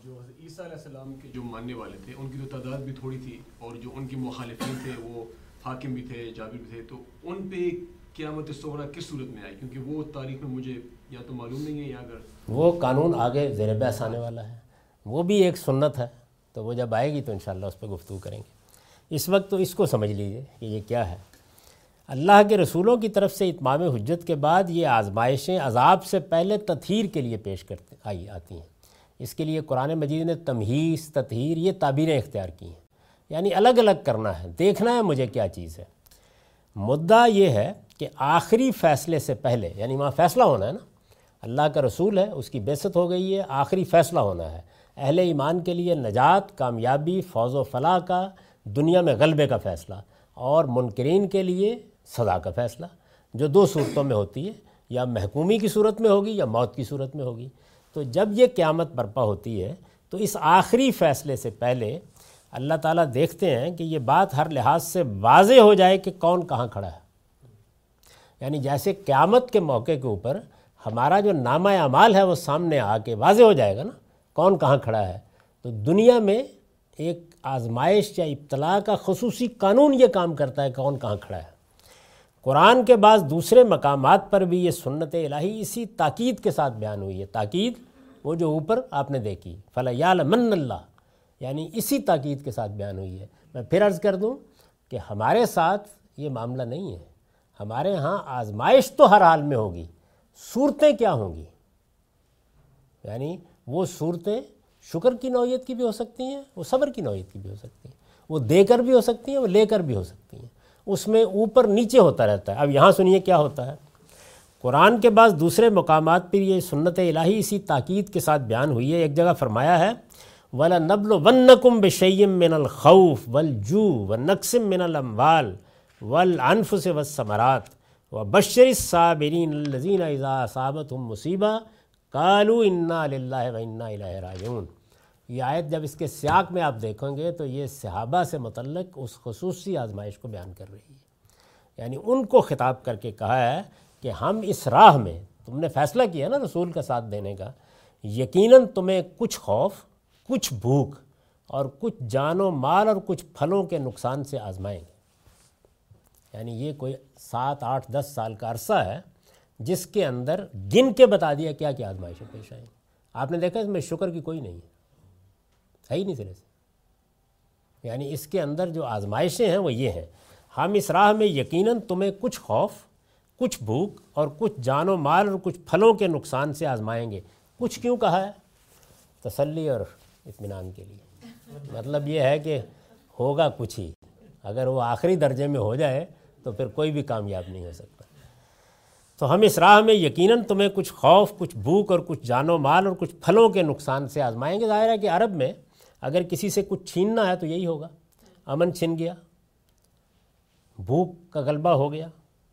جو عیسیٰ علیہ السلام کے جو ماننے والے تھے ان کی تو تعداد بھی تھوڑی تھی اور جو ان کے مخالفین تھے وہ حاکم بھی تھے جابر بھی تھے تو ان پہ قیامت سونا کس صورت میں آئی کیونکہ وہ تاریخ میں مجھے یا تو معلوم نہیں ہے یا اگر وہ قانون آگے زیر بحث آنے والا ہے۔ وہ بھی ایک سنت ہے، تو وہ جب آئے گی تو انشاءاللہ اس پہ گفتگو کریں گے۔ اس وقت تو اس کو سمجھ لیجیے کہ یہ کیا ہے۔ اللہ کے رسولوں کی طرف سے اتمام حجت کے بعد یہ آزمائشیں عذاب سے پہلے تطہیر کے لیے پیش کرتے آئی آتی ہیں۔ اس کے لیے قرآن مجید نے تمہیز، تطہیر، یہ تعبیریں اختیار کی ہیں۔ یعنی الگ الگ کرنا ہے، دیکھنا ہے مجھے کیا چیز ہے۔ مدعا یہ ہے کہ آخری فیصلے سے پہلے یعنی وہاں فیصلہ ہونا ہے نا، اللہ کا رسول ہے، اس کی بیست ہو گئی ہے، آخری فیصلہ ہونا ہے۔ اہل ایمان کے لیے نجات، کامیابی، فوز و فلاح کا دنیا میں غلبے کا فیصلہ اور منکرین کے لیے سزا کا فیصلہ، جو دو صورتوں میں ہوتی ہے، یا محکومی کی صورت میں ہوگی یا موت کی صورت میں ہوگی۔ تو جب یہ قیامت برپا ہوتی ہے، تو اس آخری فیصلے سے پہلے اللہ تعالیٰ دیکھتے ہیں کہ یہ بات ہر لحاظ سے واضح ہو جائے کہ کون کہاں کھڑا ہے۔ یعنی جیسے قیامت کے موقع کے اوپر ہمارا جو نامہ اعمال ہے، وہ سامنے آ کے واضح ہو جائے گا نا کون کہاں کھڑا ہے؟ تو دنیا میں ایک آزمائش یا ابتلاع کا خصوصی قانون یہ کام کرتا ہے کون کہاں کھڑا ہے۔ قرآن کے بعض دوسرے مقامات پر بھی یہ سنت الہی اسی تاکید کے ساتھ بیان ہوئی ہے۔ تاکید وہ جو اوپر آپ نے دیکھی۔ فلا من اللہ یعنی اسی تاکید کے ساتھ بیان ہوئی ہے۔ میں پھر عرض کر دوں کہ ہمارے ساتھ یہ معاملہ نہیں ہے۔ ہمارے ہاں آزمائش تو ہر حال میں ہوگی۔ صورتیں کیا ہوں گی؟ یعنی وہ صورتیں شکر کی نوعیت کی بھی ہو سکتی ہیں، وہ صبر کی نوعیت کی بھی ہو سکتی ہیں۔ وہ دے کر بھی ہو سکتی ہیں، وہ لے کر بھی ہو سکتی ہیں۔ اس میں اوپر نیچے ہوتا رہتا ہے۔ اب یہاں سنیے کیا ہوتا ہے۔ قرآن کے بعض دوسرے مقامات پر یہ سنت الہی اسی تاکید کے ساتھ بیان ہوئی ہے۔ ایک جگہ فرمایا ہے ولا نبل ون نقم بشیم من الخوف ولجو و نقسم من الاموال ولعنف سے و ثمرات و بشر صابرین الزین اذا صابت مصیبہ کالو انا اللہ و انا الہ راجعون۔ یہ آیت جب اس کے سیاق میں آپ دیکھیں گے تو یہ صحابہ سے متعلق اس خصوصی آزمائش کو بیان کر رہی ہے۔ یعنی ان کو خطاب کر کے کہا ہے کہ ہم اس راہ میں، تم نے فیصلہ کیا نا رسول کا ساتھ دینے کا، یقیناً تمہیں کچھ خوف، کچھ بھوک اور کچھ جان و مال اور کچھ پھلوں کے نقصان سے آزمائیں گے۔ یعنی یہ کوئی سات آٹھ دس سال کا عرصہ ہے۔ جس کے اندر گن کے بتا دیا کیا کیا آزمائشیں پیش آئیں آپ نے دیکھا اس میں شکر کی کوئی نہیں ہے۔ ہے ہی نہیں سرے سے یعنی اس کے اندر جو آزمائشیں ہیں وہ یہ ہیں۔ ہم اس راہ میں یقیناً تمہیں کچھ خوف، کچھ بھوک اور کچھ جان و مال اور کچھ پھلوں کے نقصان سے آزمائیں گے۔ کچھ کیوں کہا ہے؟ تسلی اور اطمینان کے لیے۔ مطلب یہ ہے کہ ہوگا کچھ ہی۔ اگر وہ آخری درجے میں ہو جائے تو پھر کوئی بھی کامیاب نہیں ہو سکتا۔ تو ہم اس راہ میں یقیناً تمہیں کچھ خوف، کچھ بھوک اور کچھ جان و مال اور کچھ پھلوں کے نقصان سے آزمائیں گے۔ ظاہر ہے کہ عرب میں اگر کسی سے کچھ چھیننا ہے تو یہی ہوگا۔ امن چھن گیا، بھوک کا غلبہ ہو گیا۔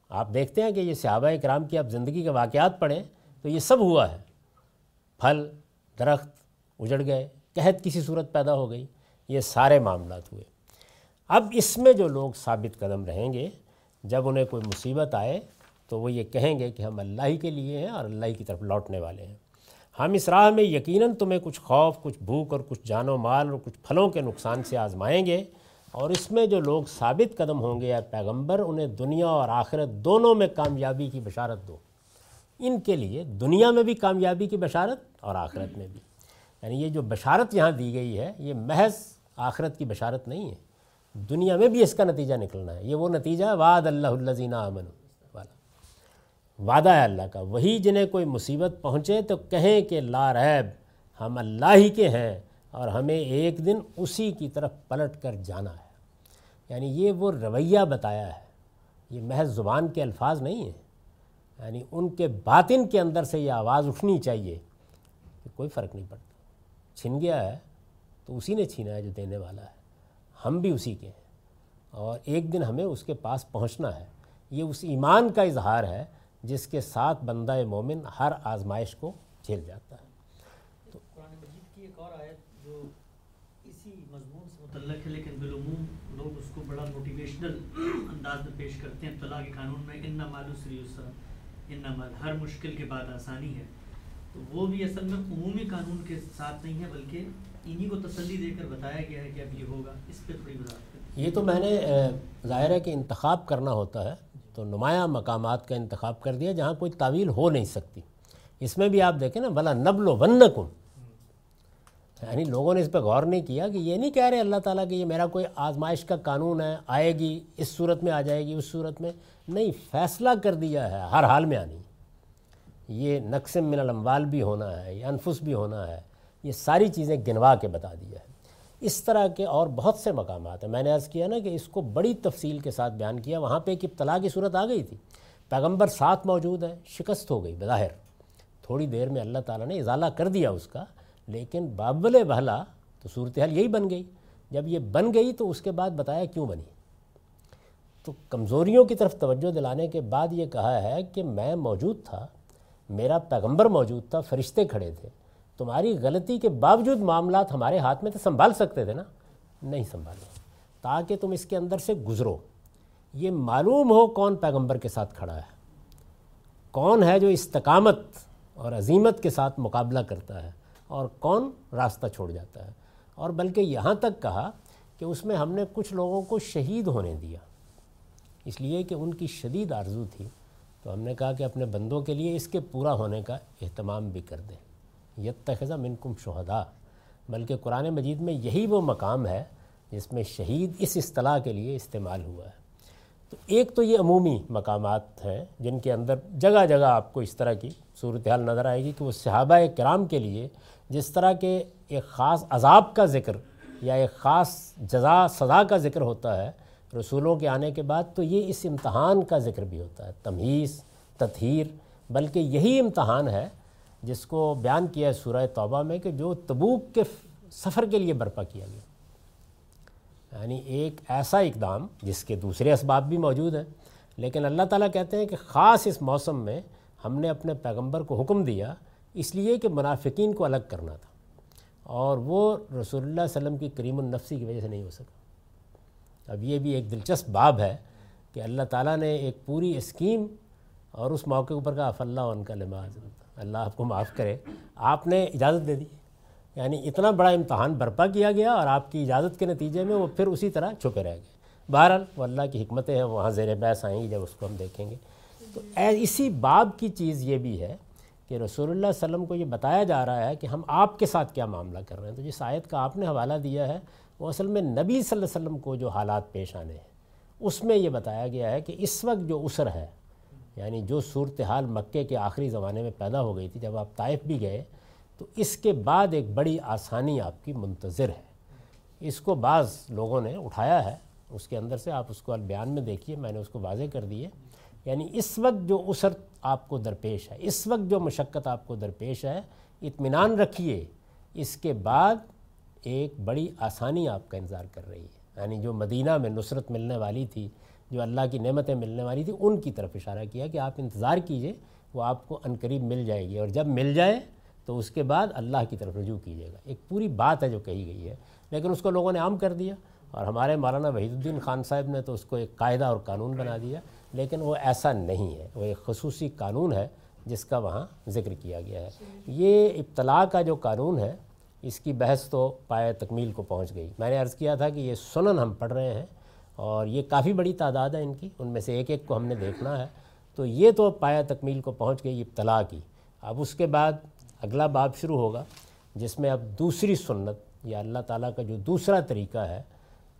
آپ دیکھتے ہیں کہ یہ صحابہ کرام کی آپ زندگی کے واقعات پڑھیں تو یہ سب ہوا ہے۔ پھل، درخت اجڑ گئے، قحط کسی صورت پیدا ہو گئی، یہ سارے معاملات ہوئے۔ اب اس میں جو لوگ ثابت قدم رہیں گے، جب انہیں کوئی مصیبت آئے تو وہ یہ کہیں گے کہ ہم اللہ ہی کے لیے ہیں اور اللہ ہی کی طرف لوٹنے والے ہیں۔ ہم اس راہ میں یقیناً تمہیں کچھ خوف، کچھ بھوک اور کچھ جان و مال اور کچھ پھلوں کے نقصان سے آزمائیں گے اور اس میں جو لوگ ثابت قدم ہوں گے یا پیغمبر انہیں دنیا اور آخرت دونوں میں کامیابی کی بشارت دو۔ ان کے لیے دنیا میں بھی کامیابی کی بشارت اور آخرت میں بھی۔ یعنی یہ جو بشارت یہاں دی گئی ہے، یہ محض آخرت کی بشارت نہیں ہے۔ دنیا میں بھی اس کا نتیجہ نکلنا ہے۔ یہ وہ نتیجہ ہے، وعد اللہ الزینہ امن وعدہ ہے اللہ کا، وہی جنہیں کوئی مصیبت پہنچے تو کہیں کہ لا ریب، ہم اللہ ہی کے ہیں اور ہمیں ایک دن اسی کی طرف پلٹ کر جانا ہے۔ یعنی یہ وہ رویہ بتایا ہے، یہ محض زبان کے الفاظ نہیں ہیں۔ یعنی ان کے باطن کے اندر سے یہ آواز اٹھنی چاہیے کہ کوئی فرق نہیں پڑتا۔ چھن گیا ہے تو اسی نے چھینا ہے جو دینے والا ہے۔ ہم بھی اسی کے ہیں اور ایک دن ہمیں اس کے پاس پہنچنا ہے۔ یہ اس ایمان کا اظہار ہے جس کے ساتھ بندہ مومن ہر آزمائش کو جھیل جاتا ہے۔ تو قرآن مجید کی ایک اور آیت جو اسی مضمون سے متعلق ہے لیکن بالعموم لوگ اس کو بڑا موٹیویشنل انداز میں پیش کرتے ہیں طلاق کے قانون میں ان مالو سری ان مال ہر مشکل کے بعد آسانی ہے۔ تو وہ بھی اصل میں عمومی قانون کے ساتھ نہیں ہے بلکہ انہی کو تسلی دے کر بتایا گیا ہے کہ اب یہ ہوگا۔ اس پہ تھوڑی وضاحت یہ تو میں نے ظاہر ہے کہ انتخاب کرنا ہوتا ہے تو نمایاں مقامات کا انتخاب کر دیا جہاں کوئی تعویل ہو نہیں سکتی۔ اس میں بھی آپ دیکھیں نا بلا نبل و ون یعنی لوگوں نے اس پہ غور نہیں کیا کہ یہ نہیں کہہ رہے اللہ تعالیٰ کہ یہ میرا کوئی آزمائش کا قانون ہے، آئے گی، اس صورت میں آ جائے گی، اس صورت میں۔ نہیں، فیصلہ کر دیا ہے، ہر حال میں آنی۔ یہ نقص من الاموال بھی ہونا ہے، یہ انفس بھی ہونا ہے، یہ ساری چیزیں گنوا کے بتا دیا ہے۔ اس طرح کے اور بہت سے مقامات ہیں۔ میں نے عرض کیا نا کہ اس کو بڑی تفصیل کے ساتھ بیان کیا، وہاں پہ ایک ابتلا کی صورت آ گئی تھی۔ پیغمبر ساتھ موجود ہے شکست ہو گئی بظاہر۔ تھوڑی دیر میں اللہ تعالیٰ نے ازالہ کر دیا اس کا، لیکن بابل بھلا تو صورتحال یہی بن گئی۔ جب یہ بن گئی تو اس کے بعد بتایا کیوں بنی۔ تو کمزوریوں کی طرف توجہ دلانے کے بعد یہ کہا ہے کہ میں موجود تھا، میرا پیغمبر موجود تھا، فرشتے کھڑے تھے۔ تمہاری غلطی کے باوجود معاملات ہمارے ہاتھ میں تو سنبھال سکتے تھے نا؟ نہیں سنبھالے۔ تاکہ تم اس کے اندر سے گزرو۔ یہ معلوم ہو کون پیغمبر کے ساتھ کھڑا ہے۔ کون ہے جو استقامت اور عظیمت کے ساتھ مقابلہ کرتا ہے اور کون راستہ چھوڑ جاتا ہے۔ اور بلکہ یہاں تک کہا کہ اس میں ہم نے کچھ لوگوں کو شہید ہونے دیا۔ اس لیے کہ ان کی شدید آرزو تھی۔ تو ہم نے کہا کہ اپنے بندوں کے لیے اس کے پورا ہونے کا اہتمام بھی کر دیں۔ یتخذہ منکم شہدا بلکہ قرآن مجید میں یہی وہ مقام ہے جس میں شہید اس اصطلاح کے لیے استعمال ہوا ہے۔ تو ایک تو یہ عمومی مقامات ہیں جن کے اندر جگہ جگہ آپ کو اس طرح کی صورتحال نظر آئے گی کہ وہ صحابہ کرام کے لیے جس طرح کے ایک خاص عذاب کا ذکر یا ایک خاص جزا، سزا کا ذکر ہوتا ہے رسولوں کے آنے کے بعد، تو یہ اس امتحان کا ذکر بھی ہوتا ہے۔ تمیز تطہیر، بلکہ یہی امتحان ہے جس کو بیان کیا ہے سورہ توبہ میں کہ جو تبوک کے سفر کے لیے برپا کیا گیا۔ یعنی ایک ایسا اقدام جس کے دوسرے اسباب بھی موجود ہیں، لیکن اللہ تعالیٰ کہتے ہیں کہ خاص اس موسم میں ہم نے اپنے پیغمبر کو حکم دیا، اس لیے کہ منافقین کو الگ کرنا تھا۔ اور وہ رسول اللہ علیہ وسلم کی کریم النفسی کی وجہ سے نہیں ہو سکا۔ اب یہ بھی ایک دلچسپ باب ہے کہ اللہ تعالیٰ نے ایک پوری اسکیم اور اس موقع اوپر کا اف اللہ ان کا لماز اللہ آپ کو معاف کرے۔ آپ نے اجازت دے دی۔ یعنی اتنا بڑا امتحان برپا کیا گیا اور آپ کی اجازت کے نتیجے میں وہ پھر اسی طرح چھپے رہ گئے۔ بہرحال وہ اللہ کی حکمتیں ہیں، وہاں زیر بحث آئیں گی جب اس کو ہم دیکھیں گے۔ تو اسی باب کی چیز یہ بھی ہے کہ رسول اللہ علیہ وسلم کو یہ بتایا جا رہا ہے کہ ہم آپ کے ساتھ کیا معاملہ کر رہے ہیں۔ تو جس آیت کا آپ نے حوالہ دیا ہے، وہ اصل میں نبی صلی اللہ علیہ وسلم کو جو حالات پیش آنے ہیں، اس میں یہ بتایا گیا ہے کہ اس وقت جو اسر ہے یعنی جو صورتحال مکے کے آخری زمانے میں پیدا ہو گئی تھی، جب آپ طائف بھی گئے، تو اس کے بعد ایک بڑی آسانی آپ کی منتظر ہے۔ اس کو بعض لوگوں نے اٹھایا ہے۔ اس کے اندر سے آپ اس کو البیان میں دیکھیے، میں نے اس کو واضح کر دیے یعنی اس وقت جو اسر آپ کو درپیش ہے، اس وقت جو مشقت آپ کو درپیش ہے، اطمینان رکھیے، اس کے بعد ایک بڑی آسانی آپ کا انتظار کر رہی ہے۔ یعنی جو مدینہ میں نصرت ملنے والی تھی جو اللہ کی نعمتیں ملنے والی تھی ان کی طرف اشارہ کیا کہ آپ انتظار کیجیے، وہ آپ کو عنقریب مل جائے گی۔ اور جب مل جائے تو اس کے بعد اللہ کی طرف رجوع کیجیے گا۔ ایک پوری بات ہے جو کہی گئی ہے، لیکن اس کو لوگوں نے عام کر دیا۔ اور ہمارے مولانا وحید الدین خان صاحب نے تو اس کو ایک قاعدہ اور قانون بنا دیا، لیکن وہ ایسا نہیں ہے۔ وہ ایک خصوصی قانون ہے جس کا وہاں ذکر کیا گیا ہے۔ یہ ابتلاع کا جو قانون ہے، اس کی بحث تو پائے تکمیل کو پہنچ گئی۔ میں نے عرض کیا تھا کہ یہ سنن ہم پڑھ رہے ہیں اور یہ کافی بڑی تعداد ہے ان کی، ان میں سے ایک ایک کو ہم نے دیکھنا ہے۔ تو یہ تو پایا تکمیل کو پہنچ گئی، ابتلا کی۔ اب اس کے بعد اگلا باب شروع ہوگا، جس میں اب دوسری سنت یا اللہ تعالیٰ کا جو دوسرا طریقہ ہے،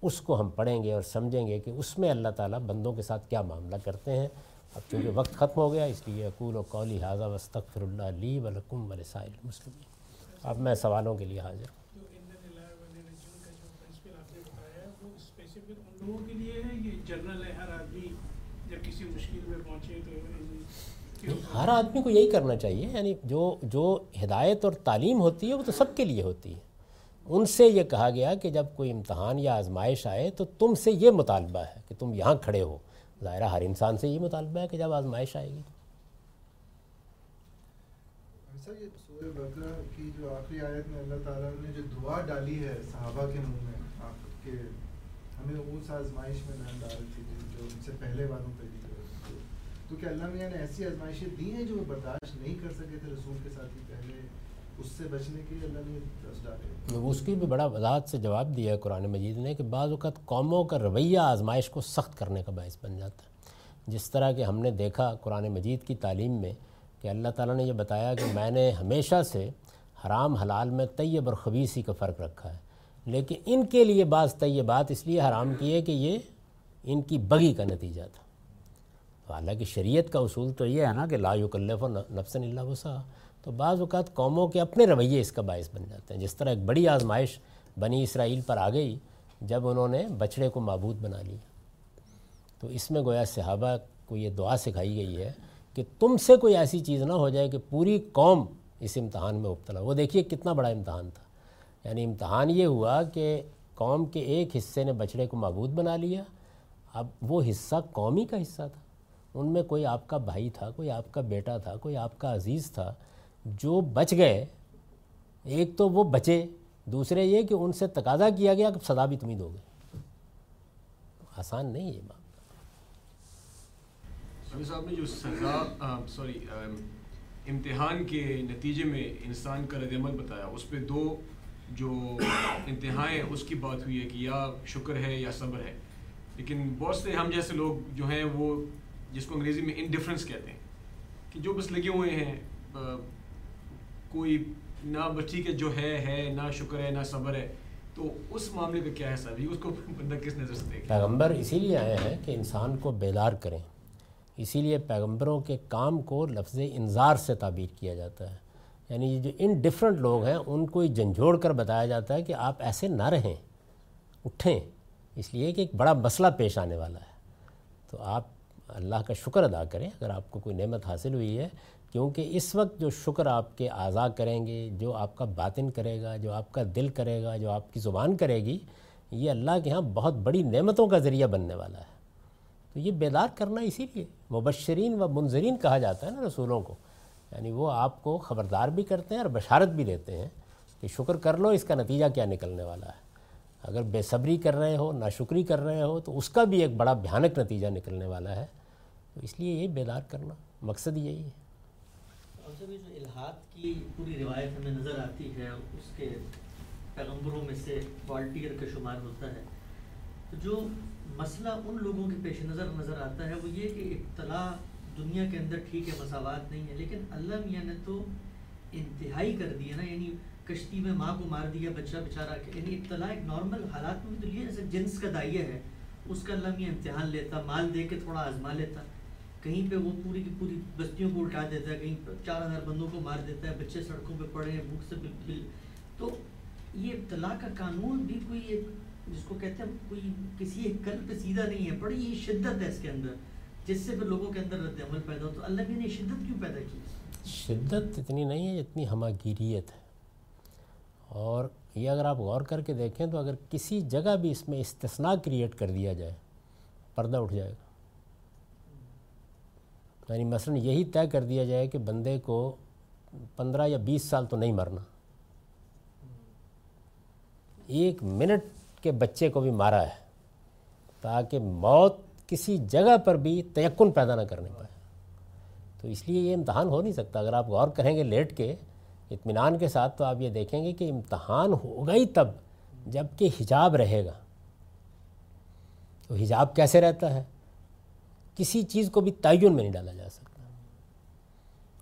اس کو ہم پڑھیں گے اور سمجھیں گے کہ اس میں اللہ تعالیٰ بندوں کے ساتھ کیا معاملہ کرتے ہیں۔ اب چونکہ وقت ختم ہو گیا، اس لیے اقول و قولی حاضہ وسطر اللہ علی ولکم ولسائل مسلم اب میں سوالوں کے لیے حاضر ہوں جو ان اللہ و ان الرجیم کا جو پرنسپل آپ نے بتایا ہے وہ اسپیسیفک ان لوگوں کے لیے ہے یہ جنرل ہے ہر آدمی جب کسی مشکل میں پہنچے تو ہر آدمی کو یہی کرنا چاہیے یعنی جو جو ہدایت اور تعلیم ہوتی ہے وہ تو سب کے لیے ہوتی ہے۔ ان سے یہ کہا گیا کہ جب کوئی امتحان یا آزمائش آئے تو تم سے یہ مطالبہ ہے کہ تم یہاں کھڑے ہو۔ ظاہرہ ہر انسان سے یہ مطالبہ ہے کہ جب آزمائش آئے گی۔ ایسا یہ سورہ بقرہ کی جو آخری آیت میں اللہ تعالیٰ نے جو دعا ڈالی ہے صحابہ کے منہ میں آپ کہ ہمیں اس آزمائش میں نہ ڈال تھی جو ان سے پہلے والوں پہ دی گئی تو کیا اللہ میاں نے یعنی ایسی آزمائشیں دی ہیں جو وہ برداشت نہیں کر سکے تھے رسول کے ساتھ ہی پہلے اس سے بچنے کے لیے اللہ نے دس ڈالے۔ اس کی بھی بڑا وضاحت سے جواب دیا ہے قرآن مجید نے کہ بعض اوقات قوموں کا رویہ آزمائش کو سخت کرنے کا باعث بن جاتا ہے۔ جس طرح کہ ہم نے دیکھا قرآن مجید کی تعلیم میں کہ اللہ تعالیٰ نے یہ بتایا کہ میں نے ہمیشہ سے حرام حلال میں طیب اور خبیصی کا فرق رکھا ہے۔ لیکن ان کے لیے بعض طیبات اس لیے حرام کیے کہ یہ ان کی بغی کا نتیجہ تھا۔ تو حالانکہ شریعت کا اصول تو یہ ہے نا کہ لا یکلف نفس اللہ وسا تو بعض اوقات قوموں کے اپنے رویے اس کا باعث بن جاتے ہیں۔ جس طرح ایک بڑی آزمائش بنی اسرائیل پر آ گئی جب انہوں نے بچڑے کو معبود بنا لیا۔ تو اس میں گویا صحابہ کو یہ دعا سکھائی گئی ہے کہ تم سے کوئی ایسی چیز نہ ہو جائے کہ پوری قوم اس امتحان میں مبتلا وہ دیکھیے کتنا بڑا امتحان تھا۔ یعنی امتحان یہ ہوا کہ قوم کے ایک حصے نے بچڑے کو معبود بنا لیا۔ اب وہ حصہ قومی کا حصہ تھا۔ ان میں کوئی آپ کا بھائی تھا، کوئی آپ کا بیٹا تھا، کوئی آپ کا عزیز تھا۔ جو بچ گئے، ایک تو وہ بچے، دوسرے یہ کہ ان سے تقاضا کیا گیا کہ سزا بھی تم ہی دو گے۔ آسان نہیں ہے معاملہ صاحب نے جو سزا سوری امتحان کے نتیجے میں انسان کا رد عمل بتایا، اس پہ دو جو انتہائیں اس کی بات ہوئی ہے کہ یا شکر ہے یا صبر ہے۔ لیکن بہت سے ہم جیسے لوگ جو ہیں وہ جس کو انگریزی میں انڈیفرنس کہتے ہیں کہ جو بس لگے ہوئے ہیں آ، کوئی نہ بچی کے جو ہے ہے نہ شکر ہے نہ صبر ہے تو اس معاملے کا کیا ہے؟ صاحب اس کو بندہ کس نظر سے دیکھے؟ پیغمبر اسی لیے آئے ہیں کہ انسان کو بیدار کریں۔ اسی لیے پیغمبروں کے کام کو لفظ انظار سے تعبیر کیا جاتا ہے۔ یعنی یہ جو ان ڈفرینٹ لوگ ہیں، ان کو یہ جھنجھوڑ کر بتایا جاتا ہے کہ آپ ایسے نہ رہیں، اٹھیں۔ اس لیے کہ ایک بڑا مسئلہ پیش آنے والا ہے۔ تو آپ اللہ کا شکر ادا کریں، اگر آپ کو کوئی نعمت حاصل ہوئی ہے، کیونکہ اس وقت جو شکر آپ کے اعضاء کریں گے، جو آپ کا باطن کرے گا، جو آپ کا دل کرے گا، جو آپ کی زبان کرے گی، یہ اللہ کے ہاں بہت بڑی نعمتوں کا ذریعہ بننے والا ہے۔ تو یہ بیدار کرنا اسی لیے مبشرین و منظرین کہا جاتا ہے نا رسولوں کو۔ یعنی وہ آپ کو خبردار بھی کرتے ہیں اور بشارت بھی دیتے ہیں کہ شکر کر لو، اس کا نتیجہ کیا نکلنے والا ہے۔ اگر بے صبری کر رہے ہو، ناشکری کر رہے ہو، تو اس کا بھی ایک بڑا بھیانک نتیجہ نکلنے والا ہے۔ تو اس لیے یہ بیدار کرنا، مقصد یہی ہے۔ اور جو الحاد کی پوری روایت ہمیں نظر آتی ہے، اس کے پیغمبروں میں سے والٹیئر کا شمار ہوتا ہے۔ تو جو مسئلہ ان لوگوں کے پیش نظر نظر آتا ہے، وہ یہ کہ اطلاع دنیا کے اندر ٹھیک ہے مساوات نہیں ہے، لیکن اللہ میاں نے تو انتہائی کر دیا نا یعنی کشتی میں ماں کو مار دیا، بچہ بیچارہ یعنی اطلاع ایک نارمل حالات میں بھی تو لیے جیسے جنس کا دائیا ہے، اس کا اللہ میاں امتحان لیتا، مال دے کے تھوڑا آزما لیتا، کہیں پہ وہ پوری کی پوری بستیوں کو الٹا دیتا ہے کہیں چار ہزار بندوں کو مار دیتا ہے بچے سڑکوں پہ پڑے ہیں، بھوک سے بالکل تو یہ ابتلا کا قانون بھی کوئی ایک، جس کو کہتے ہیں کوئی کسی ایک کل پہ سیدھا نہیں ہے، بڑی یہ شدت ہے اس کے اندر۔ جس سے پھر لوگوں کے اندر رد عمل پیدا ہو تو اللہ نے شدت کیوں پیدا کی؟ شدت اتنی نہیں ہے اتنی ہماگیریت ہے۔ اور یہ اگر آپ غور کر کے دیکھیں تو اگر کسی جگہ بھی اس میں استثناء کریٹ کر دیا جائے، پردہ اٹھ جائے گا۔ یعنی مثلا یہی طے کر دیا جائے کہ بندے کو پندرہ یا بیس سال تو نہیں مرنا۔ ایک منٹ کے بچے کو بھی مارا ہے تاکہ موت کسی جگہ پر بھی تیقن پیدا نہ کرنے پائے۔ تو اس لیے یہ امتحان ہو نہیں سکتا۔ اگر آپ غور کریں گے لیٹ کے اطمینان کے ساتھ، تو آپ یہ دیکھیں گے کہ امتحان ہوگا ہی تب جبکہ حجاب رہے گا۔ تو حجاب کیسے رہتا ہے؟ کسی چیز کو بھی تعین میں نہیں ڈالا جا سکتا۔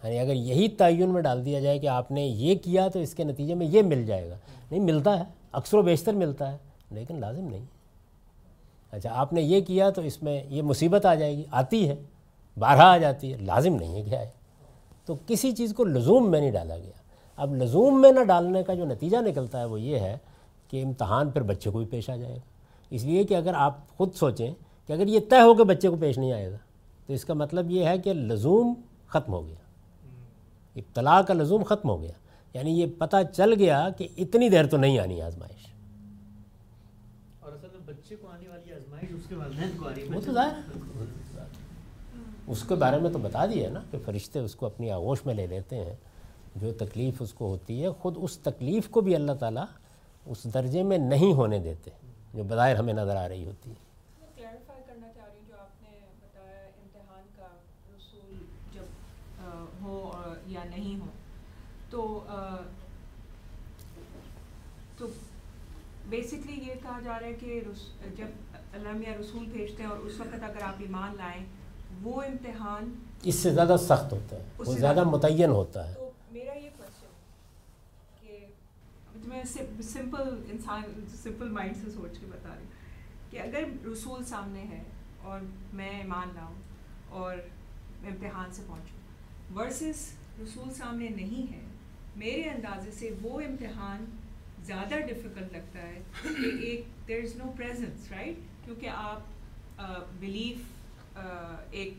یعنی اگر یہی تعین میں ڈال دیا جائے کہ آپ نے یہ کیا، تو اس کے نتیجے میں یہ مل جائے گا۔ نہیں، ملتا ہے، اکثر و بیشتر ملتا ہے، لیکن لازم نہیں اچھا آپ نے یہ کیا تو اس میں یہ مصیبت آ جائے گی، آتی ہے، بارہ آ جاتی ہے، لازم نہیں ہے کیا ہے تو کسی چیز کو لزوم میں نہیں ڈالا گیا۔ اب لزوم میں نہ ڈالنے کا جو نتیجہ نکلتا ہے وہ یہ ہے کہ امتحان پھر بچے کو بھی پیش آ جائے گا۔ اس لیے کہ اگر آپ خود سوچیں کہ اگر یہ طے ہو کہ بچے کو پیش نہیں آئے گا، تو اس کا مطلب یہ ہے کہ لزوم ختم ہو گیا۔ ابتلا کا لزوم ختم ہو گیا۔ یعنی یہ پتہ چل گیا کہ اتنی دیر تو نہیں آنی آزمائش اور اصل میں بچے کو آنے والی آزمائش اس کے والدین کو آ رہی ہے وہ تو ظاہر اس کے بارے میں تو بتا دیا نا کہ فرشتے اس کو اپنی آغوش میں لے لیتے ہیں۔ جو تکلیف اس کو ہوتی ہے خود اس تکلیف کو بھی اللہ تعالیٰ اس درجے میں نہیں ہونے دیتے جو بظاہر ہمیں نظر آ رہی ہوتی ہے۔ میں کلیریفائی کرنا چاہ رہی ہوں جو آپ نے بتایا امتحان کا رسول جب آ، ہو اور یا نہیں ہو۔ تو بیسکلی یہ کہا جا رہا ہے کہ جب اللہ میاں رسول بھیجتے ہیں اور اس وقت اگر آپ ایمان لائیں وہ امتحان اس سے زیادہ سخت ہوتا ہے وہ زیادہ متعین ہوتا ہے۔ تو میرا یہ کوشچن کہ میں سمپل انسان سمپل مائنڈ سے سوچ کے بتا رہی ہوں کہ اگر رسول سامنے ہے اور میں ایمان لاؤں اور امتحان سے پہنچوں ورسز رسول سامنے نہیں ہے میرے اندازے سے وہ امتحان زیادہ ڈفیکلٹ لگتا ہے کہ ایک دیر از نو پریزنس رائٹ کیونکہ آپ بلیف ایک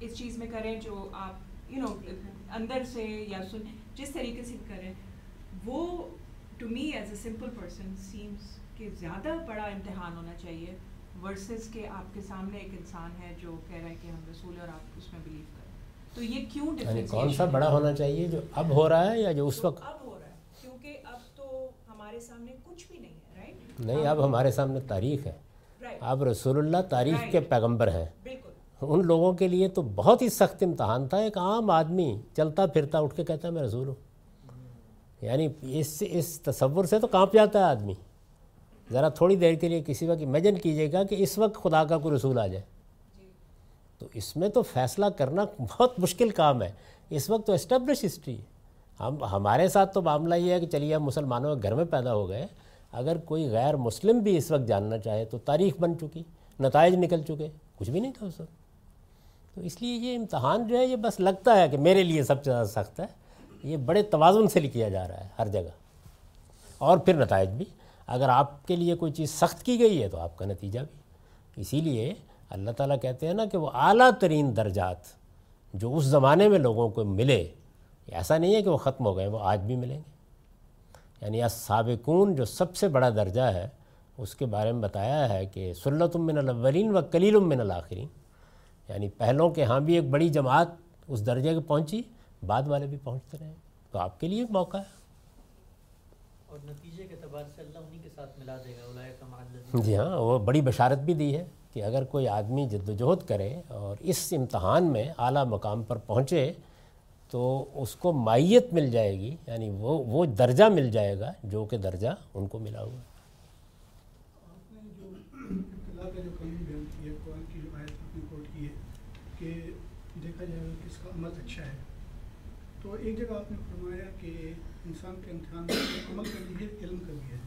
اس چیز میں کریں جو آپ یو نو اندر سے یا سن جس طریقے سے کریں وہ to me as a simple person seems کہ زیادہ بڑا امتحان ہونا چاہیے ورسز کہ آپ کے سامنے ایک انسان ہے جو کہہ رہا ہے کہ ہم رسول اور آپ اس میں بلیو کریں۔ تو یہ کیوں یعنی کون سا بڑا؟ ہونا چاہیے جو اب ہو رہا ہے یا جو اس وقت؟ اب ہو رہا ہے کیونکہ اب تو ہمارے سامنے کچھ بھی نہیں ہے۔ نہیں اب ہمارے سامنے تاریخ ہے اب رسول اللہ تاریخ کے. پیغمبر ہیں۔ ان لوگوں کے لیے تو بہت ہی سخت امتحان تھا۔ ایک عام آدمی چلتا پھرتا اٹھ کے کہتا ہے میں رسول ہوں۔ یعنی اس اس تصور سے تو کانپ جاتا ہے آدمی۔ ذرا تھوڑی دیر کے لیے کسی وقت امیجن کیجیے گا کہ اس وقت خدا کا کوئی رسول آ جائے۔ تو اس میں تو فیصلہ کرنا بہت مشکل کام ہے۔ اس وقت تو اسٹیبلش ہسٹری ہم ہمارے ساتھ تو معاملہ یہ ہے کہ چلیے ہم مسلمانوں کے گھر میں پیدا ہو گئے۔ اگر کوئی غیر مسلم بھی اس وقت جاننا چاہے تو تاریخ بن چکی، نتائج نکل چکے، کچھ بھی نہیں تھا اس وقت۔ تو اس لیے یہ امتحان جو ہے، یہ بس لگتا ہے کہ میرے لیے سب سے زیادہ سخت ہے۔ یہ بڑے توازن سے کیا جا رہا ہے ہر جگہ۔ اور پھر نتائج بھی۔ اگر آپ کے لیے کوئی چیز سخت کی گئی ہے تو آپ کا نتیجہ بھی۔ اسی لیے اللہ تعالیٰ کہتے ہیں نا کہ وہ اعلیٰ ترین درجات جو اس زمانے میں لوگوں کو ملے ایسا نہیں ہے کہ وہ ختم ہو گئے، وہ آج بھی ملیں گے۔ یعنی السابقون جو سب سے بڑا درجہ ہے اس کے بارے میں بتایا ہے کہ سلت من الاولین و کلیل من الآخرین یعنی پہلوں کے ہاں بھی ایک بڑی جماعت اس درجے کے پہنچی بعد والے بھی پہنچتے رہے۔ تو آپ کے لیے ایک موقع ہے۔ اور نتیجے کے اعتبار سے اللہ انہی کے ساتھ ملا دے گا جی ہاں وہ بڑی بشارت بھی دی ہے کہ اگر کوئی آدمی جد وجہد کرے اور اس امتحان میں اعلیٰ مقام پر پہنچے تو اس کو مائیت مل جائے گی یعنی وہ وہ درجہ مل جائے گا جو کہ درجہ ان کو ملا ہوا ہے۔ کہ دیکھا جائے گا کہ اس کا عمل اچھا ہے، تو ایک جگہ آپ نے فرمایا کہ انسان کے امتحان عمل کا بھی ہے علم کا بھی ہے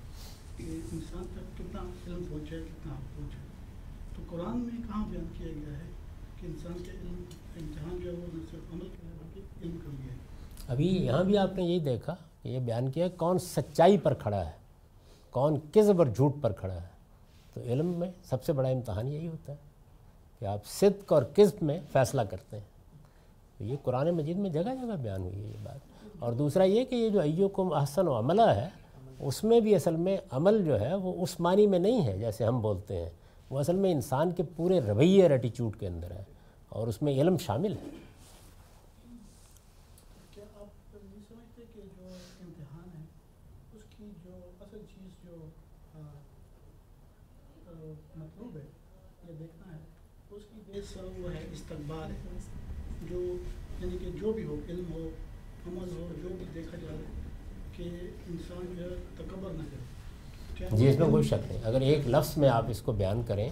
کہ انسان تک کتنا علم پہنچا ہے، کتنا آپ پہنچا ہے۔ تو قرآن میں کہاں بیان کیا گیا ہے کہ انسان کے علم، امتحان جو ہے وہ نہ صرف عمل ابھی یہاں بھی آپ نے یہی دیکھا کہ یہ بیان کیا کون سچائی پر کھڑا ہے، کون کذب اور جھوٹ پر کھڑا ہے۔ تو علم میں سب سے بڑا امتحان یہی ہوتا ہے کہ آپ صدق اور کذب میں فیصلہ کرتے ہیں۔ تو یہ قرآن مجید میں جگہ جگہ بیان ہوئی ہے یہ بات۔ اور دوسرا یہ کہ یہ جو ایوکم احسن و عملہ ہے، اس میں بھی اصل میں عمل جو ہے وہ اس معنی میں نہیں ہے جیسے ہم بولتے ہیں۔ وہ اصل میں انسان کے پورے رویے اور ایٹیچیوڈ کے اندر ہے اور اس میں علم شامل ہے کیا آپ یہ سمجھتے کہ جو امتحان ہے اس کی جو اصل چیز جو آ، آ، مطلوب ہے یا دیکھنا ہے اس کی بیس وہ ہے استقبال ہے۔ جو یعنی کہ جو بھی ہو علم ہو عمل ہو جو بھی دیکھا جائے کہ انسان جو ہے تکبر نہ کرے۔ جی اس میں کوئی شک نہیں۔ اگر ایک لفظ میں آپ اس کو بیان کریں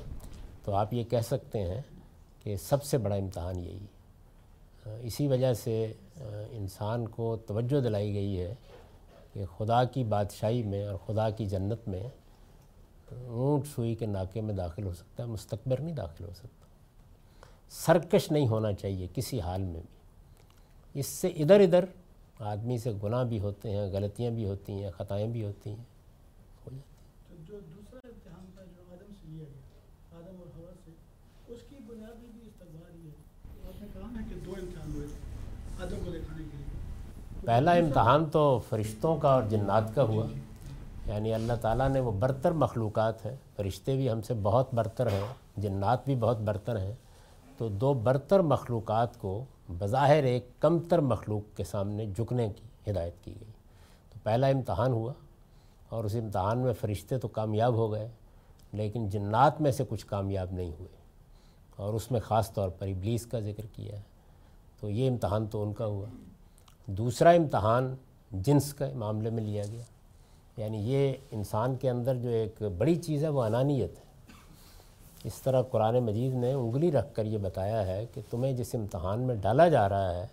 تو آپ یہ کہہ سکتے ہیں کہ سب سے بڑا امتحان یہی اسی وجہ سے انسان کو توجہ دلائی گئی ہے کہ خدا کی بادشاہی میں اور خدا کی جنت میں اونٹ سوئی کے ناکے میں داخل ہو سکتا ہے مستقبر نہیں داخل ہو سکتا۔ سرکش نہیں ہونا چاہیے کسی حال میں بھی۔ اس سے ادھر ادھر آدمی سے گناہ بھی ہوتے ہیں غلطیاں بھی ہوتی ہیں خطائیں بھی ہوتی ہیں۔ ہو جاتی جو دوسرا امتحان تھا جو آدم سے لیا گیا آدم اور ہوا سے اس کی بنیادی بھی استقبال ہی ہے۔ آپ نے کہا نا کہ دو امتحان ہوئے آدم کو دکھانے کے لیے۔ پہلا امتحان تو فرشتوں کا اور جنات کا ہوا۔ یعنی اللہ تعالیٰ نے وہ برتر مخلوقات ہیں۔ فرشتے بھی ہم سے بہت برتر ہیں جنات بھی بہت برتر ہیں۔ تو دو برتر مخلوقات کو بظاہر ایک کم تر مخلوق کے سامنے جھکنے کی ہدایت کی گئی۔ تو پہلا امتحان ہوا اور اس امتحان میں فرشتے تو کامیاب ہو گئے، لیکن جنات میں سے کچھ کامیاب نہیں ہوئے اور اس میں خاص طور پر ابلیس کا ذکر کیا ہے۔ تو یہ امتحان تو ان کا ہوا۔ دوسرا امتحان جنس کے معاملے میں لیا گیا۔ یعنی یہ انسان کے اندر جو ایک بڑی چیز ہے، وہ انانیت ہے۔ اس طرح قرآن مجید نے انگلی رکھ کر یہ بتایا ہے کہ تمہیں جس امتحان میں ڈالا جا رہا ہے،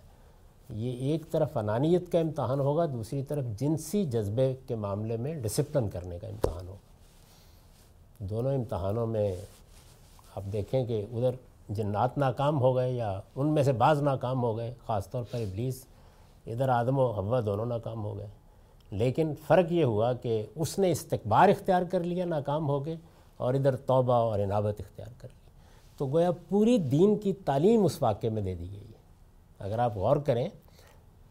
یہ ایک طرف انانیت کا امتحان ہوگا، دوسری طرف جنسی جذبے کے معاملے میں ڈسپلن کرنے کا امتحان ہوگا۔ دونوں امتحانوں میں آپ دیکھیں کہ ادھر جنات ناکام ہو گئے یا ان میں سے بعض ناکام ہو گئے، خاص طور پر ابلیس، ادھر آدم و ہوا دونوں ناکام ہو گئے۔ لیکن فرق یہ ہوا کہ اس نے استقبار اختیار کر لیا ناکام ہو کے اور ادھر توبہ اور عنابت اختیار کر لی۔ تو گویا پوری دین کی تعلیم اس واقعے میں دے دی گئی ہے۔ اگر آپ غور کریں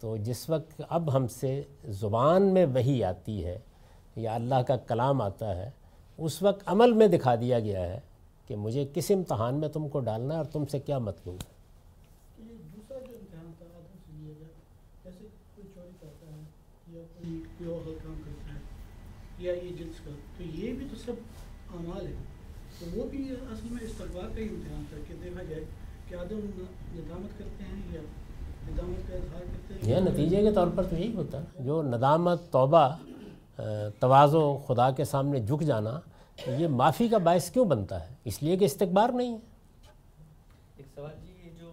تو جس وقت اب ہم سے زبان میں وہی آتی ہے یا اللہ کا کلام آتا ہے، اس وقت عمل میں دکھا دیا گیا ہے کہ مجھے کس امتحان میں تم کو ڈالنا ہے اور تم سے کیا مطلوب ہے۔ ہے یا یہ جنس کا، تو یہ بھی تو سب اعمال ہیں تو وہ بھی اصل میں استقبال کا ہی امتحان تھا کہ دیکھا جائے کہ آدم ندامت کرتے ہیں یا ندامت کا اظہار کرتے ہیں۔ یہ نتیجے کے طور پر تو یہی ہوتا ہے جو ندامت توبہ توازو خدا کے سامنے جھک جانا یہ معافی کا باعث کیوں بنتا ہے؟ اس لیے کہ استقبار نہیں ہے۔ ایک سوال جی یہ جو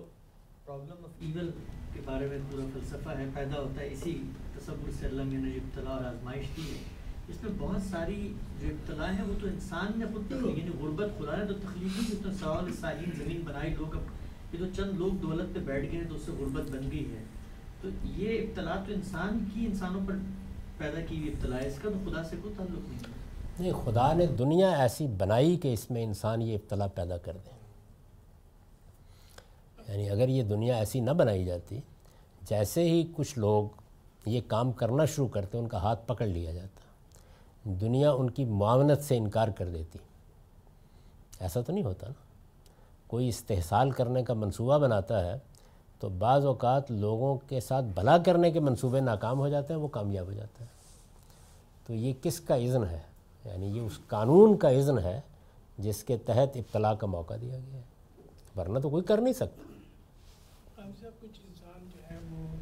پرابلم آف ایول کے بارے میں پورا فلسفہ ہے پیدا ہوتا ہے اسی تصور سے اللہ نے جو ابتلا اور آزمائش دی ہے۔ اس میں بہت ساری جو ابتلا ہے وہ تو انسان نے خود تخلیق یعنی غربت خدا نے تو تخلیقی جس نے سوال سالین زمین بنائی، لوگ اب یہ تو چند لوگ دولت پہ بیٹھ گئے تو اس سے غربت بن گئی ہے۔ تو یہ ابتلا تو انسان کی، انسانوں پر پیدا کی ہوئی ابتلا ہے، اس کا تو خدا سے کوئی تعلق نہیں نہیں، خدا نے دنیا ایسی بنائی کہ اس میں انسان یہ ابتلا پیدا کر دے۔ یعنی اگر یہ دنیا ایسی نہ بنائی جاتی، جیسے ہی کچھ لوگ یہ کام کرنا شروع کرتے، ان کا ہاتھ پکڑ لیا جاتا۔ دنیا ان کی معاونت سے انکار کر دیتی۔ ایسا تو نہیں ہوتا نا۔ کوئی استحصال کرنے کا منصوبہ بناتا ہے تو بعض اوقات لوگوں کے ساتھ بھلا کرنے کے منصوبے ناکام ہو جاتے ہیں، وہ کامیاب ہو جاتا ہے تو یہ کس کا اذن ہے؟ یعنی یہ اس قانون کا اذن ہے جس کے تحت ابتلا کا موقع دیا گیا ہے۔ ورنہ تو کوئی کر نہیں سکتا۔ کچھ انسان جو ہے وہ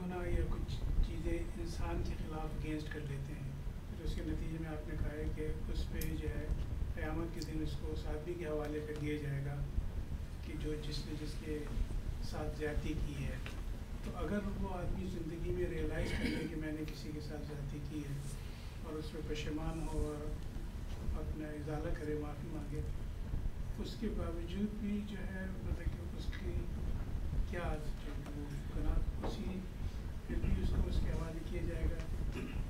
گناہ یا کچھ چیزیں انسان کے خلاف اگینسٹ کر لیتے اس کے نتیجے میں آپ نے کہا ہے کہ اس پہ جو ہے، قیامت کے دن اس کو سادگی کے حوالے کر دیا جائے گا کہ جو جس نے جس کے ساتھ زیادتی کی ہے۔ تو اگر وہ آدمی زندگی میں ریئلائز کر لے کہ میں نے کسی کے ساتھ زیادتی کی ہے اور اس پہ پشمان ہو اور اپنا اضالہ کرے، معافی مانگے، اس کے باوجود بھی جو ہے مطلب کہ اس کی کیا اسی پھر بھی اس کو اس کے حوالے کیا جائے گا۔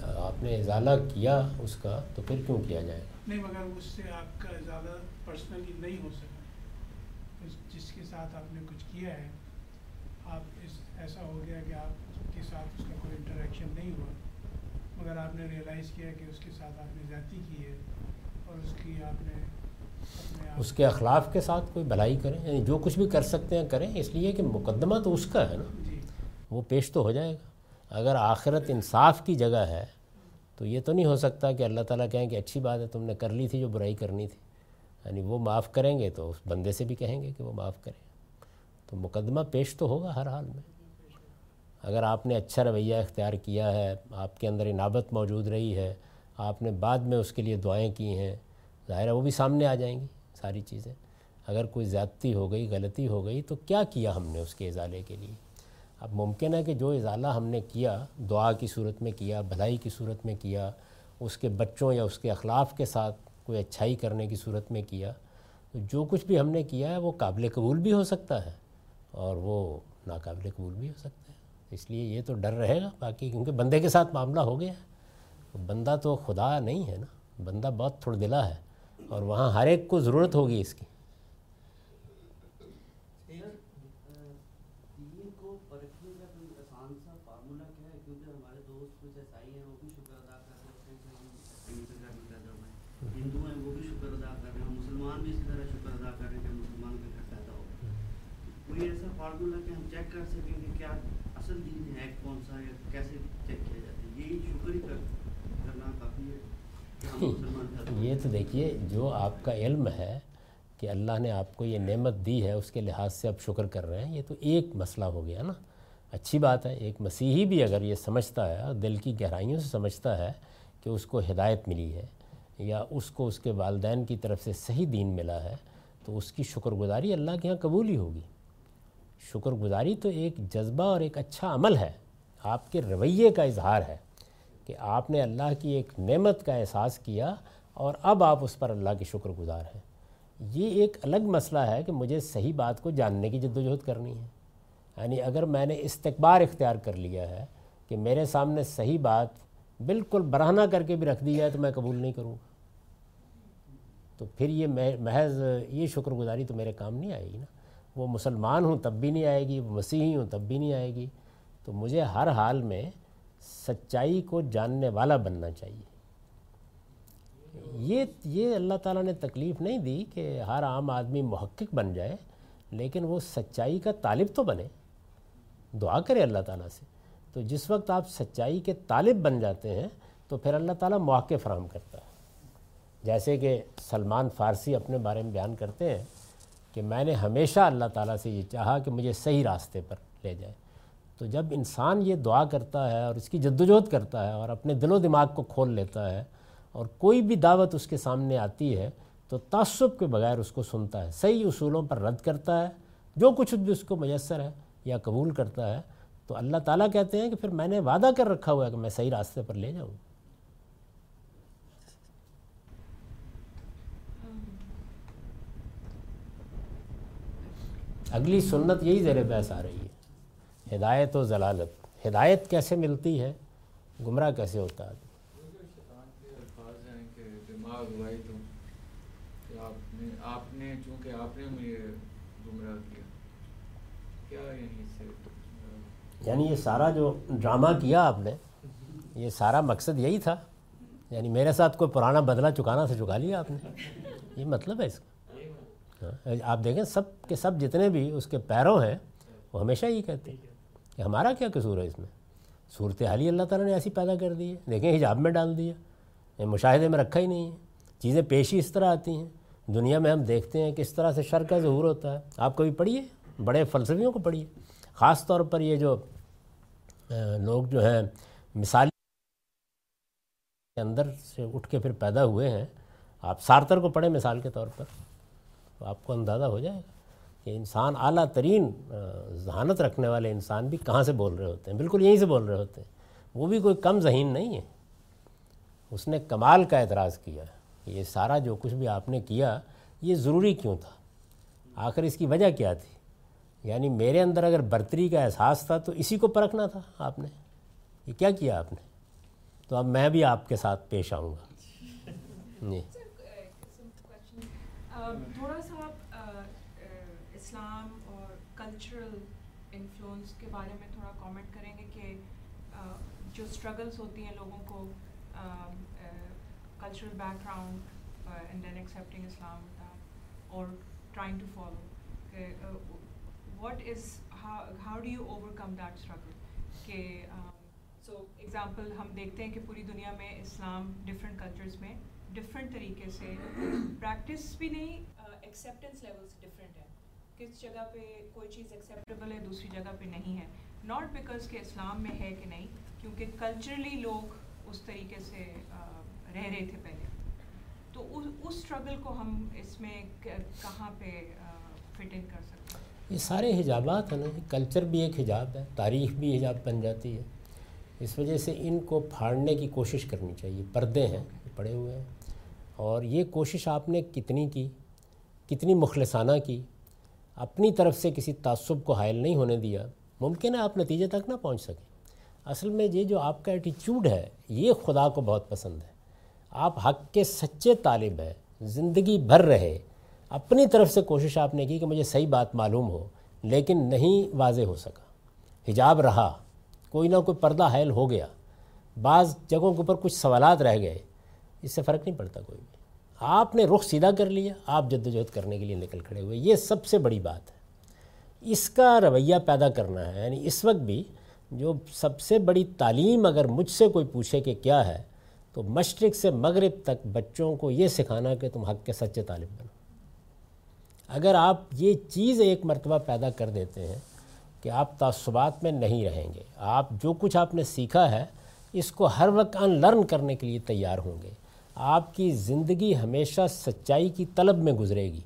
آپ نے ازالہ کیا اس کا تو پھر کیوں کیا جائے گا؟ نہیں مگر اس سے آپ کا ازالہ پرسنلی نہیں ہو سکا جس کے ساتھ آپ نے کچھ کیا ہے آپ اس ایسا ہو گیا کہ آپ کے ساتھ اس کا کوئی انٹریکشن نہیں ہوا۔ مگر آپ نے ریئلائز کیا کہ اس کے ساتھ آپ نے زیادتی کی ہے اور اس کی آپ نے اس کے اخلاف کے ساتھ کوئی بھلائی کریں؟ یعنی جو کچھ بھی کر سکتے ہیں کریں اس لیے کہ مقدمہ تو اس کا ہے نا۔ جی۔ وہ پیش تو ہو جائے گا۔ اگر آخرت انصاف کی جگہ ہے، تو یہ تو نہیں ہو سکتا کہ اللہ تعالیٰ کہیں کہ اچھی بات ہے، تم نے کر لی تھی جو برائی کرنی تھی۔ یعنی وہ معاف کریں گے تو اس بندے سے بھی کہیں گے کہ وہ معاف کریں۔ تو مقدمہ پیش تو ہوگا ہر حال میں۔ اگر آپ نے اچھا رویہ اختیار کیا ہے، آپ کے اندر انابت موجود رہی ہے، آپ نے بعد میں اس کے لیے دعائیں کی ہیں، ظاہر ہے وہ بھی سامنے آ جائیں گی ساری چیزیں۔ اگر کوئی زیادتی ہو گئی، غلطی ہو گئی، تو کیا کیا ہم نے اس کے ازالے کے لیے؟ اب ممکن ہے کہ جو ازالہ ہم نے کیا، دعا کی صورت میں کیا، بھلائی کی صورت میں کیا، اس کے بچوں یا اس کے اخلاف کے ساتھ کوئی اچھائی کرنے کی صورت میں کیا، تو جو کچھ بھی ہم نے کیا ہے، وہ قابل قبول بھی ہو سکتا ہے اور وہ ناقابل قبول بھی ہو سکتا ہے۔ اس لیے یہ تو ڈر رہے گا، باقی کیونکہ بندے کے ساتھ معاملہ ہو گیا ہے۔ بندہ تو خدا نہیں ہے نا، بندہ بہت تھوڑ دلا ہے اور وہاں ہر ایک کو ضرورت ہوگی اس کی۔ یہ تو دیکھیے، جو آپ کا علم ہے کہ اللہ نے آپ کو یہ نعمت دی ہے، اس کے لحاظ سے آپ شکر کر رہے ہیں، یہ تو ایک مسئلہ ہو گیا نا۔ اچھی بات ہے، ایک مسیحی بھی اگر یہ سمجھتا ہے، دل کی گہرائیوں سے سمجھتا ہے کہ اس کو ہدایت ملی ہے یا اس کو اس کے والدین کی طرف سے صحیح دین ملا ہے، تو اس کی شکر گزاری اللہ کے ہاں قبول ہی ہوگی۔ شکر گزاری تو ایک جذبہ اور ایک اچھا عمل ہے۔ آپ کے رویے کا اظہار ہے کہ آپ نے اللہ کی ایک نعمت کا احساس کیا اور اب آپ اس پر اللہ کے شکر گزار ہیں۔ یہ ایک الگ مسئلہ ہے کہ مجھے صحیح بات کو جاننے کی جد و جہد کرنی ہے۔ یعنی اگر میں نے استقبار اختیار کر لیا ہے کہ میرے سامنے صحیح بات بالکل برہنہ کر کے بھی رکھ دی جائے تو میں قبول نہیں کروں۔ گا تو پھر یہ محض یہ شکر گزاری تو میرے کام نہیں آئے گی نا۔ وہ مسلمان ہوں تب بھی نہیں آئے گی، وہ مسیحی ہوں تب بھی نہیں آئے گی۔ تو مجھے ہر حال میں سچائی کو جاننے والا بننا چاہیے۔ یہ یہ اللہ تعالیٰ نے تکلیف نہیں دی کہ ہر عام آدمی محقق بن جائے، لیکن وہ سچائی کا طالب تو بنے۔ دعا کرے اللہ تعالیٰ سے۔ تو جس وقت آپ سچائی کے طالب بن جاتے ہیں، تو پھر اللہ تعالیٰ مواقع فراہم کرتا ہے۔ جیسے کہ سلمان فارسی اپنے بارے میں بیان کرتے ہیں کہ میں نے ہمیشہ اللہ تعالیٰ سے یہ چاہا کہ مجھے صحیح راستے پر لے جائے۔ تو جب انسان یہ دعا کرتا ہے اور اس کی جدوجہد کرتا ہے اور اپنے دل و دماغ کو کھول لیتا ہے اور کوئی بھی دعوت اس کے سامنے آتی ہے، تو تعصب کے بغیر اس کو سنتا ہے، صحیح اصولوں پر رد کرتا ہے۔ جو کچھ بھی اس کو میسر ہے یا قبول کرتا ہے، تو اللہ تعالیٰ کہتے ہیں کہ پھر میں نے وعدہ کر رکھا ہوا ہے کہ میں صحیح راستے پر لے جاؤں۔ اگلی سنت یہی زیر بحث آ رہی ہے۔ ہدایت و ضلالت۔ ہدایت کیسے ملتی ہے؟ گمراہ کیسے ہوتا ہے؟ یعنی یہ سارا جو ڈرامہ کیا آپ نے، یہ سارا مقصد یہی تھا؟ یعنی میرے ساتھ کوئی پرانا بدلہ چکانا سے چکا لیا آپ نے؟ یہ مطلب ہے اس کا۔ آپ دیکھیں سب کے سب جتنے بھی اس کے پیروں ہیں، وہ ہمیشہ یہی کہتے ہیں کہ ہمارا کیا قصور ہے اس میں؟ صورت حالی اللہ تعالیٰ نے ایسی پیدا کر دی ہے۔ دیکھیں حجاب میں ڈال دیا۔ مشاہدے میں رکھا ہی نہیں ہے۔ چیزیں پیشی اس طرح آتی ہیں۔ دنیا میں ہم دیکھتے ہیں کہ اس طرح سے شر کا ظہور ہوتا ہے۔ آپ کبھی پڑھیے؟ بڑے فلسفیوں کو پڑھیے۔ خاص طور پر یہ جو لوگ جو ہیں مثالی کے اندر سے اٹھ کے پھر پیدا ہوئے ہیں۔ آپ سارتر کو پڑھیں مثال کے طور پر۔ تو آپ کو اندازہ ہو جائے گا کہ انسان اعلیٰ ترین ذہانت رکھنے والے انسان بھی کہاں سے بول رہے ہوتے ہیں؟ بالکل یہیں سے بول رہے ہوتے ہیں۔ وہ بھی کوئی کم ذہین نہیں ہے۔ اس نے کمال کا اعتراض کیا۔ یہ سارا جو کچھ بھی آپ نے کیا، یہ ضروری کیوں تھا؟ آخر اس کی وجہ کیا تھی؟ یعنی میرے اندر اگر برتری کا احساس تھا تو اسی کو پرکھنا تھا آپ نے۔ یہ کیا کیا آپ نے؟ تو اب میں بھی آپ کے ساتھ پیش آؤں گا۔ جی۔ تھوڑا سا آپ اسلام اور کلچرل انفلوئنس کے بارے میں تھوڑا کامنٹ کریں گے کہ جو اسٹرگلس ہوتی ہیں لوگوں کو cultural background and then accepting Islam اور ٹرائنگ ٹو فالو کہ what is how do you overcome that struggle کہ سو ایگزامپل ہم دیکھتے ہیں کہ پوری دنیا میں اسلام ڈفرینٹ کلچرس میں ڈفرینٹ طریقے سے۔ پریکٹس بھی نہیں ایکسیپٹینس لیولس ڈفرینٹ ہے کس جگہ پہ کوئی چیز ایکسیپٹیبل ہے، دوسری جگہ پہ نہیں ہے۔ ناٹ بیکاز کہ اسلام میں ہے کہ نہیں، کیونکہ کلچرلی لوگ اس طریقے سے uh, رہ رہے تھے پہلے۔ تو اس اسٹرگل کو ہم اس میں کہاں پہ uh, فٹ ان کر سکتے ہیں؟ یہ سارے حجابات ہیں نا کلچر بھی ایک حجاب ہے، تاریخ بھی حجاب بن جاتی ہے۔ اس وجہ سے ان کو پھاڑنے کی کوشش کرنی چاہیے۔ پردے ہیں، پڑے ہوئے ہیں۔ اور یہ کوشش آپ نے کتنی کی، کتنی مخلصانہ کی، اپنی طرف سے کسی تعصب کو حائل نہیں ہونے دیا، ممکن ہے آپ نتیجے تک نہ پہنچ سکیں۔ اصل میں یہ جو آپ کا ایٹیچیوڈ ہے، یہ خدا کو بہت پسند ہے۔ آپ حق کے سچے طالب ہیں، زندگی بھر رہے۔ اپنی طرف سے کوشش آپ نے کی کہ مجھے صحیح بات معلوم ہو، لیکن نہیں واضح ہو سکا۔ حجاب رہا، کوئی نہ کوئی پردہ حائل ہو گیا۔ بعض جگہوں کے اوپر کچھ سوالات رہ گئے۔ اس سے فرق نہیں پڑتا کوئی بھی۔ آپ نے رخ سیدھا کر لیا، آپ جد وجہد کرنے کے لیے نکل کھڑے ہوئے۔ یہ سب سے بڑی بات ہے۔ اس کا رویہ پیدا کرنا ہے یعنی اس وقت بھی جو سب سے بڑی تعلیم اگر مجھ سے کوئی پوچھے کہ کیا ہے، تو مشرق سے مغرب تک بچوں کو یہ سکھانا کہ تم حق کے سچے طالب بنو۔ اگر آپ یہ چیز ایک مرتبہ پیدا کر دیتے ہیں کہ آپ تعصبات میں نہیں رہیں گے، آپ جو کچھ آپ نے سیکھا ہے، اس کو ہر وقت ان لرن کرنے کے لیے تیار ہوں گے۔ آپ کی زندگی ہمیشہ سچائی کی طلب میں گزرے گی۔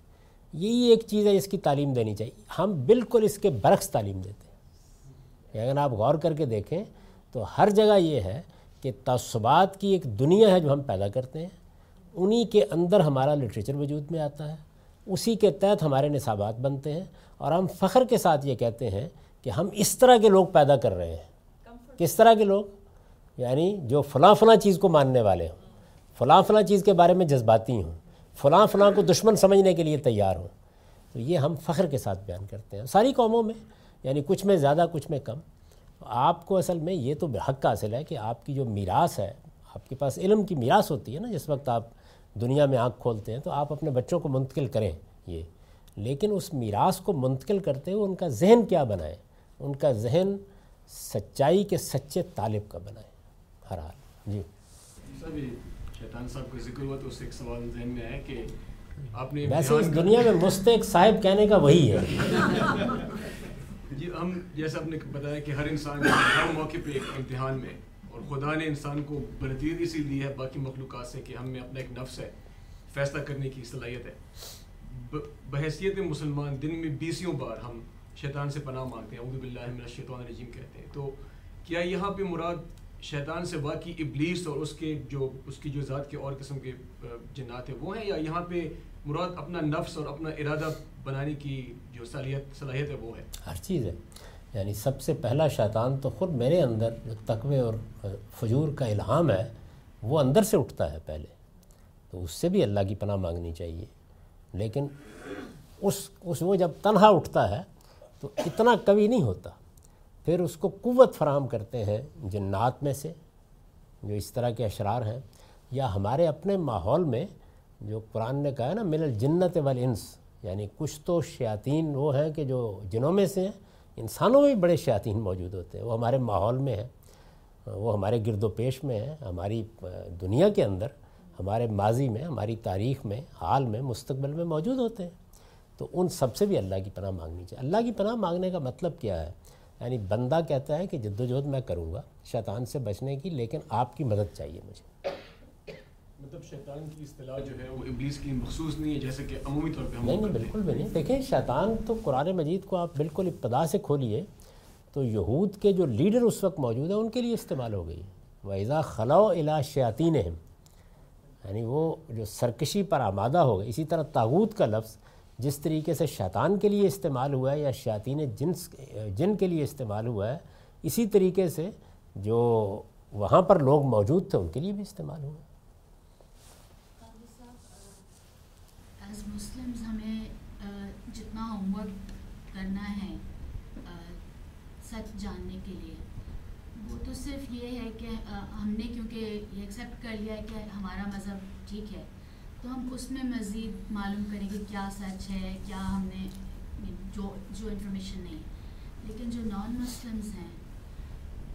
یہی ایک چیز ہے، اس کی تعلیم دینی چاہیے۔ ہم بالکل اس کے برعکس تعلیم دیتے ہیں۔ اگر آپ غور کر کے دیکھیں، تو ہر جگہ یہ ہے کہ تعصبات کی ایک دنیا ہے جو ہم پیدا کرتے ہیں۔ انہی کے اندر ہمارا لٹریچر وجود میں آتا ہے۔ اسی کے تحت ہمارے نصابات بنتے ہیں۔ اور ہم فخر کے ساتھ یہ کہتے ہیں کہ ہم اس طرح کے لوگ پیدا کر رہے ہیں۔ کس طرح کے لوگ؟ یعنی جو فلاں فلاں چیز کو ماننے والے ہوں۔ فلاں فلاں چیز کے بارے میں جذباتی ہوں، فلاں فلاں کو دشمن سمجھنے کے لیے تیار ہوں۔ تو یہ ہم فخر کے ساتھ بیان کرتے ہیں۔ ساری قوموں میں یعنی کچھ میں زیادہ، کچھ میں کم۔ آپ کو اصل میں یہ تو حق حاصل ہے کہ آپ کی جو میراث ہے، آپ کے پاس علم کی میراث ہوتی ہے نا، جس وقت آپ دنیا میں آنکھ کھولتے ہیں تو آپ اپنے بچوں کو منتقل کریں یہ۔ لیکن اس میراث کو منتقل کرتے ہوئے ان کا ذہن کیا بنائیں ان کا ذہن سچائی کے سچے طالب کا بنائیں ہر حال۔ جی۔ شیطان صاحب کا ذکر ہوا تو اس سے ایک سوال ذہن میں آیا کہ آپ نے ویسے اس دنیا میں مستق صاحب کہنے کا وہی ہے۔ جی ہم جیسا آپ نے بتایا کہ ہر انسان ہر موقع پہ ایک امتحان میں اور خدا نے انسان کو بلدید اسی دی ہے باقی مخلوقات سے کہ ہم میں اپنا ایک نفس ہے فیصلہ کرنے کی صلاحیت ہے۔ بحیثیت مسلمان دن میں بیسیوں بار ہم شیطان سے پناہ مانگتے ہیں۔ اعوذ باللہ من الشیطان الرجیم کہتے ہیں۔ تو کیا یہاں پہ مراد شیطان سے واقعی ابلیس اور اس کے جو اس کی جو ذات کے اور قسم کے جنات ہیں، وہ ہیں؟ یا یہاں پہ مراد اپنا نفس اور اپنا ارادہ بنانے کی جو صلاحیت صلاحیت ہے، وہ ہے؟ ہر چیز ہے۔ یعنی سب سے پہلا شیطان تو خود میرے اندر جو تقوی اور فجور کا الہام ہے، وہ اندر سے اٹھتا ہے پہلے۔ تو اس سے بھی اللہ کی پناہ مانگنی چاہیے۔ لیکن اس اس وہ جب تنہا اٹھتا ہے تو اتنا کبھی نہیں ہوتا۔ پھر اس کو قوت فراہم کرتے ہیں جنات میں سے، جو اس طرح کے اشرار ہیں، یا ہمارے اپنے ماحول میں جو قرآن نے کہا ہے نا مل الجنت والانس یعنی کچھ تو شیاطین وہ ہیں کہ جو جنوں میں سے ہیں، انسانوں میں بھی بڑے شیاطین موجود ہوتے ہیں، وہ ہمارے ماحول میں ہیں، وہ ہمارے گرد و پیش میں ہیں، ہماری دنیا کے اندر، ہمارے ماضی میں، ہماری تاریخ میں، حال میں، مستقبل میں موجود ہوتے ہیں۔ تو ان سب سے بھی اللہ کی پناہ مانگنی چاہیے۔ اللہ کی پناہ مانگنے کا مطلب کیا ہے؟ یعنی بندہ کہتا ہے کہ جد و جہد میں کروں گا شیطان سے بچنے کی لیکن آپ کی مدد چاہیے مجھے۔ مطلب شیطان کی اصطلاح جو ہے وہ ابلیس کی مخصوص نہیں ہے جیسے کہ عمومی طور پہ ہم نہیں نہیں بالکل بھی نہیں۔ دیکھیں شیطان تو قرآن مجید کو آپ بالکل ابتدا سے کھولیے تو یہود کے جو لیڈر اس وقت موجود ہیں ان کے لیے استعمال ہو گئی۔ ویزا خلاء الا شیاطین یعنی وہ جو سرکشی پر آمادہ ہو گئے اسی طرح تاغوت کا لفظ جس طریقے سے شیطان کے لیے استعمال ہوا ہے یا شیاطین جنس جن کے لیے استعمال ہوا ہے، اسی طریقے سے جو وہاں پر لوگ موجود تھے، ان کے لیے بھی استعمال ہوا مسلمز ہمیں جتنا ہوم ورک کرنا ہے سچ جاننے کے لیے۔ وہ تو صرف یہ ہے کہ ہم نے کیونکہ یہ ایکسیپٹ کر لیا ہے کہ ہمارا مذہب ٹھیک ہے۔ تو ہم اس میں مزید معلوم کریں کہ کیا سچ ہے، کیا ہم نے جو جو انفارمیشن نہیں لیکن جو نان مسلمز ہیں،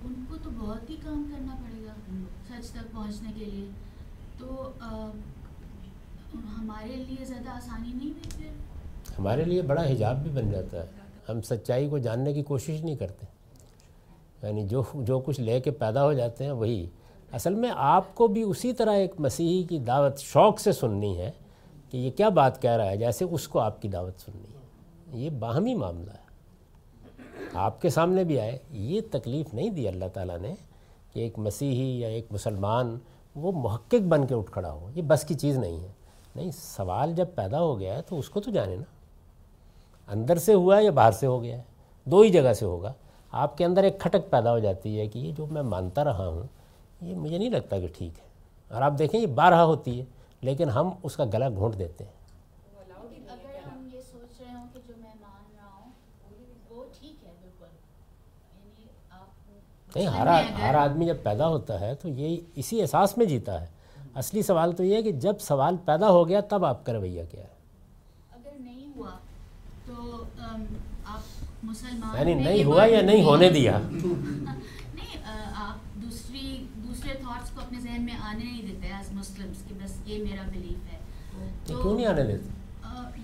ان کو تو بہت ہی کام کرنا پڑے گا سچ تک پہنچنے کے لیے۔ تو ہمارے لیے زیادہ آسانی نہیں ہوئی پھر؟ ہمارے لیے بڑا حجاب بھی بن جاتا ہے۔ ہم سچائی کو جاننے کی کوشش نہیں کرتے۔ یعنی جو جو کچھ لے کے پیدا ہو جاتے ہیں، وہی۔ اصل میں آپ کو بھی اسی طرح ایک مسیحی کی دعوت شوق سے سننی ہے کہ یہ کیا بات کہہ رہا ہے، جیسے اس کو آپ کی دعوت سننی ہے۔ یہ باہمی معاملہ ہے۔ آپ کے سامنے بھی آئے۔ یہ تکلیف نہیں دی اللہ تعالیٰ نے کہ ایک مسیحی یا ایک مسلمان وہ محقق بن کے اٹھ کھڑا ہو۔ یہ بس کی چیز نہیں ہے۔ نہیں، سوال جب پیدا ہو گیا ہے تو اس کو تو جانے نا۔ اندر سے ہوا ہے یا باہر سے ہو گیا ہے؟ دو ہی جگہ سے ہوگا۔ آپ کے اندر ایک کھٹک پیدا ہو جاتی ہے کہ یہ جو میں مانتا رہا ہوں یہ مجھے نہیں لگتا کہ ٹھیک ہے۔ اور آپ دیکھیں یہ بارہا ہوتی ہے لیکن ہم اس کا گلا گھونٹ دیتے ہیں۔ یعنی نہیں ہر ہر آدمی جب پیدا ہوتا ہے تو یہ اسی احساس میں جیتا ہے۔ اصلی سوال تو یہ ہے کہ جب سوال پیدا ہو گیا تب آپ کا رویہ کیا ہے۔ اگر نہیں ہوا تو یعنی نہیں ہوا یا نہیں ہونے دیا نہیں آپ دوسری دوسرے تھاٹس کو اپنے ذہن میں آنے نہیں دیتے ایز مسلمس کہ بس یہ میرا بلیف ہے۔ یہ کیوں نہیں آنے دیتے؟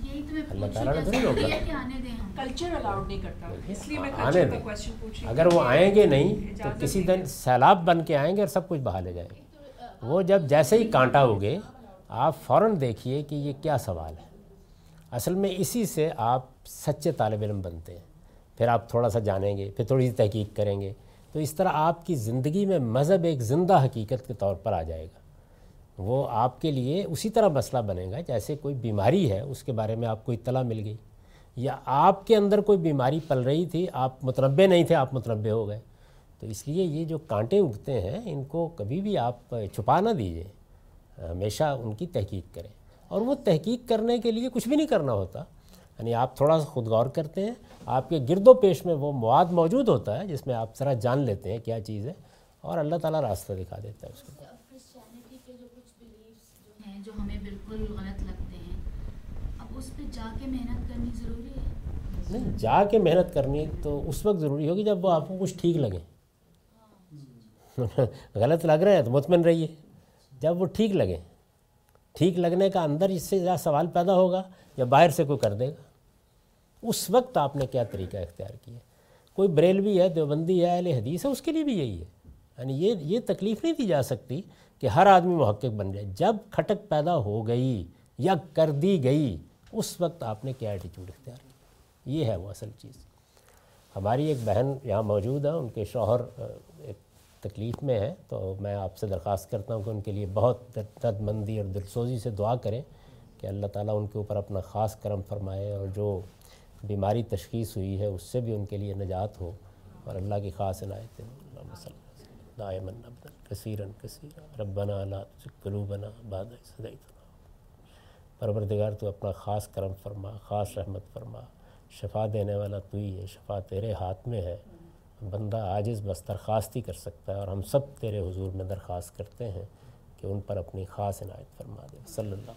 یہی تو میں پوچھ رہی کہ آنے دیں ہم؟ کلچر الاؤڈ نہیں کرتا۔ اس لیے میں آنے کلچر کا دیں۔ کوشچن پوچھ رہی اگر وہ آئیں گے نہیں تو کسی دن سیلاب بن کے آئیں گے اور سب کچھ بہا لے جائیں گے۔ وہ جب جیسے ہی کانٹا ہوگے آپ فوراً دیکھیے کہ یہ کیا سوال ہے۔ اصل میں اسی سے آپ سچے طالب علم بنتے ہیں۔ پھر آپ تھوڑا سا جانیں گے پھر تھوڑی سی تحقیق کریں گے۔ تو اس طرح آپ کی زندگی میں مذہب ایک زندہ حقیقت کے طور پر آ جائے گا۔ وہ آپ کے لیے اسی طرح مسئلہ بنے گا جیسے کوئی بیماری ہے، اس کے بارے میں آپ کو اطلاع مل گئی۔ یا آپ کے اندر کوئی بیماری پل رہی تھی، آپ متنبع نہیں تھے، آپ متنبع ہو گئے۔ تو اس لیے یہ جو کانٹے اگتے ہیں، ان کو کبھی بھی آپ چھپا نہ دیجیے ہمیشہ ان کی تحقیق کریں۔ اور وہ تحقیق کرنے کے لیے کچھ بھی نہیں کرنا ہوتا۔ یعنی آپ تھوڑا سا خود غور کرتے ہیں آپ کے گرد و پیش میں وہ مواد موجود ہوتا ہے جس میں آپ ذرا جان لیتے ہیں کیا چیز ہے اور اللہ تعالیٰ راستہ دکھا دیتا ہے اس کو۔ اب کرسچینٹی کے جو کچھ بلیفس جو ہیں جو ہمیں بالکل غلط لگتے ہیں اب اس پہ جا کے محنت کرنی ضروری ہے؟ نہیں جا کے محنت کرنی تو اس وقت ضروری ہوگی جب وہ آپ کو کچھ ٹھیک لگے۔ غلط لگ رہے ہیں تو مطمئن رہیے۔ جب وہ ٹھیک لگے ٹھیک لگنے کا اندر اس سے زیادہ سوال پیدا ہوگا۔ یا باہر سے کوئی کر دے گا۔ اس وقت آپ نے کیا طریقہ اختیار کیا؟ کوئی بریلوی ہے، دیوبندی ہے، اہل حدیث ہے، اس کے لیے بھی یہی ہے۔ یعنی یہ یہ تکلیف نہیں دی جا سکتی کہ ہر آدمی محقق بن جائے۔ جب کھٹک پیدا ہو گئی یا کر دی گئی، اس وقت آپ نے کیا ایٹیچیوڈ اختیار کیا؟ یہ ہے وہ اصل چیز۔ ہماری ایک بہن یہاں موجود ہے ان کے شوہر ایک تکلیف میں ہے تو میں آپ سے درخواست کرتا ہوں کہ ان کے لیے بہت درد مندی اور دلسوزی سے دعا کریں۔ کہ اللہ تعالیٰ ان کے اوپر اپنا خاص کرم فرمائے اور جو بیماری تشخیص ہوئی ہے، اس سے بھی ان کے لیے نجات ہو اور اللہ کی خاص عنایت دائمن کثیرن کثیرا ربنا لا قلوبنا بعد صدیتنا پروردگار، تو اپنا خاص کرم فرما، خاص رحمت فرما۔ شفا دینے والا تو ہی ہے، شفا تیرے ہاتھ میں ہے۔ بندہ عاجز بس درخواست ہی کر سکتا ہے اور ہم سب تیرے حضور میں درخواست کرتے ہیں کہ ان پر اپنی خاص عنایت فرما دے۔ صلی اللہ